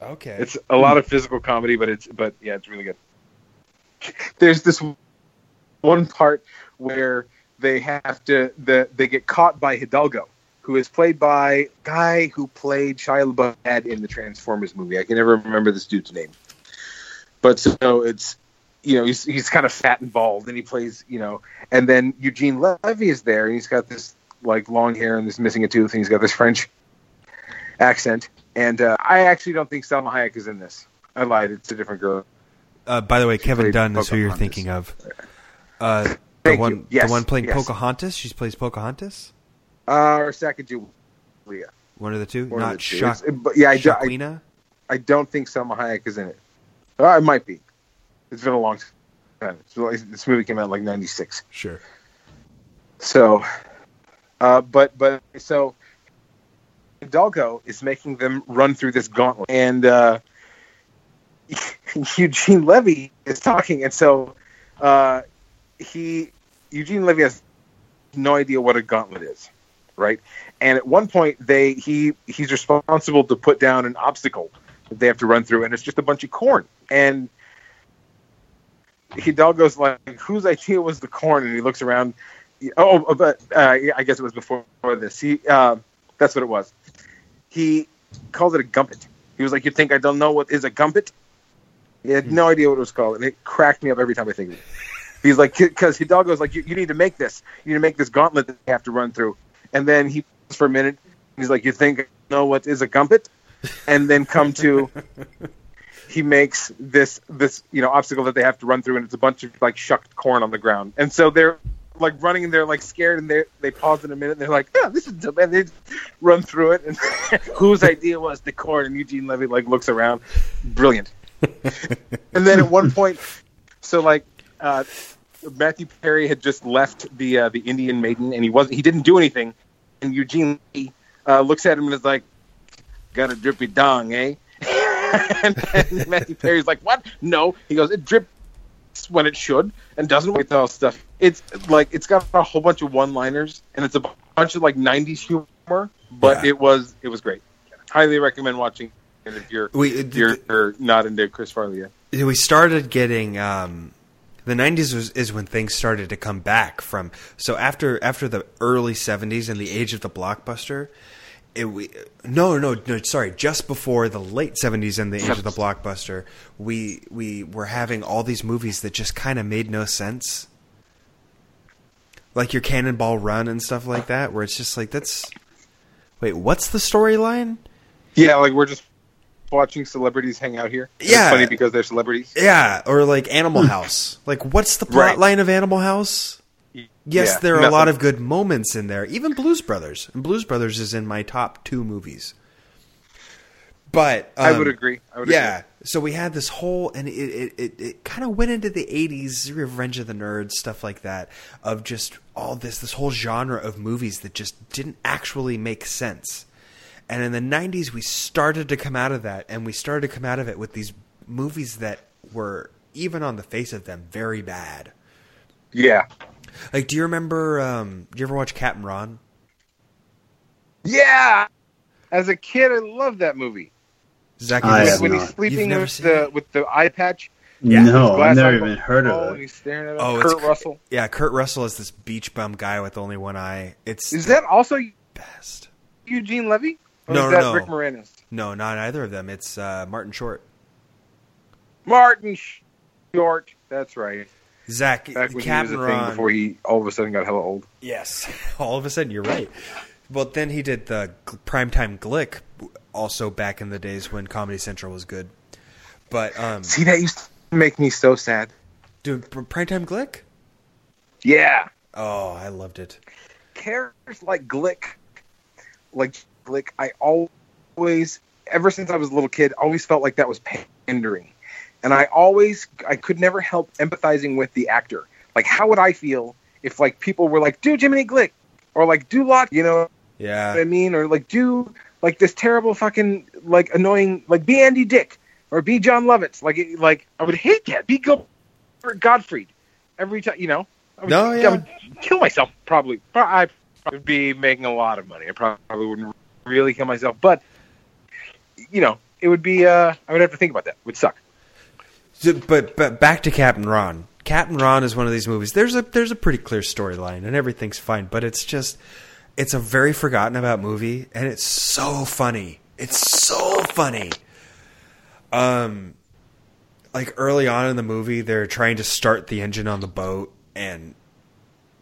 Speaker 2: Okay.
Speaker 1: it's a lot of physical comedy, but it's but yeah, it's really good. There's this one part where they have to the they get caught by Hidalgo, who is played by a guy who played Shia LaBeouf in the Transformers movie. I can never remember this dude's name, but so it's you know he's he's kind of fat and bald, and he plays you know, and then Eugene Levy is there, and he's got this like long hair and this missing a tooth, and he's got this French accent. And uh, I actually don't think Salma Hayek is in this. I lied. It's a different girl.
Speaker 2: Uh, by the way, Kevin Dunn is who you're thinking of. Uh, the
Speaker 1: Thank you.
Speaker 2: one,
Speaker 1: Yes,
Speaker 2: the one playing
Speaker 1: yes.
Speaker 2: Pocahontas. She plays Pocahontas.
Speaker 1: Uh, or Sacagawea.
Speaker 2: One of the two,
Speaker 1: One
Speaker 2: not
Speaker 1: the two. But yeah, I, I, I don't think Salma Hayek is in it. Uh, it might be. It's been a long time. This movie came out in like '96.
Speaker 2: Sure.
Speaker 1: So, uh, but but so Hidalgo is making them run through this gauntlet, and uh, Eugene Levy is talking, and so uh, he Eugene Levy has no idea what a gauntlet is, right? And at one point, they he he's responsible to put down an obstacle that they have to run through, and it's just a bunch of corn, and Hidalgo's like, whose idea was the corn? And he looks around. Oh, but uh, I guess it was before this. He, uh, that's what it was. He called it a gumpet. He was like, "You think I don't know what is a gumpet?" He had no idea what it was called, and it cracked me up every time I think of it. He's like, because Hidalgo's like, you, "You need to make this. You need to make this gauntlet that they have to run through." And then he for a minute. He's like, "You think I know what is a gumpet?" And then come to he makes this this you know obstacle that they have to run through, and it's a bunch of like shucked corn on the ground, and so they're like running and they're like scared, and they they pause in a minute, and they're like, "Yeah, this is," dumb," and they run through it, and whose idea was the corn? And Eugene Levy like looks around, brilliant. and then at one point, so like uh, Matthew Perry had just left the uh, the Indian Maiden, and he wasn't he didn't do anything, and Eugene Levy, uh, looks at him and is like, "Got a drippy dong, eh?" and, and Matthew Perry's like, "What? No." He goes, "It drips when it should, and doesn't with all stuff." It's like it's got a whole bunch of one-liners, and it's a bunch of like '90s humor, but
Speaker 2: Yeah.
Speaker 1: it was it was great. Highly recommend watching it if you're
Speaker 2: We
Speaker 1: if you're not into Chris Farley yet.
Speaker 2: we started getting um, the 90s was, is when things started to come back from so after after the early 70s and the age of the blockbuster it we no no no sorry just before the late 70s and the age of the blockbuster we we were having all these movies that just kind of made no sense. Like your cannonball run and stuff like that where it's just like that's wait what's the storyline?
Speaker 1: Yeah, like we're just watching celebrities hang out here.
Speaker 2: Yeah.
Speaker 1: it's funny because they're celebrities.
Speaker 2: Yeah, or like Animal House. Like, what's the plot
Speaker 1: Right.
Speaker 2: line of Animal House? Yes,
Speaker 1: Yeah,
Speaker 2: there are a lot of good moments in there. Even Blues Brothers, and Blues Brothers is in my top two movies. But
Speaker 1: I
Speaker 2: um,
Speaker 1: would agree. I would
Speaker 2: yeah.
Speaker 1: agree.
Speaker 2: So we had this whole, and it it, it, it kind of went into the '80s, Revenge of the Nerds, stuff like that, of just all this this whole genre of movies that just didn't actually make sense. And in the '90s, we started to come out of that, and we started to come out of it with these movies that were, even on the face of them, very bad.
Speaker 1: Yeah.
Speaker 2: Like, do you remember? Um, do you ever watch Captain Ron?
Speaker 1: Yeah. As a kid, I loved that movie.
Speaker 2: Zach,
Speaker 3: I
Speaker 2: you've
Speaker 3: have
Speaker 1: when
Speaker 3: not.
Speaker 1: he's sleeping with the
Speaker 2: it?
Speaker 1: with the eye patch.
Speaker 2: Yeah.
Speaker 3: No, I've never even heard
Speaker 1: wall,
Speaker 3: of
Speaker 1: And
Speaker 3: it.
Speaker 1: he's staring at.
Speaker 2: Oh, it's
Speaker 1: Kurt
Speaker 2: cr-
Speaker 1: Russell.
Speaker 2: Yeah, Kurt Russell is this beach bum guy with only one eye. It's
Speaker 1: Is that also
Speaker 2: best?
Speaker 1: Eugene Levy?
Speaker 2: No,
Speaker 1: is
Speaker 2: no,
Speaker 1: that
Speaker 2: no.
Speaker 1: Rick Moranis?
Speaker 2: No, not either of them. It's uh, Martin Short.
Speaker 1: Martin Short. That's right.
Speaker 2: Zach,
Speaker 1: Back when
Speaker 2: Captain
Speaker 1: he was a thing before he all of a sudden got hella old.
Speaker 2: Yes, all of a sudden you're right. Well, then he did the primetime Glick, also back in the days when Comedy Central was good. But um,
Speaker 1: See, that used to make me so sad.
Speaker 2: dude, primetime Glick.
Speaker 1: Yeah.
Speaker 2: Oh, I loved it.
Speaker 1: characters like Glick, like Glick, I always, ever since I was a little kid, always felt like that was pandering, and I always, I could never help empathizing with the actor. Like, how would I feel if like people were like, "Do Jiminy Glick," or like, "Do Lot," you know
Speaker 2: Yeah,
Speaker 1: I mean, or like, "Do like this terrible fucking like annoying like be Andy Dick or be Jon Lovitz." Like, like I would hate that. Be Gilbert Gottfried every time, you know. I would,
Speaker 2: No,
Speaker 1: I
Speaker 2: yeah.
Speaker 1: would kill myself probably. I would be making a lot of money. I probably wouldn't really kill myself, but you know, it would be. Uh, I would have to think about that. It would suck.
Speaker 2: So- but but back to Captain Ron. Captain Ron is one of these movies. There's a there's a pretty clear storyline and everything's fine, but it's just it's a very forgotten about movie and it's so funny. It's so funny. Um like early on in the movie they're trying to start the engine on the boat and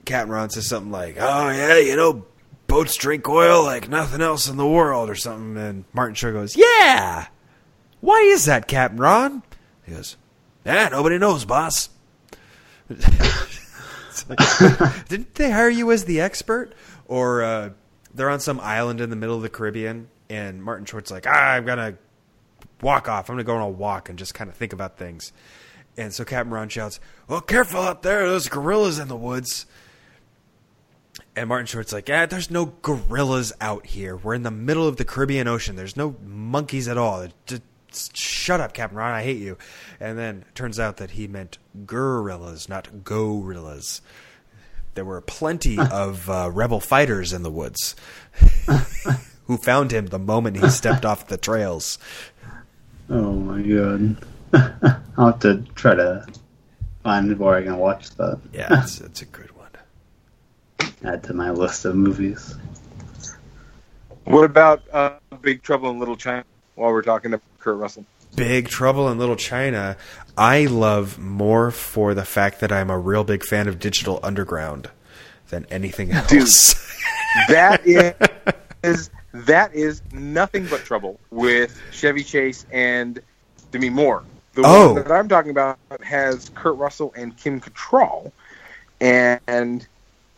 Speaker 2: Captain Ron says something like, "Oh yeah, you know, boats drink oil like nothing else in the world or something. And Martin Short goes, yeah. Why is that, Captain Ron? He goes, yeah, nobody knows, boss. Like, didn't they hire you as the expert? Or uh, they're on some island in the middle of the Caribbean, and Martin Short's like, ah, I'm gonna walk off. I'm gonna go on a walk and just kind of think about things. And so Captain Ron shouts, "Well, careful out there! There's gorillas in the woods." And Martin Short's like, "Yeah, there's no gorillas out here. We're in the middle of the Caribbean Ocean. There's no monkeys at all. Just shut up, Captain Ron. I hate you." And then it turns out that he meant gorillas, not gorillas. There were plenty of uh, rebel fighters in the woods who found him the moment he stepped off the trails.
Speaker 3: Oh my god. I'll have to try to find where I can watch that.
Speaker 2: Yeah, it's, it's a good one.
Speaker 3: Add to my list of movies.
Speaker 1: What about uh, Big Trouble in Little China? While we're talking to Kurt Russell,
Speaker 2: Big Trouble in Little China, I love more for the fact that I'm a real big fan of Digital Underground than anything else.
Speaker 1: that is that is nothing but trouble with Chevy Chase and Demi Moore. The
Speaker 2: Oh.
Speaker 1: one that I'm talking about has Kurt Russell and Kim Cattrall, and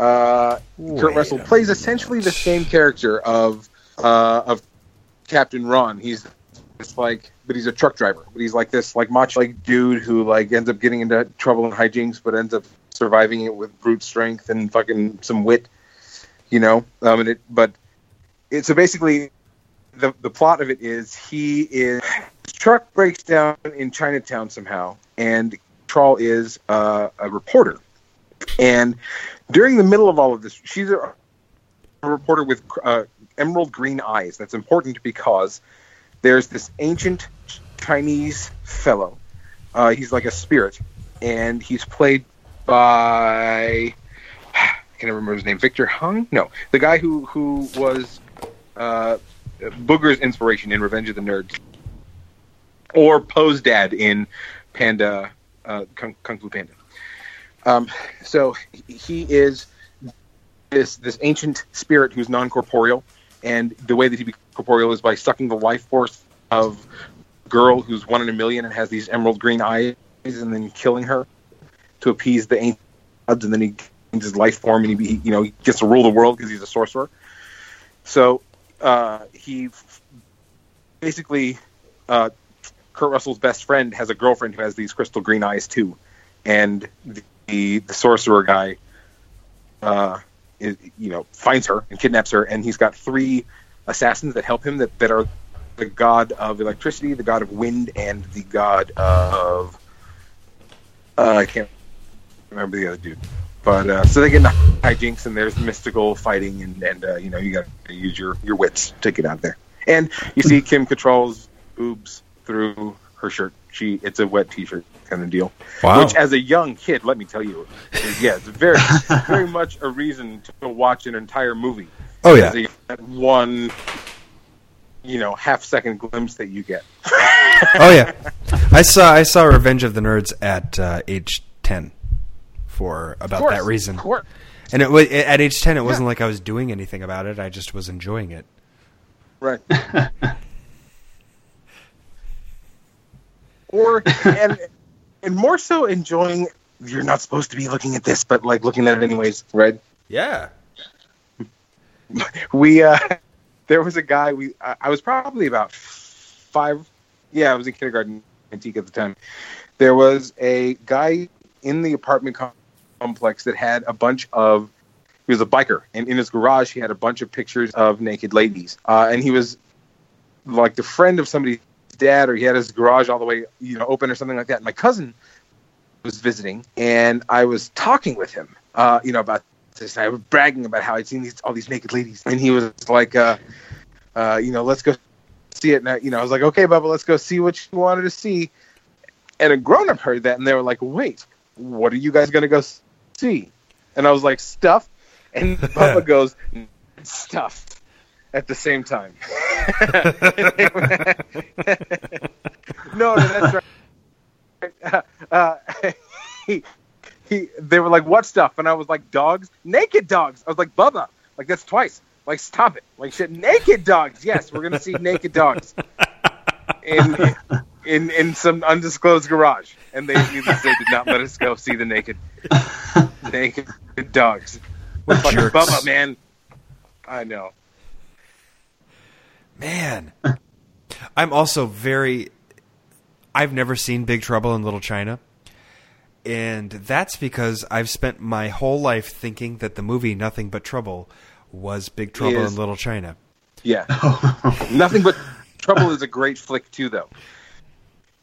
Speaker 1: uh, Kurt Russell plays essentially the same character of uh, of Captain Ron. He's it's like, but he's a truck driver. But he's like this like macho like dude who like ends up getting into trouble and hijinks, but ends up surviving it with brute strength and fucking some wit. You know, um, and it but it so basically the the plot of it is he is his truck breaks down in Chinatown somehow, and Troll is uh, a reporter, and during the middle of all of this, she's a, a reporter with uh, emerald green eyes. That's important because there's this ancient Chinese fellow. Uh, he's like a spirit, and he's played by I can't remember his name. Victor Hung? No, the guy who who was uh, Booger's inspiration in Revenge of the Nerds, or Po's dad in Panda uh, Kung, Kung Fu Panda. Um, so he is this this ancient spirit who's non corporeal, and the way that he becomes corporeal is by sucking the life force of a girl who's one in a million and has these emerald green eyes, and then killing her to appease the ancient gods, and then he gains his life form, and he, you know he gets to rule the world because he's a sorcerer. So uh, he basically uh, Kurt Russell's best friend has a girlfriend who has these crystal green eyes too, and the sorcerer guy, uh, is, you know, finds her and kidnaps her, and he's got three assassins that help him that that are the god of electricity, the god of wind, and the god of uh, I can't remember the other dude. But uh, so they get into hijinks, and there's mystical fighting, and and uh, you know you got to use your your wits to get out of there. And you see Kim Cattrall's boobs through her shirt. She it's a wet T-shirt kind of deal.
Speaker 2: Wow.
Speaker 1: Which, as a young kid, let me tell you, is, yeah, it's very very much a reason to watch an entire movie.
Speaker 2: Oh yeah.
Speaker 1: Is that one, you know, half second glimpse that you get.
Speaker 2: Oh yeah. I saw I saw Revenge of the Nerds at uh, age ten for about
Speaker 1: course,
Speaker 2: that reason.
Speaker 1: Of course.
Speaker 2: And it was at age ten. It wasn't like I was doing anything about it. I just was enjoying it.
Speaker 1: Right. or and and more so enjoying you're not supposed to be looking at this, but like looking at it anyways, right?
Speaker 2: Yeah.
Speaker 1: We uh there was a guy we I, I was probably about five yeah, I was in kindergarten antique at the time. There was a guy in the apartment complex that had a bunch of he was a biker and in his garage he had a bunch of pictures of naked ladies uh, and he was like the friend of somebody's dad or he had his garage all the way you know open or something like that. My cousin was visiting and i was talking with him uh, you know about this. And i was bragging about how i'd seen these all these naked ladies. And he was like uh, uh, you know let's go see it. And I, you know i was like okay bubba let's go see what you wanted to see. And a grown-up heard that and they were like wait what are you guys going to go see? And i was like stuff? And Bubba goes, stuff at the same time. no, no, that's right. Uh, he, he, they were like, what stuff? And I was like, dogs, naked dogs. I was like, Bubba, like that's twice. Like, stop it. Like, shit, naked dogs. Yes, we're gonna see naked dogs in in in some undisclosed garage, and they needless to did not let us go see the naked naked dogs. Fucking
Speaker 2: jerks.
Speaker 1: Bubba, man. I know.
Speaker 2: Man, I'm also very. I've never seen Big Trouble in Little China, and that's because I've spent my whole life thinking that the movie Nothing But Trouble was Big Trouble in Little China.
Speaker 1: Yeah. Nothing but Trouble is a great flick too, though.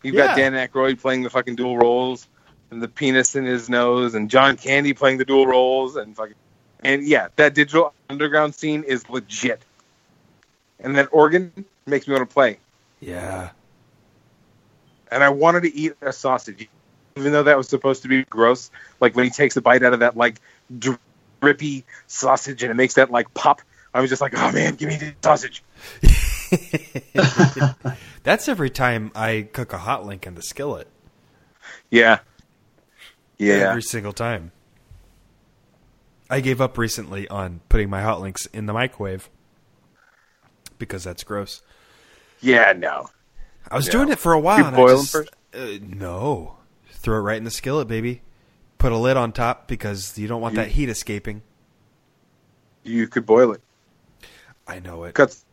Speaker 1: You've got
Speaker 2: Yeah.
Speaker 1: Dan Aykroyd playing the fucking dual roles, and the penis in his nose, and John Candy playing the dual roles, and fucking, and yeah, that digital underground scene is legit. And that organ makes me want to play,
Speaker 2: Yeah,
Speaker 1: and I wanted to eat a sausage, even though that was supposed to be gross. Like when he takes a bite out of that like drippy sausage, and it makes that like pop. I was just like, oh man, give me the sausage.
Speaker 2: that's every time I cook a hot link in the skillet.
Speaker 1: Yeah. Yeah.
Speaker 2: every single time. I gave up recently on putting my hot links in the microwave because that's gross.
Speaker 1: Yeah, no.
Speaker 2: I was doing it for a while.
Speaker 1: You boil
Speaker 2: just-
Speaker 1: first?
Speaker 2: Uh, no, throw it right in the skillet, baby. Put a lid on top because you don't want
Speaker 1: You-
Speaker 2: that heat escaping.
Speaker 1: You could boil it.
Speaker 2: I know it.
Speaker 1: Cuts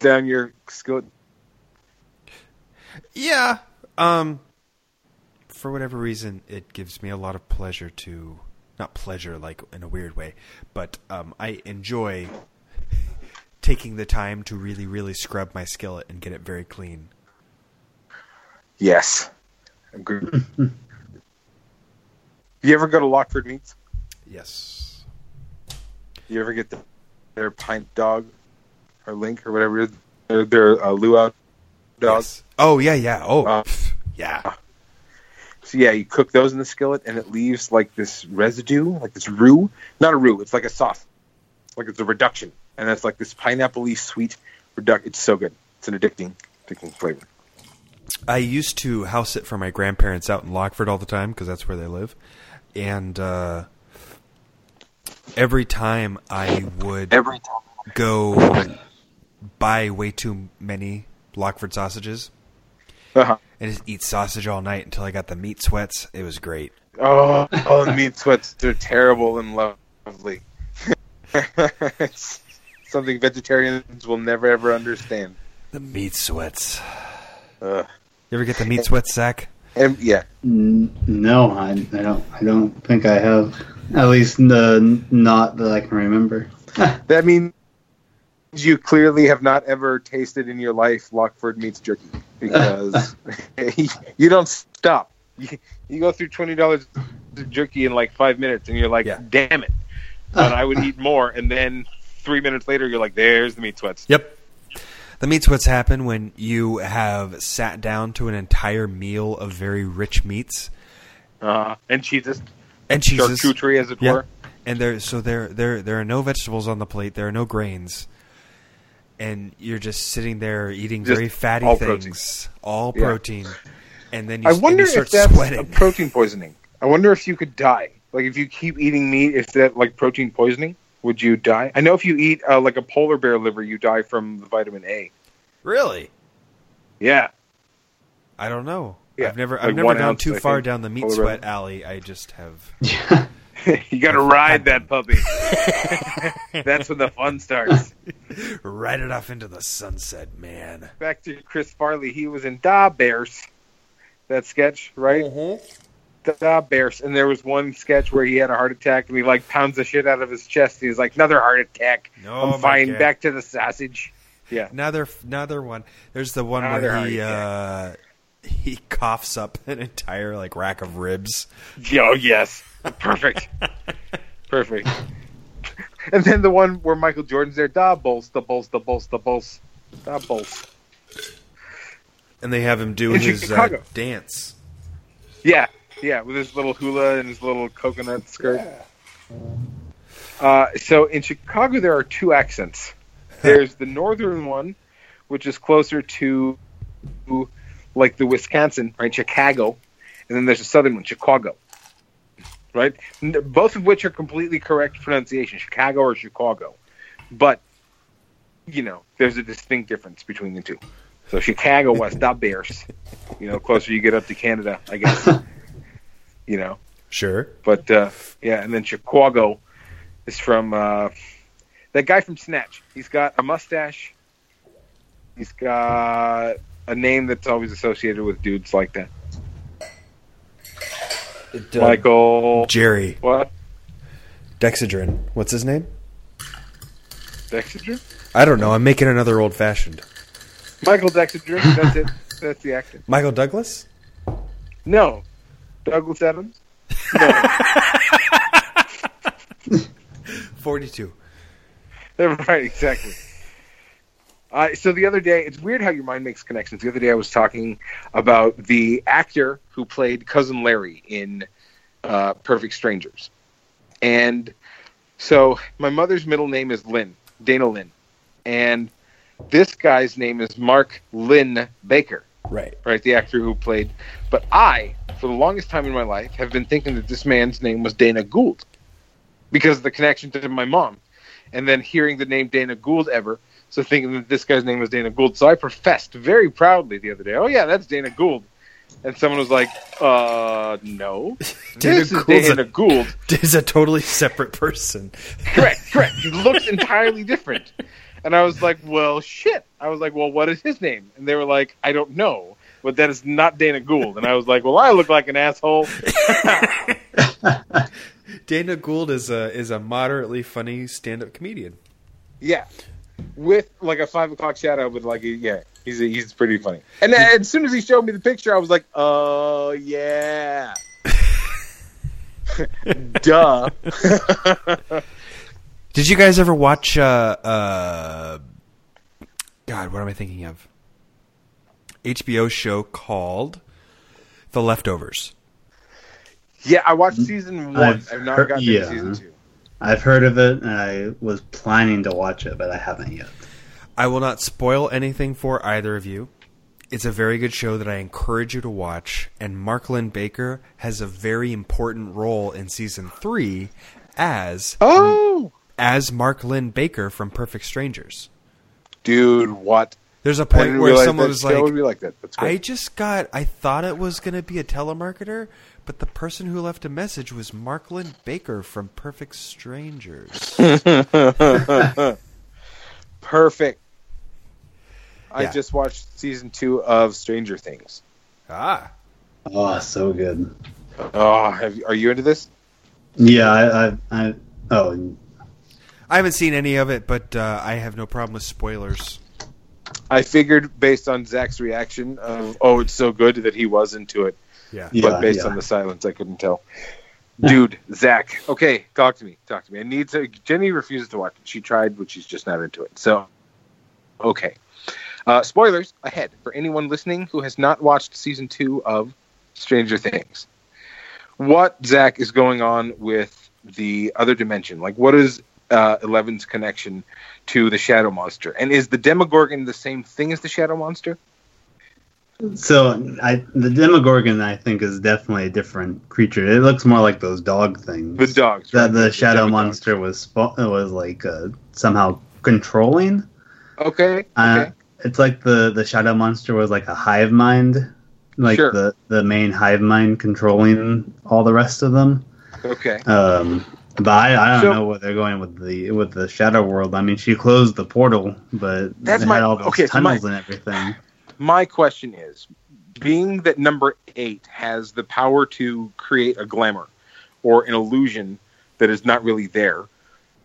Speaker 1: down your skillet.
Speaker 2: Yeah. Um. For whatever reason, it gives me a lot of pleasure to, not pleasure like in a weird way, but um, I enjoy taking the time to really, really scrub my skillet and get it very clean.
Speaker 1: Yes. Agreed. you ever go to Lockeford Meats?
Speaker 2: Yes.
Speaker 1: You ever get the, their pint dog or link or whatever it is? Their, their uh, luau dog?
Speaker 2: Yes. Oh yeah, yeah. Oh,
Speaker 1: Uh,
Speaker 2: yeah.
Speaker 1: So yeah, you cook those in the skillet and it leaves like this residue, like this roux. Not a roux, it's like a sauce. Like it's a reduction. And it's like this pineapple-y sweet reduction. It's so good. It's an addicting, addicting flavor.
Speaker 2: I used to house sit for my grandparents out in Lockeford all the time because that's where they live, and uh, every time I would
Speaker 1: Every time.
Speaker 2: go buy way too many Lockeford sausages
Speaker 1: Uh-huh.
Speaker 2: and just eat sausage all night until I got the meat sweats. It was great.
Speaker 1: Oh, oh, the meat sweats. They're terrible and lovely. it's something vegetarians will never ever understand.
Speaker 2: The meat sweats.
Speaker 1: Ugh.
Speaker 2: You ever get the meat sweats, Zach?
Speaker 1: And yeah,
Speaker 3: No, I, I don't. I don't think I have. At least the not that I can remember.
Speaker 1: that means you clearly have not ever tasted in your life Lockeford meats jerky because you don't stop. You, you go through twenty dollars jerky in like five minutes, and you're like,
Speaker 2: Yeah.
Speaker 1: "Damn it!" But I would eat more, and then three minutes later, you're like, "There's the meat sweats."
Speaker 2: Yep. The meat sweats happen when you have sat down to an entire meal of very rich meats
Speaker 1: Uh, and cheeses,
Speaker 2: and cheeses.
Speaker 1: charcuterie, as it
Speaker 2: Yeah.
Speaker 1: were.
Speaker 2: And there, so there, there, there are no vegetables on the plate. There are no grains, and you're just sitting there eating
Speaker 1: Just
Speaker 2: very fatty
Speaker 1: all
Speaker 2: things, all
Speaker 1: Yeah.
Speaker 2: protein. And then you,
Speaker 1: I
Speaker 2: and
Speaker 1: wonder
Speaker 2: you start
Speaker 1: if that's
Speaker 2: sweating.
Speaker 1: a protein poisoning. I wonder if you could die. Like if you keep eating meat, is that like protein poisoning? Would you die? I know if you eat uh, like a polar bear liver, you die from the vitamin A.
Speaker 2: really?
Speaker 1: Yeah,
Speaker 2: I don't know.
Speaker 1: Yeah,
Speaker 2: I've never,
Speaker 1: like
Speaker 2: I've never gone
Speaker 1: ounce,
Speaker 2: too
Speaker 1: I
Speaker 2: far
Speaker 1: think,
Speaker 2: down the meat
Speaker 1: polar
Speaker 2: sweat
Speaker 1: bear.
Speaker 2: alley. I just have.
Speaker 1: you got to ride that puppy. That's when the fun starts.
Speaker 2: Ride it off into the sunset, man.
Speaker 1: Back to Chris Farley. He was in Da Bears. That sketch, right? Da Bears. And there was one sketch where he had a heart attack and he like pounds the shit out of his chest. He's like, another heart attack.
Speaker 2: Oh,
Speaker 1: I'm fine.
Speaker 2: God.
Speaker 1: Back to the sausage. Yeah.
Speaker 2: Another, another one. There's the one
Speaker 1: Another
Speaker 2: where he, uh, he coughs up an entire like rack of ribs.
Speaker 1: Oh yes, perfect, perfect. And then the one where Michael Jordan's there, da bulls, the bulls, the bulls, the bulls, da bulls.
Speaker 2: And they have him do his uh, dance.
Speaker 1: Yeah, yeah, with his little hula and his little coconut skirt. Uh, so in Chicago, there are two accents. There's the northern one, which is closer to like the Wisconsin, right? Chicago, and then there's the southern one, Chicago. Right, both of which are completely correct pronunciation, Chicago or Chicago. But you know, there's a distinct difference between the two. So Chicago was the Bears. You know, closer you get up to Canada, I guess. you know,
Speaker 2: Sure.
Speaker 1: but uh, yeah, and then Chicago is from uh, that guy from Snatch. He's got a mustache. He's got a name that's always associated with dudes like that. Michael.
Speaker 2: Jerry
Speaker 1: What?
Speaker 2: Dexedrine. What's his name?
Speaker 1: Dexter?
Speaker 2: I don't know. I'm making another old fashioned.
Speaker 1: Michael Dexter. That's it. That's the actor.
Speaker 2: Michael Douglas.
Speaker 1: No. Douglas Adams? No.
Speaker 2: Forty-two.
Speaker 1: right, exactly. Uh, so the other day, it's weird how your mind makes connections. The other day, I was talking about the actor who played cousin Larry in uh, Perfect Strangers, and so my mother's middle name is Lynn, Dana Lynn, and this guy's name is Mark Lynn Baker
Speaker 2: Right.
Speaker 1: right? The actor who played. But I, for the longest time in my life, have been thinking that this man's name was Dana Gould because of the connection to my mom. And then hearing the name Dana Gould ever, so thinking that this guy's name was Dana Gould. So I professed very proudly the other day, oh, yeah, that's Dana Gould. And someone was like, uh, no.
Speaker 2: Dana
Speaker 1: this is
Speaker 2: a-
Speaker 1: Dana Gould.
Speaker 2: Is a totally separate person.
Speaker 1: Correct, correct. He looks entirely different. And I was like, well, shit. I was like, well, what is his name? And they were like, I don't know. But that is not Dana Gould. And I was like, well, I look like an asshole.
Speaker 2: Dana Gould is a is a moderately funny stand-up comedian.
Speaker 1: Yeah, with like a five o'clock shadow, with like a, yeah, he's he's pretty funny. And then, as soon as he showed me the picture, I was like, oh yeah, duh.
Speaker 2: Did you guys ever watch? Uh, uh, God, what am I thinking of? HBO show called The Leftovers.
Speaker 1: yeah, I watched season one. I've,
Speaker 3: I've
Speaker 1: not
Speaker 3: heard-
Speaker 1: gotten
Speaker 3: yeah.
Speaker 1: to season two.
Speaker 3: I've heard of it, and I was planning to watch it, but I haven't yet.
Speaker 2: I will not spoil anything for either of you. It's a very good show that I encourage you to watch, and Mark Linn-Baker has a very important role in season three as
Speaker 1: Oh,
Speaker 2: as Mark Linn-Baker from Perfect Strangers.
Speaker 1: dude, what?
Speaker 2: There's a point where
Speaker 1: realize
Speaker 2: someone was
Speaker 1: show
Speaker 2: like,
Speaker 1: would be like that. That's
Speaker 2: I just got. I thought it was going to be a telemarketer, but the person who left a message was Mark Linn-Baker from Perfect Strangers.
Speaker 1: Perfect. I
Speaker 2: Yeah.
Speaker 1: just watched season two of Stranger Things.
Speaker 2: ah,
Speaker 3: Oh, so good.
Speaker 1: Oh, have you, are you into this?
Speaker 3: Yeah, I, I, I oh,
Speaker 2: I haven't seen any of it, but uh, I have no problem with spoilers.
Speaker 1: I figured based on Zach's reaction of "Oh, it's so good" that he was into it.
Speaker 2: Yeah.
Speaker 3: yeah,
Speaker 1: but based
Speaker 3: yeah.
Speaker 1: on the silence, I couldn't tell. Dude, Zach. Okay, talk to me. Talk to me. I need to. Jenny refuses to watch it. She tried, but she's just not into it. So, okay. Uh, spoilers ahead for anyone listening who has not watched season two of Stranger Things. What Zach is going on with the other dimension? Like, what is uh, Eleven's connection to the Shadow Monster? And is the Demogorgon the same thing as the Shadow Monster?
Speaker 3: So I the Demogorgon I think is definitely a different creature. It looks more like those dog things.
Speaker 1: The dogs.
Speaker 3: that
Speaker 1: right?
Speaker 3: the shadow
Speaker 1: Demodogs.
Speaker 3: monster was was like uh, somehow controlling.
Speaker 1: Okay. Okay.
Speaker 3: Uh, it's like the the shadow monster was like a hive mind, like
Speaker 1: Sure.
Speaker 3: the the main hive mind controlling all the rest of them.
Speaker 1: okay.
Speaker 3: Um, but I, I don't
Speaker 1: So-
Speaker 3: know where they're going with the with the shadow world. I mean, she closed the portal, but
Speaker 1: That's my-
Speaker 3: all those
Speaker 1: okay, so my-
Speaker 3: tunnels and everything.
Speaker 1: my question is being that number eight has the power to create a glamour or an illusion that is not really there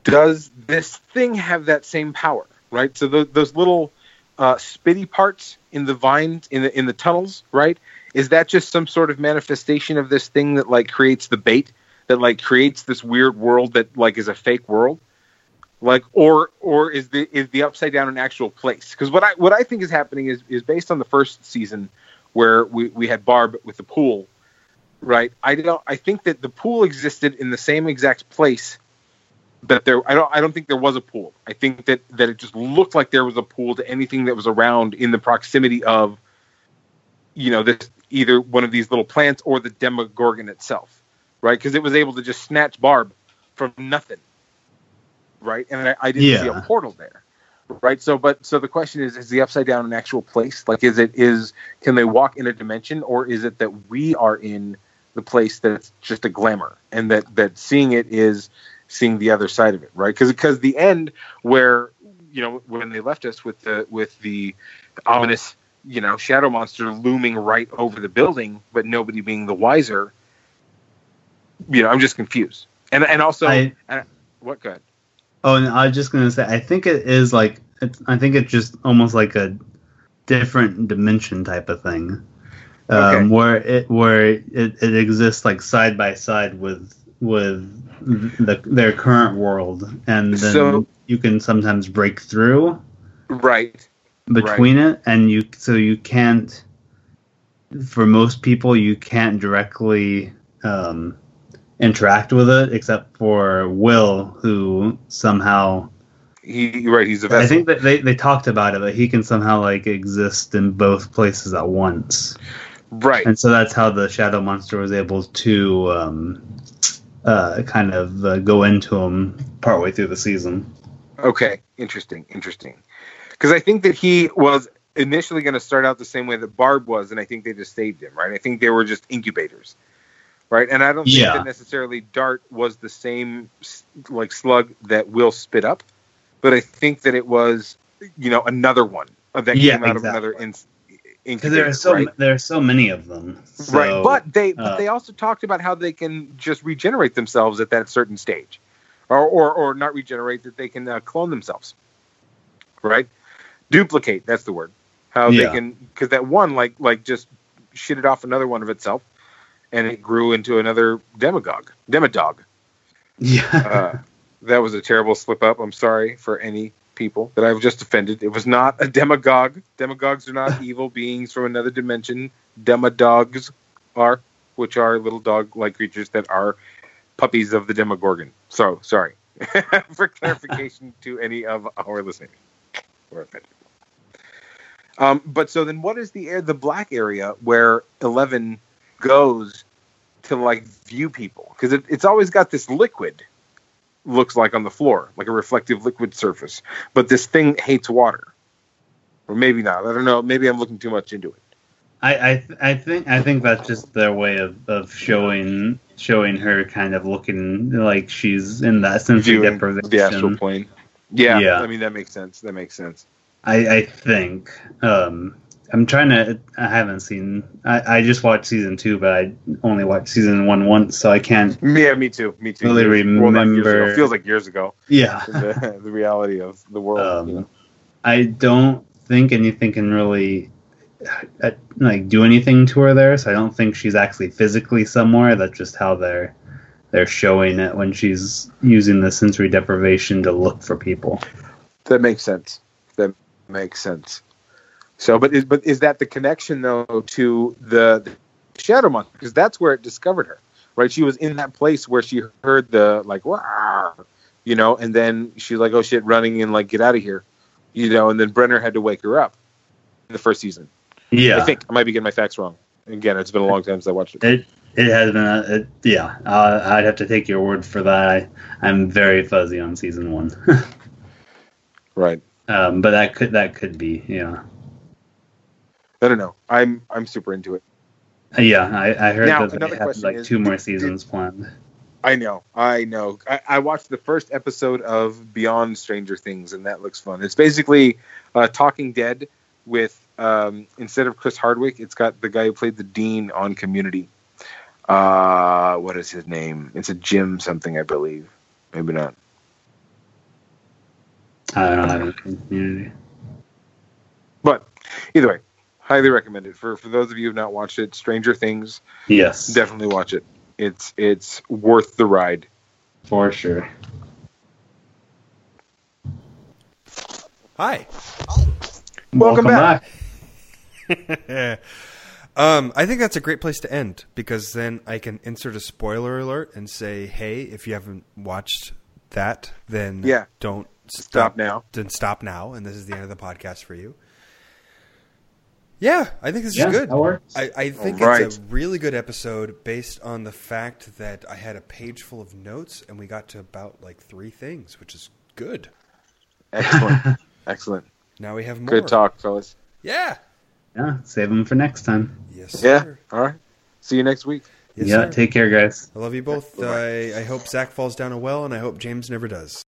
Speaker 1: does this thing have that same power right so tho- those little uh, spitty parts in the vines in the in the tunnels right is that just some sort of manifestation of this thing that like creates the bait that like creates this weird world that like is a fake world? Like or or is the is the upside down an actual place? Because what i what i think is happening is is based on the first season where we we had barb with the pool right? I don't i think that the pool existed in the same exact place that there i don't i don't think there was a pool. I think that that it just looked like there was a pool to anything that was around in the proximity of you know this either one of these little plants or the demogorgon itself right because it was able to just snatch barb from nothing right? And I, I didn't see a portal there, right? So, but so the question is: Is the upside down an actual place? Like, is it is can they walk in a dimension, or is it that we are in the place that's just a glamour, and that that seeing it is seeing the other side of it, right? Because because the end where you know when they left us with the with the ominous you know shadow monster looming right over the building, but nobody being the wiser. You know, I'm just confused, and and also,
Speaker 3: I-
Speaker 1: and- what good?
Speaker 3: Oh, and I was just gonna say, I think it is like, it's, I think it's just almost like a different dimension type of thing, um,
Speaker 1: Okay.
Speaker 3: where it where it, it exists like side by side with with the their current world, and then
Speaker 1: So-
Speaker 3: you can sometimes break through
Speaker 1: Right.
Speaker 3: between it, and you so you can't. For most people, you can't directly um, interact with it, except for Will, who somehow
Speaker 1: He right. He's a vessel.
Speaker 3: I think that they, they talked about it that he can somehow like exist in both places at once,
Speaker 1: right.
Speaker 3: and so that's how the shadow monster was able to um, uh, kind of uh, go into him partway through the season.
Speaker 1: Okay, interesting, interesting. Because I think that he was initially going to start out the same way that Barb was, and I think they just saved him, right? I think they were just incubators, right? And I don't think
Speaker 3: Yeah.
Speaker 1: that necessarily Dart was the same like slug that Will spit up, but I think that it was, you know, another one that
Speaker 3: Yeah,
Speaker 1: came out
Speaker 3: exactly.
Speaker 1: of another in-
Speaker 3: Because there are so
Speaker 1: right?
Speaker 3: there are so many of them. So,
Speaker 1: right but they but
Speaker 3: uh,
Speaker 1: they also talked about how they can just regenerate themselves at that certain stage or or, or not regenerate that they can uh, clone themselves right duplicate that's the word how
Speaker 3: Yeah.
Speaker 1: they can because that one like like just shitted off another one of itself and it grew into another demagogue demodog
Speaker 3: yeah,
Speaker 1: uh, that was a terrible slip up i'm sorry for any people that i've just offended. It was not a demagogue. Demagogues are not evil beings from another dimension. Demodogs are which are little dog like creatures that are puppies of the demogorgon. So sorry for clarification to any of our listeners who are offended. Um, but so then what is the air the black area where 11 goes to like view people. Because it, it's always got this liquid looks like on the floor like a reflective liquid surface. But this thing hates water. Or maybe not. I don't know. Maybe i'm looking too much into it.
Speaker 3: I I, th- I think I think that's just their way of, of showing showing her kind of looking like she's in that sensory deprivation.
Speaker 1: the astral plane. Yeah,
Speaker 3: Yeah.
Speaker 1: i mean that makes sense. That makes sense.
Speaker 3: I, I think. Um, I'm trying to. I haven't seen. I, I just watched season two, but I only watched season one once, so I can't.
Speaker 1: yeah me too me too
Speaker 3: Really
Speaker 1: Years- well, not years ago.
Speaker 3: remember-
Speaker 1: feels like years ago
Speaker 3: Yeah.
Speaker 1: the, the reality of the world you know?
Speaker 3: Um, I don't think anything can really uh, like do anything to her there. So I don't think she's actually physically somewhere. That's just how they're they're showing it when she's using the sensory deprivation to look for people.
Speaker 1: That makes sense. That makes sense. So, but is, but is that the connection though to the, the shadow monster? Because that's where it discovered her, right? She was in that place where she heard the like, Wah! you know, and then she's like, oh shit, running and like, get out of here, you know, and then Brenner had to wake her up in the first season.
Speaker 3: Yeah,
Speaker 1: I think I might be getting my facts wrong. Again, it's been a long time since I watched it.
Speaker 3: it it has been. A, it, yeah, uh, I'd have to take your word for that. I, I'm very fuzzy on season one,
Speaker 1: Right.
Speaker 3: um, but that could that could be. Yeah,
Speaker 1: I don't know. I'm I'm super into it.
Speaker 3: Yeah. I, I heard
Speaker 1: Now,
Speaker 3: that they have like
Speaker 1: is,
Speaker 3: two more
Speaker 1: did-
Speaker 3: seasons planned.
Speaker 1: I know, I know. I, I watched the first episode of Beyond Stranger Things, and that looks fun. It's basically uh, Talking Dead with um, instead of Chris Hardwick, it's got the guy who played the dean on Community. Uh, what is his name? It's a Jim something, I believe. Maybe not.
Speaker 3: I don't know. Community.
Speaker 1: But either way, highly recommend it for for those of you who have not watched it. Stranger Things,
Speaker 3: Yes,
Speaker 1: definitely watch it. It's it's worth the ride.
Speaker 3: for sure.
Speaker 2: Hi.
Speaker 1: Welcome back.
Speaker 2: um, I think that's a great place to end because then I can insert a spoiler alert and say, "Hey, if you haven't watched that, then
Speaker 1: Yeah.
Speaker 2: don't
Speaker 1: Stop now.
Speaker 2: Then stop now, and this is the end of the podcast for you." Yeah, I think this
Speaker 3: Yeah,
Speaker 2: is good.
Speaker 3: that works.
Speaker 2: I, I think
Speaker 1: Alright.
Speaker 2: it's a really good episode based on the fact that I had a page full of notes and we got to about like three things, which is good.
Speaker 1: Excellent. Excellent.
Speaker 2: Now we have more.
Speaker 1: Good talk, fellas.
Speaker 2: Yeah.
Speaker 3: Yeah, save them for next time.
Speaker 2: Yes.
Speaker 1: Yeah. All right. See you next week.
Speaker 2: Yes,
Speaker 3: yeah,
Speaker 2: sir.
Speaker 3: take care, guys.
Speaker 2: I love you both. I, I hope Zach falls down a well, and I hope James never does.